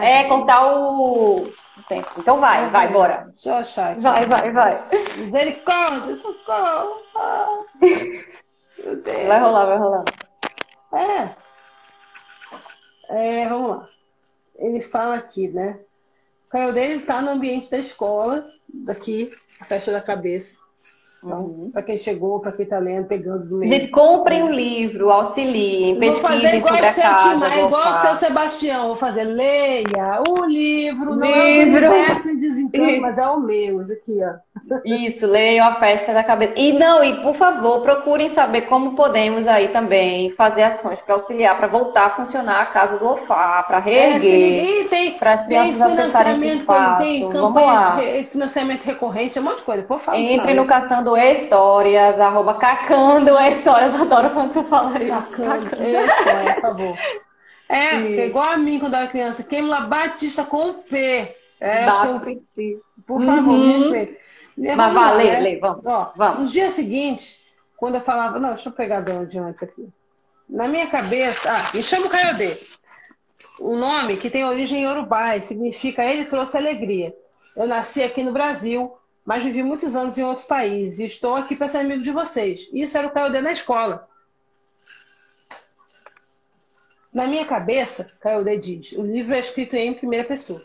É, é, cortar o... o tempo. Então vai, vai, bora. Deixa eu achar. Aqui. Vai, vai, vai. Misericórdia, socorro. Meu Deus. Vai rolar, vai rolar. É. É, vamos lá. Ele fala aqui, né? O Caio dele está no ambiente da escola, daqui, a festa da cabeça Então, uhum. para quem chegou, para quem está lendo, pegando do meio. Gente, comprem o um livro, auxiliem, pesquisem sobre a casa. Timar, igual o seu Sebastião, vou fazer, leia o livro, não livro. é o universo em desencanto, mas é o meu, aqui, ó. Isso, leiam a festa da cabeça. E não, e por favor, procurem saber como podemos aí também fazer ações para auxiliar, para voltar a funcionar a casa do OFA, para reerguer, é, para as crianças acessarem esse espaço. Tem campanha de financiamento recorrente, é um monte de coisa, por favor. Entre no Caçando Cacando Histórias, arroba Cacando Histórias. Adoro quando tu fala isso. Cacando, História, por favor. É, é, igual a mim quando era criança. Queimla Batista com P. É, eu, por favor, uhum. me respeite. Mas vá, lê, né? lê, vamos. Ó, vamos. No dia seguinte, quando eu falava, não, deixa eu pegar de antes aqui. Na minha cabeça, ah, me chamo Caiodê. O nome que tem origem Yorubá significa ele trouxe alegria. Eu nasci aqui no Brasil, mas vivi muitos anos em outro país e estou aqui para ser amigo de vocês. Isso era o Caio na escola. Na minha cabeça, Caio diz, o livro é escrito em primeira pessoa.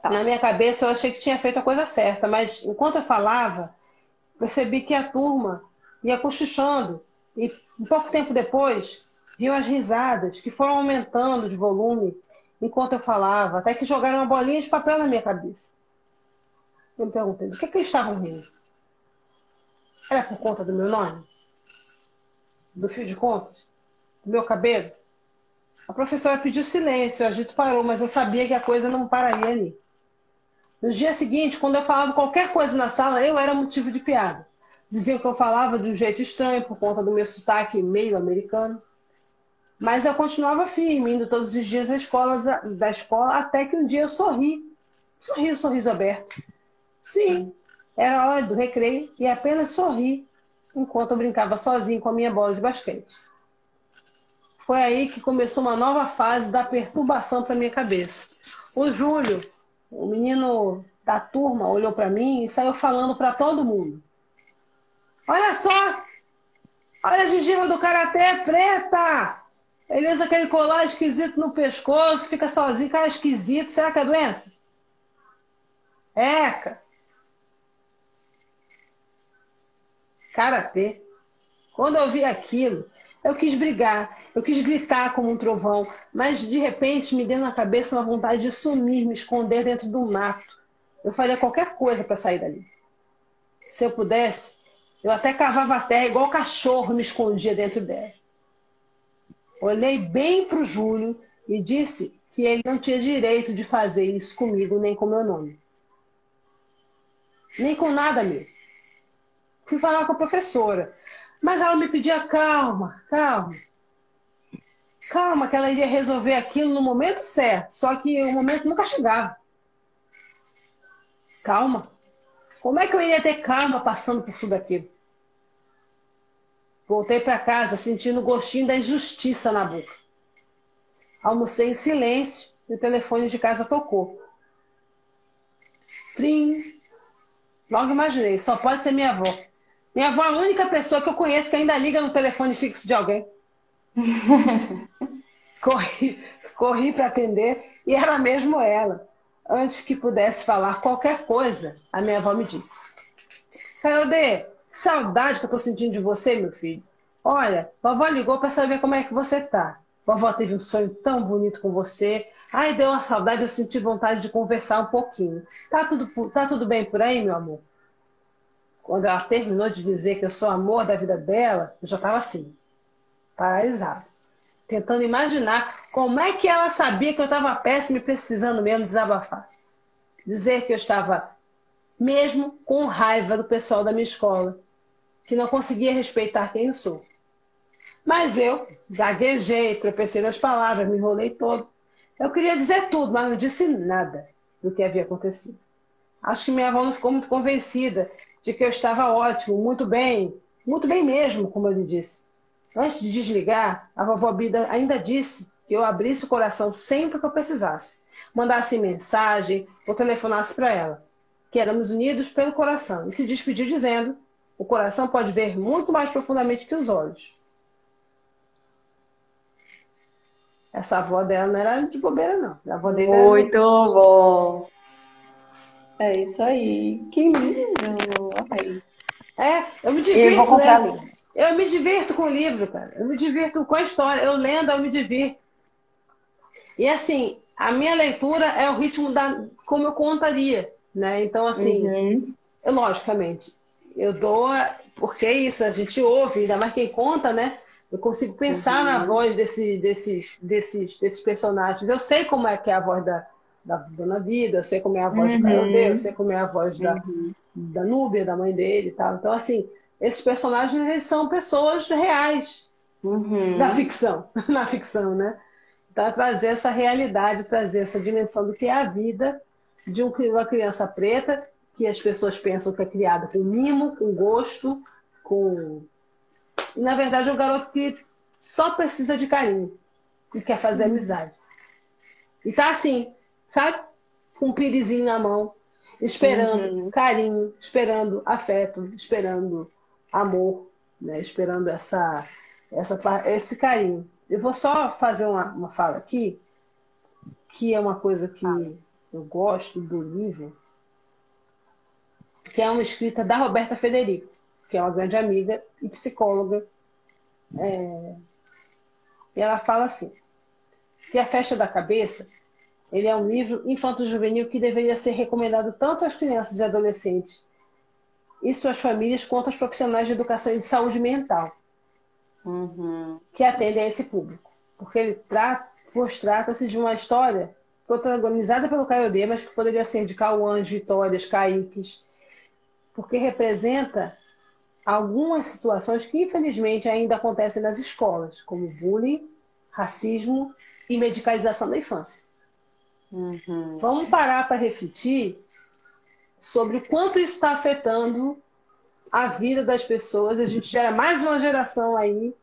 Tá. Na minha cabeça, eu achei que tinha feito a coisa certa, mas enquanto eu falava, percebi que a turma ia cochichando e um pouco tempo depois, viu as risadas que foram aumentando de volume enquanto eu falava, até que jogaram uma bolinha de papel na minha cabeça. Eu me perguntei, do que, que eles estavam rindo? Era por conta do meu nome? Do fio de contas? Do meu cabelo? A professora pediu silêncio, o agito parou, mas eu sabia que a coisa não pararia ali. No dia seguinte, quando eu falava qualquer coisa na sala, eu era motivo de piada. Diziam que eu falava de um jeito estranho por conta do meu sotaque meio americano. Mas eu continuava firme, indo todos os dias à escola, da escola, até que um dia eu sorri. Sorri, um sorriso aberto. Sim, era hora do recreio e apenas sorri enquanto eu brincava sozinho com a minha bola de basquete. Foi aí que começou uma nova fase da perturbação para minha cabeça. O Júlio, o menino da turma, olhou para mim e saiu falando para todo mundo. Olha só! Olha a gengiva do karatê preta! Ele usa aquele colar esquisito no pescoço, fica sozinho, cara esquisito. Será que é doença? É, karatê. Quando eu vi aquilo, eu quis brigar, eu quis gritar como um trovão, mas de repente me deu na cabeça uma vontade de sumir, me esconder dentro do mato. Eu faria qualquer coisa para sair dali. Se eu pudesse, eu até cavava a terra igual cachorro me escondia dentro dela. Olhei bem para o Júlio e disse que ele não tinha direito de fazer isso comigo, nem com meu nome. Nem com nada mesmo. Fui falar com a professora. Mas ela me pedia calma, calma. Calma, que ela iria resolver aquilo no momento certo. Só que o momento nunca chegava. Calma. Como é que eu iria ter calma passando por tudo aquilo? Voltei para casa sentindo o gostinho da injustiça na boca. Almocei em silêncio e o telefone de casa tocou. Trim. Logo imaginei, só pode ser minha avó. Minha avó é a única pessoa que eu conheço que ainda liga no telefone fixo de alguém. corri corri para atender e era mesmo ela. Antes que pudesse falar qualquer coisa, a minha avó me disse: Caiodê, saudade que eu tô sentindo de você, meu filho. Olha, vovó ligou para saber como é que você tá. Vovó teve um sonho tão bonito com você. Ai, deu uma saudade, eu senti vontade de conversar um pouquinho. Tá tudo, tá tudo bem por aí, meu amor? Quando ela terminou de dizer que eu sou amor da vida dela, eu já estava assim, paralisada. Tentando imaginar como é que ela sabia que eu estava péssima e precisando mesmo desabafar. Dizer que eu estava mesmo com raiva do pessoal da minha escola, que não conseguia respeitar quem eu sou. Mas eu gaguejei, tropecei nas palavras, me enrolei todo. Eu queria dizer tudo, mas não disse nada do que havia acontecido. Acho que minha avó não ficou muito convencida de que eu estava ótimo, muito bem, muito bem mesmo, como eu lhe disse. Antes de desligar, a vovó Bida ainda disse que eu abrisse o coração sempre que eu precisasse, mandasse mensagem ou telefonasse para ela, que éramos unidos pelo coração, e se despediu dizendo: o coração pode ver muito mais profundamente que os olhos. Essa avó dela não era de bobeira, não. A avó dele Muito era... bom. É isso aí. Que lindo! Ai. É, eu me divirto. Eu vou comprar né? livro. Eu me divirto com o livro, cara. Eu me divirto com a história. Eu lendo, eu me divirto. E assim, a minha leitura é o ritmo da como eu contaria, né? Então, assim, uhum. eu, logicamente, eu dou. Porque isso, a gente ouve, ainda mais quem conta, né? Eu consigo pensar uhum. na voz desse, desses, desses, desses personagens. Eu sei como é que é a voz da, da Dona Vida, eu sei como é a voz uhum. de Carolê, eu sei como é a voz da, uhum. da Núbia, da mãe dele e tal. Então, assim, esses personagens são pessoas reais uhum. da ficção, na ficção, né? Então, trazer essa realidade, trazer essa dimensão do que é a vida de uma criança preta, que as pessoas pensam que é criada com mimo, com gosto, com. E, na verdade, é um garoto que só precisa de carinho e quer fazer uhum. amizade. E tá assim, sabe? Com um pirizinho na mão, esperando uhum. carinho, esperando afeto, esperando amor, né? esperando essa, essa, esse carinho. Eu vou só fazer uma, uma fala aqui, que é uma coisa que eu gosto do livro, que é uma escrita da Roberta Federico, que é uma grande amiga e psicóloga. É... E ela fala assim, que A Festa da Cabeça ele é um livro infanto-juvenil que deveria ser recomendado tanto às crianças e adolescentes e suas famílias quanto aos profissionais de educação e de saúde mental uhum. que atendem a esse público. Porque ele trata-se de uma história protagonizada pelo Caiodê, mas que poderia ser de Cauãs, Vitórias, Caíques, porque representa algumas situações que infelizmente ainda acontecem nas escolas, como bullying, racismo e medicalização da infância. Uhum. Vamos parar para refletir sobre o quanto isso está afetando a vida das pessoas. A gente gera mais uma geração aí,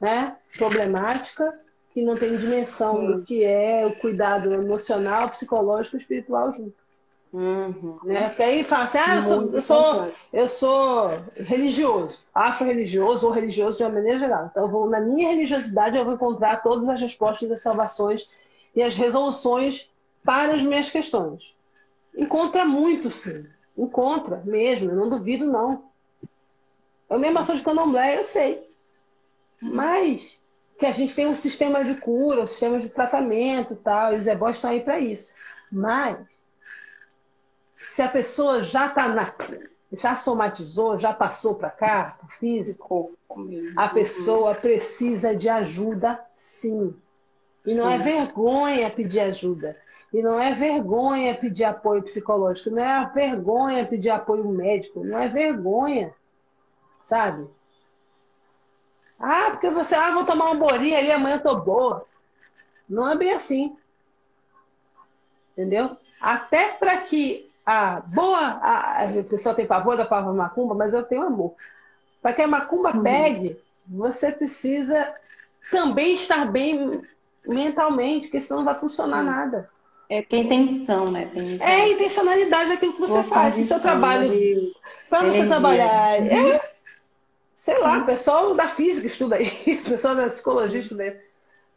né, problemática, que não tem dimensão Sim. do que é o cuidado emocional, psicológico e espiritual junto. Uhum. Né? Porque aí fala assim, ah, eu sou, eu sou, eu sou religioso, afro-religioso ou religioso de uma maneira geral. Então, vou, na minha religiosidade, eu vou encontrar todas as respostas das salvações e as resoluções para as minhas questões. Encontra muito, sim. Encontra mesmo, eu não duvido, não. Eu mesmo sou de candomblé, eu sei. Mas que a gente tem um sistema de cura, um sistema de tratamento tal, e os ebós estão aí para isso. Mas se a pessoa já está na. já somatizou, já passou para cá, para físico, a pessoa precisa de ajuda sim. E não é vergonha pedir ajuda. E não é vergonha pedir apoio psicológico, não é vergonha pedir apoio médico, não é vergonha, sabe? Ah, porque você, ah, vou tomar um bolinho ali, amanhã eu tô boa. Não é bem assim. Entendeu? Até para que a boa, a, a pessoa tem pavor da palavra macumba, mas eu tenho amor. Para que a macumba uhum. pegue, você precisa também estar bem mentalmente, porque senão não vai funcionar Sim. nada. É que é intenção, né? Tem... É a intencionalidade daquilo que você faz. Se seu trabalho. Para você trabalhar. É, sei Sim. lá, o pessoal da física estuda isso, o pessoal da psicologia estuda isso.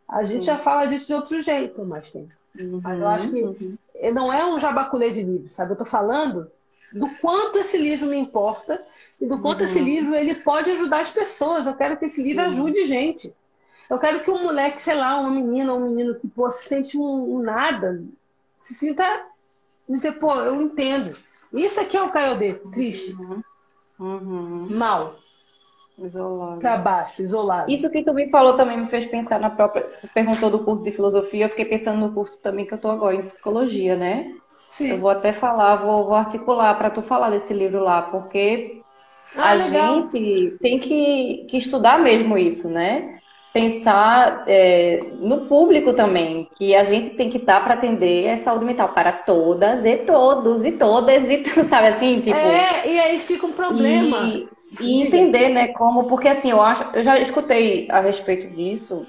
A gente Sim. já fala disso de outro jeito, mas tem. Uhum, mas eu acho que uhum. não é um jabaculê de livro, sabe? Eu tô falando do quanto esse livro me importa e do quanto uhum. esse livro ele pode ajudar as pessoas. Eu quero que esse livro Sim. ajude gente. Eu quero que um moleque, sei lá, uma menina, um menino que pô, se sente um, um nada, se sinta dizer, pô, eu entendo. Isso aqui é o Caiodê, triste. Uhum. Uhum. Mal. Isolado. Pra baixo, isolado. Isso que tu me falou também me fez pensar na própria. Tu perguntou do curso de filosofia, eu fiquei pensando no curso também que eu tô agora em psicologia, né? Sim. Eu vou até falar, vou, vou articular para tu falar desse livro lá, porque ah, a legal. gente tem que, que estudar mesmo isso, né? Pensar é, no público também, que a gente tem que estar para atender a saúde mental para todas e todos e todas e sabe assim, tipo. É, e aí fica um problema. E, e entender, né, como, porque assim, eu acho, eu já escutei a respeito disso,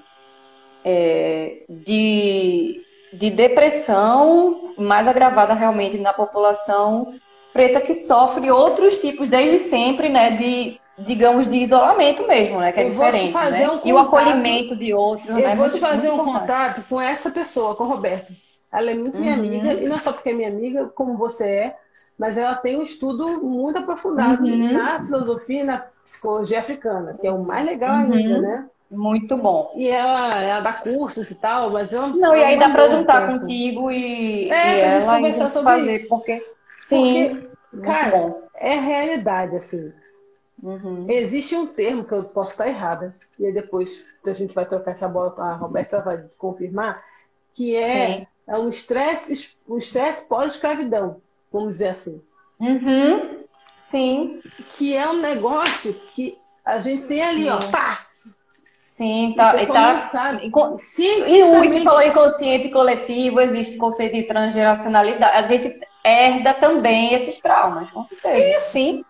é, de, de depressão mais agravada realmente na população preta que sofre outros tipos desde sempre, né, de digamos, de isolamento mesmo, né? Que é eu diferente. Né? Um e o acolhimento de outros. Eu né? vou muito, te fazer um contato com essa pessoa, com a Roberta. Ela é muito uhum. minha amiga, e não só porque é minha amiga, como você é, mas ela tem um estudo muito aprofundado uhum. na filosofia e na psicologia africana, que é o mais legal uhum. ainda, né? Muito bom. E ela, ela dá cursos e tal, mas eu não. e aí dá para juntar contigo e, é, e ela conversar sobre fazer, isso. porque sim, porque, cara, é realidade assim. Uhum. Existe um termo que eu posso estar errada e aí depois a gente vai trocar essa bola, a Roberta vai confirmar que é, é um estresse, um estresse pós-escravidão, vamos dizer assim. Uhum. Sim. Que é um negócio que a gente tem ali, Sim. ó, pá, Sim, tá. E tá sabe. E o que falou inconsciente coletivo, existe o conceito de transgeracionalidade. A gente herda também esses traumas, com certeza. Isso. Sim.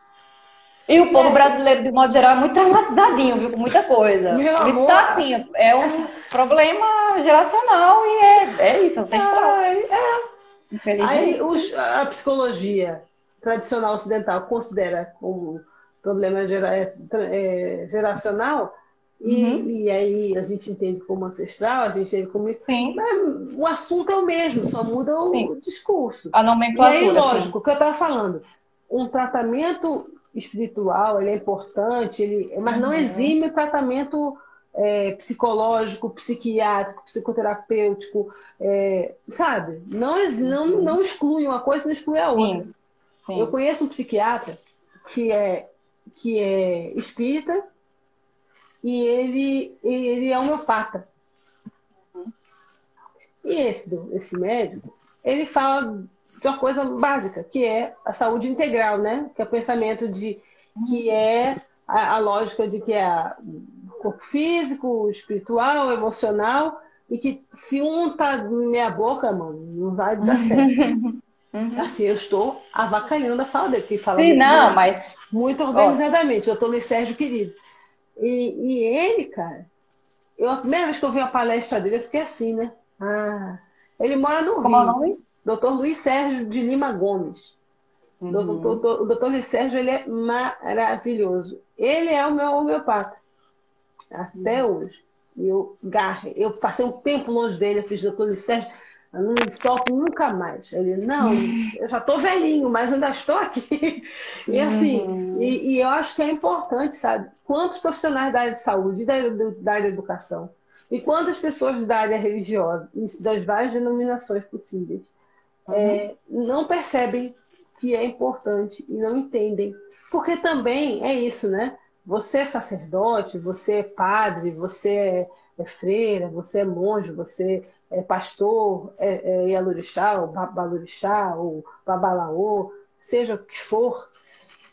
E o povo é. brasileiro, de modo geral, é muito traumatizadinho, viu? Com muita coisa. Meu isso tá assim, é um problema geracional e é, é isso, ancestral. Ai, é. Aí os, a psicologia tradicional ocidental considera como problema gera, é, é, geracional e, uhum. e, aí a gente entende como ancestral, a gente entende como. Sim. Mas o assunto é o mesmo, só muda o sim. discurso. A nomenclatura. E aí, lógico, o que eu estava falando, um tratamento espiritual ele é importante, ele, mas não uhum. exime o tratamento é, psicológico, psiquiátrico, psicoterapêutico, é, sabe? Não, não, uhum. não exclui uma coisa, não exclui a outra. Sim. Sim. Eu conheço um psiquiatra que é, que é espírita e ele, ele é homeopata. E esse, esse médico, ele fala de uma coisa básica, que é a saúde integral, né? Que é o pensamento de que é a, a lógica de que é o corpo físico, espiritual, emocional, e que se um tá na minha boca, mano, não vai dar certo. Uhum. Assim, eu estou avacalhando a fala dele, que fala Sim, não, mas muito organizadamente. Eu estou no Sérgio querido. E, e ele, cara, eu, a primeira vez que eu vi a palestra dele, eu fiquei assim, né? Ah, ele mora no Como Rio. Doutor Luiz Sérgio de Lima Gomes. Uhum. Doutor, o doutor Luiz Sérgio, ele é maravilhoso. Ele é o meu homeopata. Até uhum. hoje. Eu, garre, eu passei um tempo longe dele, eu fiz doutor Luiz Sérgio, eu não me solto nunca mais. Ele, não, eu já estou velhinho, mas ainda estou aqui. E assim, uhum. e, e, eu acho que é importante, sabe? Quantos profissionais da área de saúde, da, da área da educação, e quantas pessoas da área religiosa, das várias denominações possíveis, uhum. é, não percebem que é importante e não entendem. Porque também é isso, né? Você é sacerdote, você é padre, você é, é freira, você é monge, você é pastor, é, é Yalorixá, ou Babalorixá, ou Babalaô, seja o que for,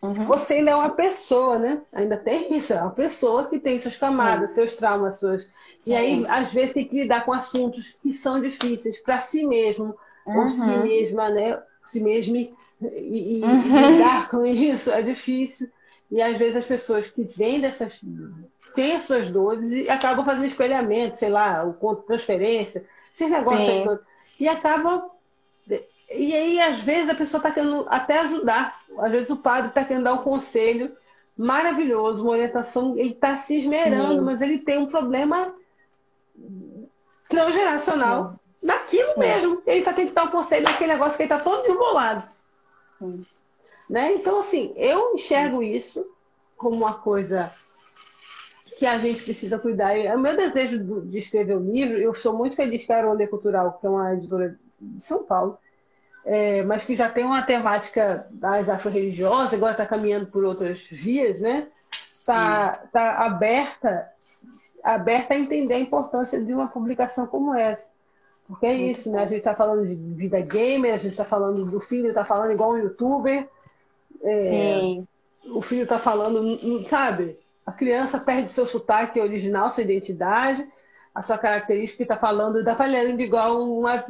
uhum. você ainda é uma pessoa, né? Ainda tem isso, é uma pessoa que tem suas camadas, Sim. seus traumas, suas. Sim. E aí, às vezes, tem que lidar com assuntos que são difíceis para si mesmo, uhum. ou si mesma, né? Si mesmo, e, e, uhum. lidar com isso é difícil. E às vezes as pessoas que vêm dessas. têm as suas dores e acabam fazendo espelhamento, sei lá, o conto de transferência, esses negócios aí todos. E acaba. E aí, às vezes, a pessoa está querendo até ajudar. Às vezes o padre está querendo dar um conselho maravilhoso, uma orientação, ele está se esmerando, Sim. mas ele tem um problema transgeracional. Naquilo Sim. mesmo. Ele só tem que dar um conselho naquele negócio que ele está todo desembolado. Né? Então, assim, eu enxergo isso como uma coisa que a gente precisa cuidar. O meu desejo de escrever o um livro, eu sou muito feliz que a Aronde Cultural, que é uma editora de São Paulo, é, mas que já tem uma temática das afro-religiosas, agora está caminhando por outras vias, né? Está tá aberta, aberta a entender a importância de uma publicação como essa. Porque é isso, né? A gente está falando de vida gamer, a gente está falando do filho, está falando igual um youtuber. É, Sim. O filho está falando, sabe? A criança perde seu sotaque original, sua identidade, a sua característica está falando, está falando igual uma,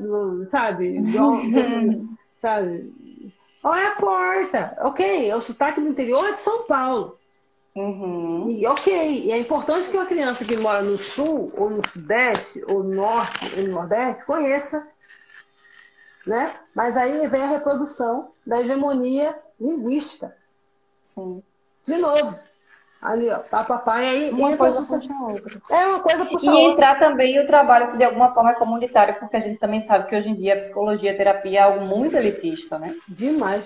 sabe? Igual, sabe? Olha a porta. Ok, é o sotaque do interior de São Paulo. Uhum. E ok, e é importante que uma criança que mora no sul, ou no sudeste, ou no norte, ou no nordeste, conheça. Né? Mas aí vem a reprodução da hegemonia linguística. Sim. De novo, Ali, ó, papai, aí uma coisa puxa a outra. É uma coisa puxa E outra. entrar também o trabalho que de alguma forma é comunitário, porque a gente também sabe que hoje em dia a psicologia, a terapia é algo muito elitista, né? Demais.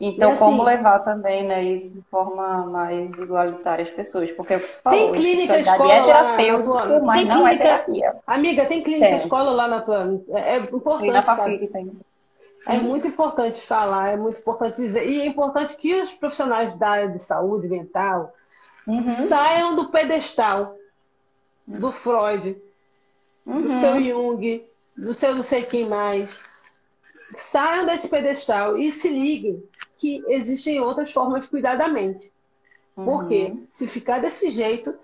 Então, assim, como levar também né, isso de forma mais igualitária as pessoas? Porque tu falou, tem clínica escola é terapêutico, mas não é clínica, é terapia. Amiga, tem clínica tem. escola lá na tua. É, é importante. Na sabe? tem. É muito importante falar, é muito importante dizer. E é importante que os profissionais da área de saúde mental uhum. saiam do pedestal do Freud, uhum. do seu Jung, do seu não sei quem mais. Saiam desse pedestal e se liguem que existem outras formas de cuidar da mente. Uhum. Porque se ficar desse jeito,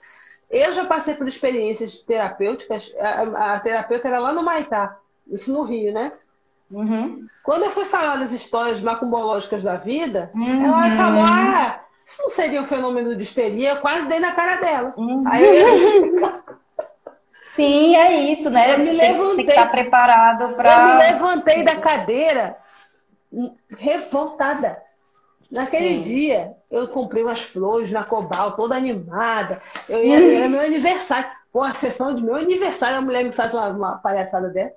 eu já passei por experiências terapêuticas, a, a terapeuta era lá no Maitá, isso no Rio, né? Uhum. Quando eu fui falar das histórias macumbológicas da vida, uhum. ela falou: ah, isso não seria um fenômeno de histeria? Eu quase dei na cara dela. Uhum. Aí eu... Sim, é isso, né? Eu me levantei, tem que estar preparado para. Eu me levantei da cadeira revoltada. Naquele Sim. dia, eu comprei umas flores na Cobal, toda animada. Eu ia, era meu aniversário. Pô, a sessão de meu aniversário, a mulher me faz uma, uma palhaçada dessa.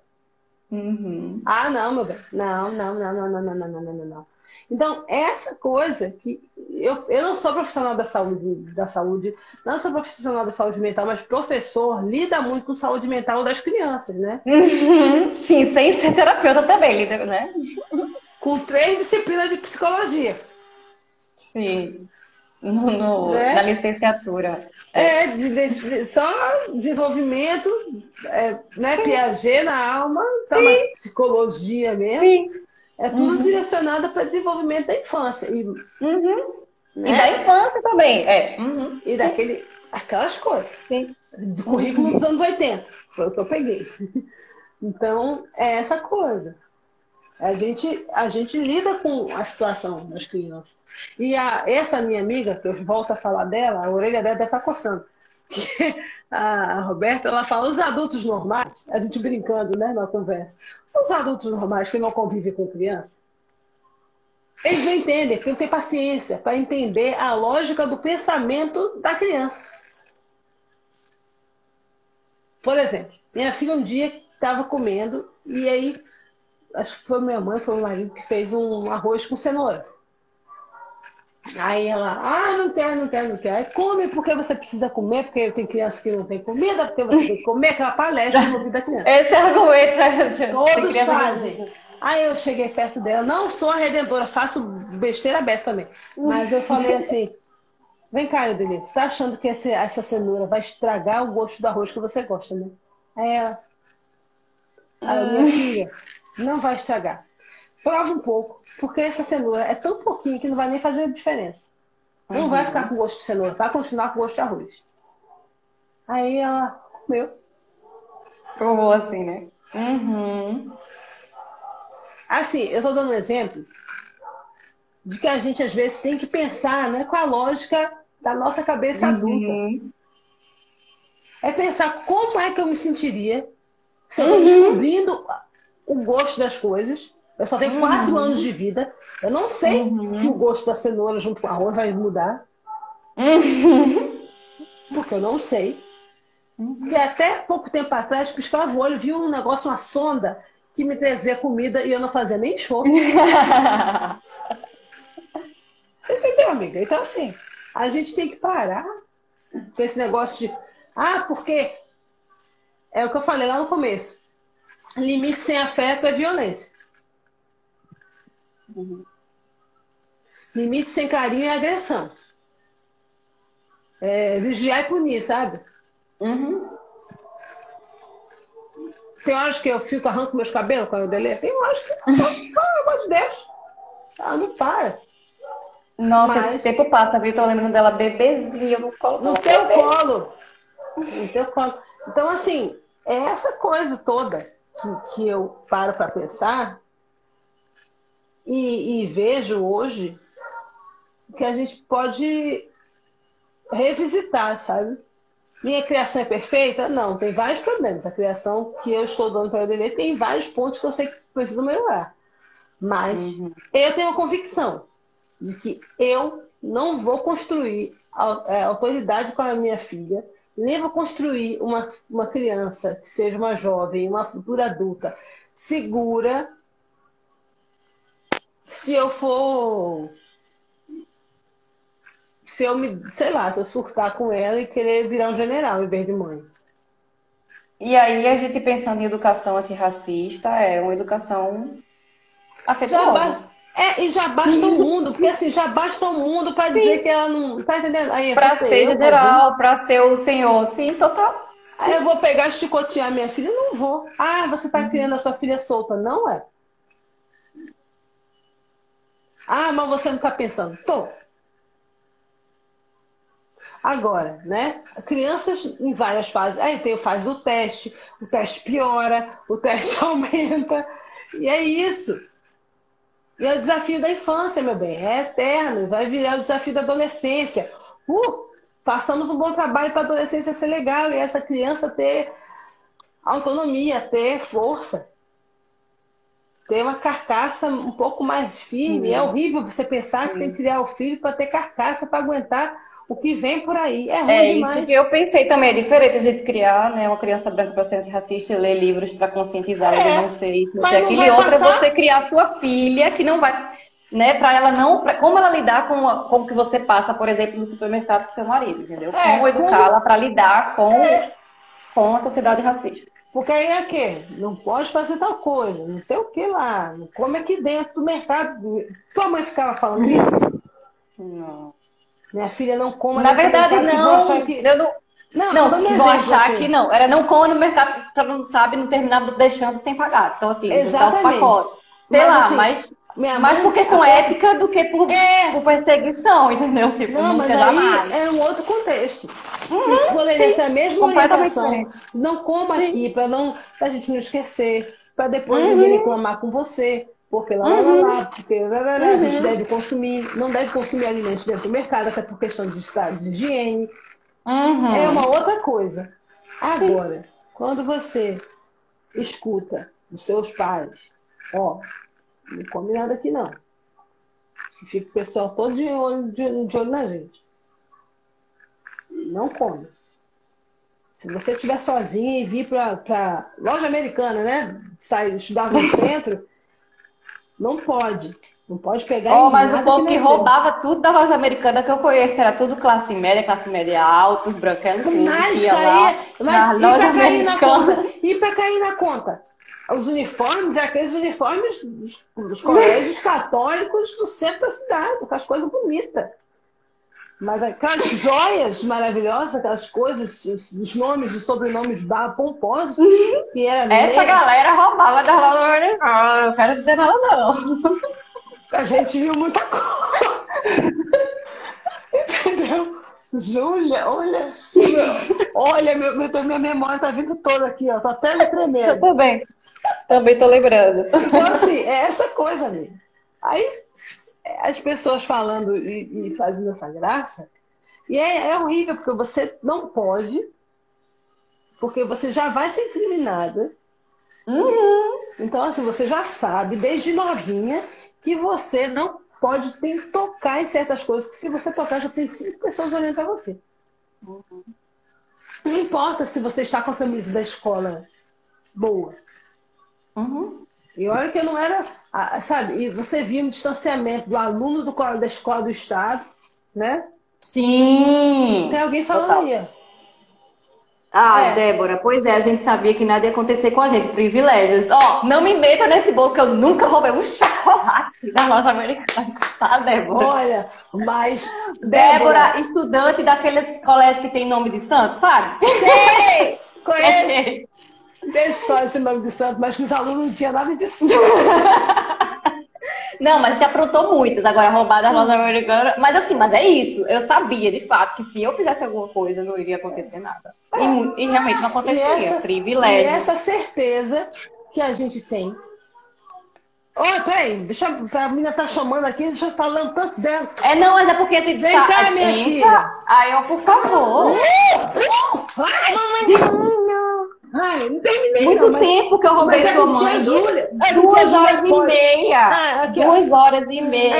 Uhum. Ah, não, meu bem. Não, não, não, não, não, não, não, não, não, não. Então, essa coisa que eu, eu não sou profissional da saúde, da saúde, não sou profissional da saúde mental, mas professor lida muito com saúde mental das crianças, né? Uhum. Sim, sem ser terapeuta também lida, né? Com três disciplinas de psicologia. Sim. No, no né? Na licenciatura. É, de, de, só desenvolvimento, é, né? Sim. Piaget na alma, tá psicologia mesmo. Sim. É tudo uhum. direcionado para desenvolvimento da infância. E, uhum. né? e da infância também, é. Uhum. E daquele, aquelas coisas. Sim. Do currículo dos anos 80. Foi o que eu peguei. Então, é essa coisa. A gente, a gente lida com a situação das crianças. E a, essa minha amiga, que eu volto a falar dela, a orelha dela deve estar tá coçando. a Roberta, ela fala, os adultos normais, a gente brincando, né, na conversa, os adultos normais que não convivem com criança, eles não entendem, porque não tem paciência para entender a lógica do pensamento da criança. Por exemplo, minha filha um dia estava comendo e aí acho que foi minha mãe, foi o marido que fez um arroz com cenoura. Aí ela, ah, não quero, não quero, não quero. Aí come porque você precisa comer, porque tem criança que não tem comida, porque você tem que comer aquela palestra envolvida da criança. Esse argumento é Todos fazem. Aí eu cheguei perto dela, não sou a redentora, faço besteira besta também. Mas eu falei assim, vem cá, Edelito, tá achando que esse, essa cenoura vai estragar o gosto do arroz que você gosta, né? Aí ela, aí minha filha, não vai estragar. Prova um pouco, porque essa cenoura é tão pouquinho que não vai nem fazer diferença. Não uhum. vai ficar com gosto de cenoura, vai continuar com gosto de arroz. Aí ela comeu. Provou assim, né? Uhum. Assim, eu estou dando um exemplo de que a gente às vezes tem que pensar né, com a lógica da nossa cabeça uhum. adulta. É pensar como é que eu me sentiria se eu estou uhum. descobrindo o gosto das coisas. Eu só tenho quatro uhum. anos de vida. Eu não sei uhum. que o gosto da cenoura junto com arroz vai mudar. Uhum. Porque eu não sei. E até pouco tempo atrás, piscava o olho, viu um negócio, uma sonda, que me trazia comida e eu não fazia nem esforço. Entendeu, amiga? Então, assim, a gente tem que parar com esse negócio de. Ah, porque. É o que eu falei lá no começo. Limite sem afeto é violência. Uhum. Limite sem carinho é agressão. É, vigiar e punir, sabe? Uhum. Tem horas que eu fico, arranco meus cabelos quando eu deleto. Tem horas que, pelo amor de Deus, ela não para. Nossa, Mas... o tempo passa, viu? Tô lembrando dela bebezinha no colo. No teu bebê. colo. No teu colo. Então, assim, é essa coisa toda que, que eu paro para pensar e, e vejo hoje que a gente pode revisitar, sabe? Minha criação é perfeita? Não, tem vários problemas. A criação que eu estou dando para ele tem vários pontos que eu sei que precisam melhorar. Mas uhum. eu tenho a convicção de que eu não vou construir é, autoridade com a minha filha, nem vou construir uma, uma criança que seja uma jovem, uma futura adulta segura se eu for. Se eu me, sei lá, se eu surtar com ela e querer virar um general em vez de mãe. E aí a gente pensando em educação antirracista, é uma educação afetuosa. É, e já basta o mundo, porque assim, já basta o mundo para dizer que ela não. Tá entendendo? Aí, para ser general, para ser o senhor, sim, total. Aí eu vou pegar chicotear minha filha? Não vou. Ah, você tá criando a sua filha solta. Não é? Ah, mas você não tá pensando. Tô. Agora, né? Crianças em várias fases. Aí tem a fase do teste, o teste piora, o teste aumenta. E é isso. E é o desafio da infância, meu bem. É eterno. Vai virar o desafio da adolescência. Uh, passamos um bom trabalho para a adolescência ser legal e essa criança ter autonomia, ter força. Ter uma carcaça um pouco mais firme. Sim. É horrível você pensar que tem que criar o filho para ter carcaça para aguentar o que vem por aí. É ruim É demais. isso que eu pensei também. É diferente a gente criar né, uma criança branca para ser antirracista e ler livros para conscientizar é, não sei isso, não sei aquilo. E outra é você criar sua filha que não vai. Né, para ela não, pra, como ela lidar com, com o que você passa, por exemplo, no supermercado com seu marido, entendeu? É, como educá-la para lidar com, é. com a sociedade racista. Porque aí é que não pode fazer tal coisa, não sei o que lá, não come aqui dentro do mercado. Sua mãe ficava falando isso? Não. Minha filha não come. Na verdade, não. Que... Eu não. Não, não, não vão achar assim. que não. Era não come no mercado, para não sabe, não terminava deixando sem pagar. Então, assim, Exatamente. os pacotes. Sei mas, lá, assim, mas. Mais por questão ética do que por, é. por perseguição, entendeu? Tipo, não, mas aí é um outro contexto. Uhum, Poderia sim, ser a mesma orientação. Não coma sim. aqui, para não, a gente não esquecer, para depois uhum. ninguém reclamar com você porque lá, uhum. lá, lá, porque lá, lá, lá, uhum. a gente deve consumir, não deve consumir alimentos dentro do mercado, até por questão de estado de higiene. Uhum. É uma outra coisa. Agora, Sim. quando você escuta dos seus pais, ó, não come nada aqui não. Fica o pessoal todo de olho, de, de olho na gente. Não come. Se você estiver sozinha e vir para loja americana, né? Sair, estudar no centro, não pode. Não pode pegar oh, Mas o povo que, que roubava tudo da loja americana que eu conheço era tudo classe média, classe média alta, os branquelos, tudo. Mas, ia lá, mas e para cair na conta? E para cair na conta? Os uniformes, é aqueles uniformes dos, dos colégios católicos do centro da cidade, com as coisas bonitas. Mas aquelas joias maravilhosas, aquelas coisas, os nomes, os sobrenomes pomposos, que era Essa meio... galera roubava da loja Não, não quero dizer nada, não. A gente viu muita coisa. Entendeu? Júlia, olha assim, olha, meu, meu, minha memória tá vindo toda aqui, ó. Tá até me tremendo. Eu também. Também tô lembrando. Então, assim, é essa coisa, amigo. Aí as pessoas falando e, e fazendo essa graça. E é, é, horrível, porque você não pode, porque você já vai ser incriminada. Uhum. Então, assim, você já sabe, desde novinha, que você não pode tem tocar em certas coisas, que se você tocar, já tem cinco pessoas olhando para você. Uhum. Não importa se você está com a camisa da escola boa. Uhum. E olha que eu não era, sabe, e você via um distanciamento do aluno do, da escola do Estado, né? Sim. Tem alguém falando Total. aí. Ah, é. Débora, pois é, a gente sabia que nada ia acontecer com a gente, privilégios. Ó, oh, não me meta nesse bolo que eu nunca roubei um chocolate da loja americana, tá, Débora? Olha, mas. Débora, Débora estudante daqueles colégios que tem nome de santo, sabe? Sei! Conhece? Eles fazem esse nome de santo, mas os alunos não tinham nada disso. Não, mas te aprontou muitas. Agora, roubar da loja americana. Mas assim, mas é isso. Eu sabia, de fato, que se eu fizesse alguma coisa, não iria acontecer nada. E, e realmente não acontecia. E essa, Privilégio. E essa certeza que a gente tem. Ô, oh, peraí, deixa a menina tá chamando aqui, deixa eu falando tanto dela. É, não, mas é porque gente Vem está... cá, minha filha. Aí, eu, por favor. Ai, mamãe. Ai, não terminei. Muito não, tempo que eu roubei mas sua mãe. Júlia. Duas horas e meia. Ah, Duas horas e meia.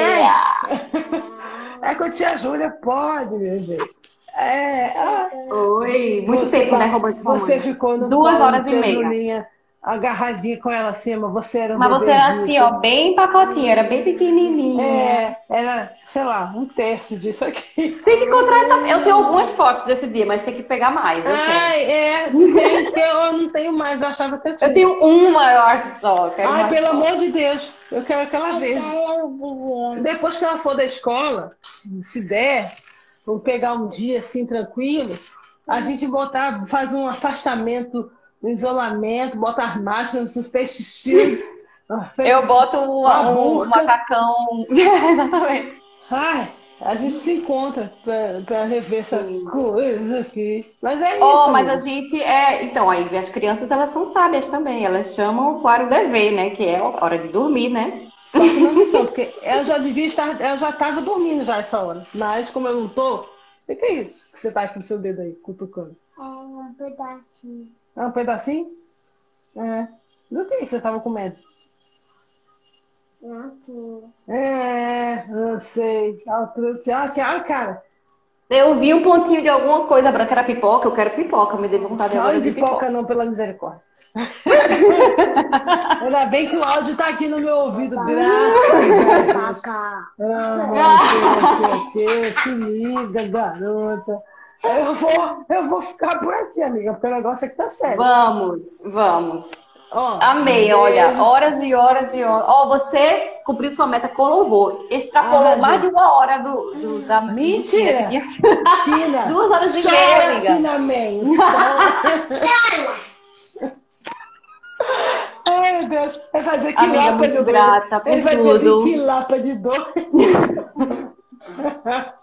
É, é com a tia Júlia, pode, meu Deus. É. Ah. Oi, muito tempo, né, roubando sua Você ficou no Duas horas e meia. Julinha. Agarradinha com ela assim, mas você era um Mas você era assim, ó, bem pacotinha, era bem pequenininha. É, era, sei lá, um terço disso aqui. Tem que encontrar essa. Eu tenho algumas fotos desse dia, mas tem que pegar mais. Ai, é, tem, eu não tenho mais, eu achava que eu tinha. Eu tenho uma, eu acho só. Ai, pelo só. amor de Deus, eu quero que ela veja. Depois que ela for da escola, se der, vou pegar um dia assim tranquilo, a gente botar, faz um afastamento no isolamento, bota as máscaras, os pesticidas. Eu boto o, um, macacão. Exatamente. Ai, a gente se encontra para rever essas coisas aqui. Mas é isso. Oh, mas a gente é. Então, aí as crianças elas são sábias também. Elas chamam para o dever, né? Que é a hora de dormir, né? Missão, porque ela já devia estar, ela já estava dormindo já essa hora. Mas como eu não tô, o que é isso que você tá com o seu dedo aí, cutucando? É um pedacinho. É um pedacinho? É. Do que você estava comendo? Naquilo. É, não sei. Ah, ah, cara. Eu vi um pontinho de alguma coisa branca, era pipoca, eu quero pipoca, me dei vontade agora de pipoca. pipoca não, pela misericórdia. Ainda bem que o áudio tá aqui no meu ouvido, graças a Deus. Se liga, garota. Eu vou, eu vou ficar por aqui, amiga, porque o negócio aqui tá sério. Vamos, vamos. Oh, Amei, Deus. olha, horas e horas e horas. Ó, oh, você cumpriu sua meta com louvor. Extrapolou ah, mais de uma hora do, do da Mentira! Tina, Duas horas e meia, amiga. Tina Man. Ai, meu Deus. Ele vai dizer que amiga, lapa de grata por Ele vai tudo. dizer que lapa de dor.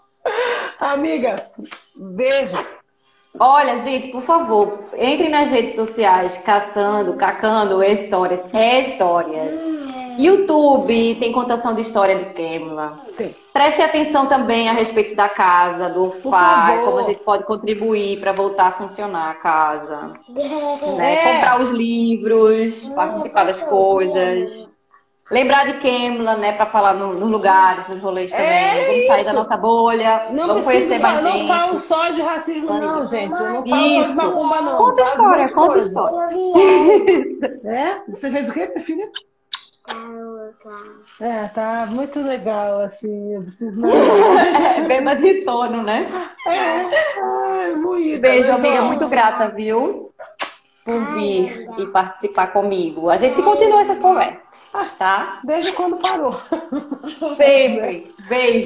Amiga, beijo. Olha, gente, por favor, entre nas redes sociais, caçando, cacando histórias, é histórias. YouTube tem contação de história de Kemla. Preste atenção também a respeito da casa, do pai, como a gente pode contribuir para voltar a funcionar a casa. Né? É. Comprar os livros, participar das coisas. Lembrar de Kemla, né, para falar nos no lugares, nos rolês também. É vamos sair da nossa bolha, não vamos conhecer mais não gente. Não falo só de racismo, não, gente. Eu não falo Isso. só de macumba, não. Conta história, conta história. é? Você fez o quê, minha filha? É, tá muito legal, assim. É, beba de sono, né? É, ai, muito. Beijo, amiga, muito grata, viu? Por vir e participar comigo. A gente continua essas conversas. Tá? Desde quando parou. Beijo,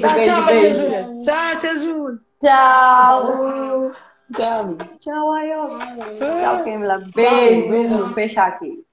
tá, beijo, tchau, beijo. Tia Tchau, tia Júlia. Tchau. Tchau. Tchau, Ayola. Tchau, Camila. Beijo. Beijo. Vou fechar aqui.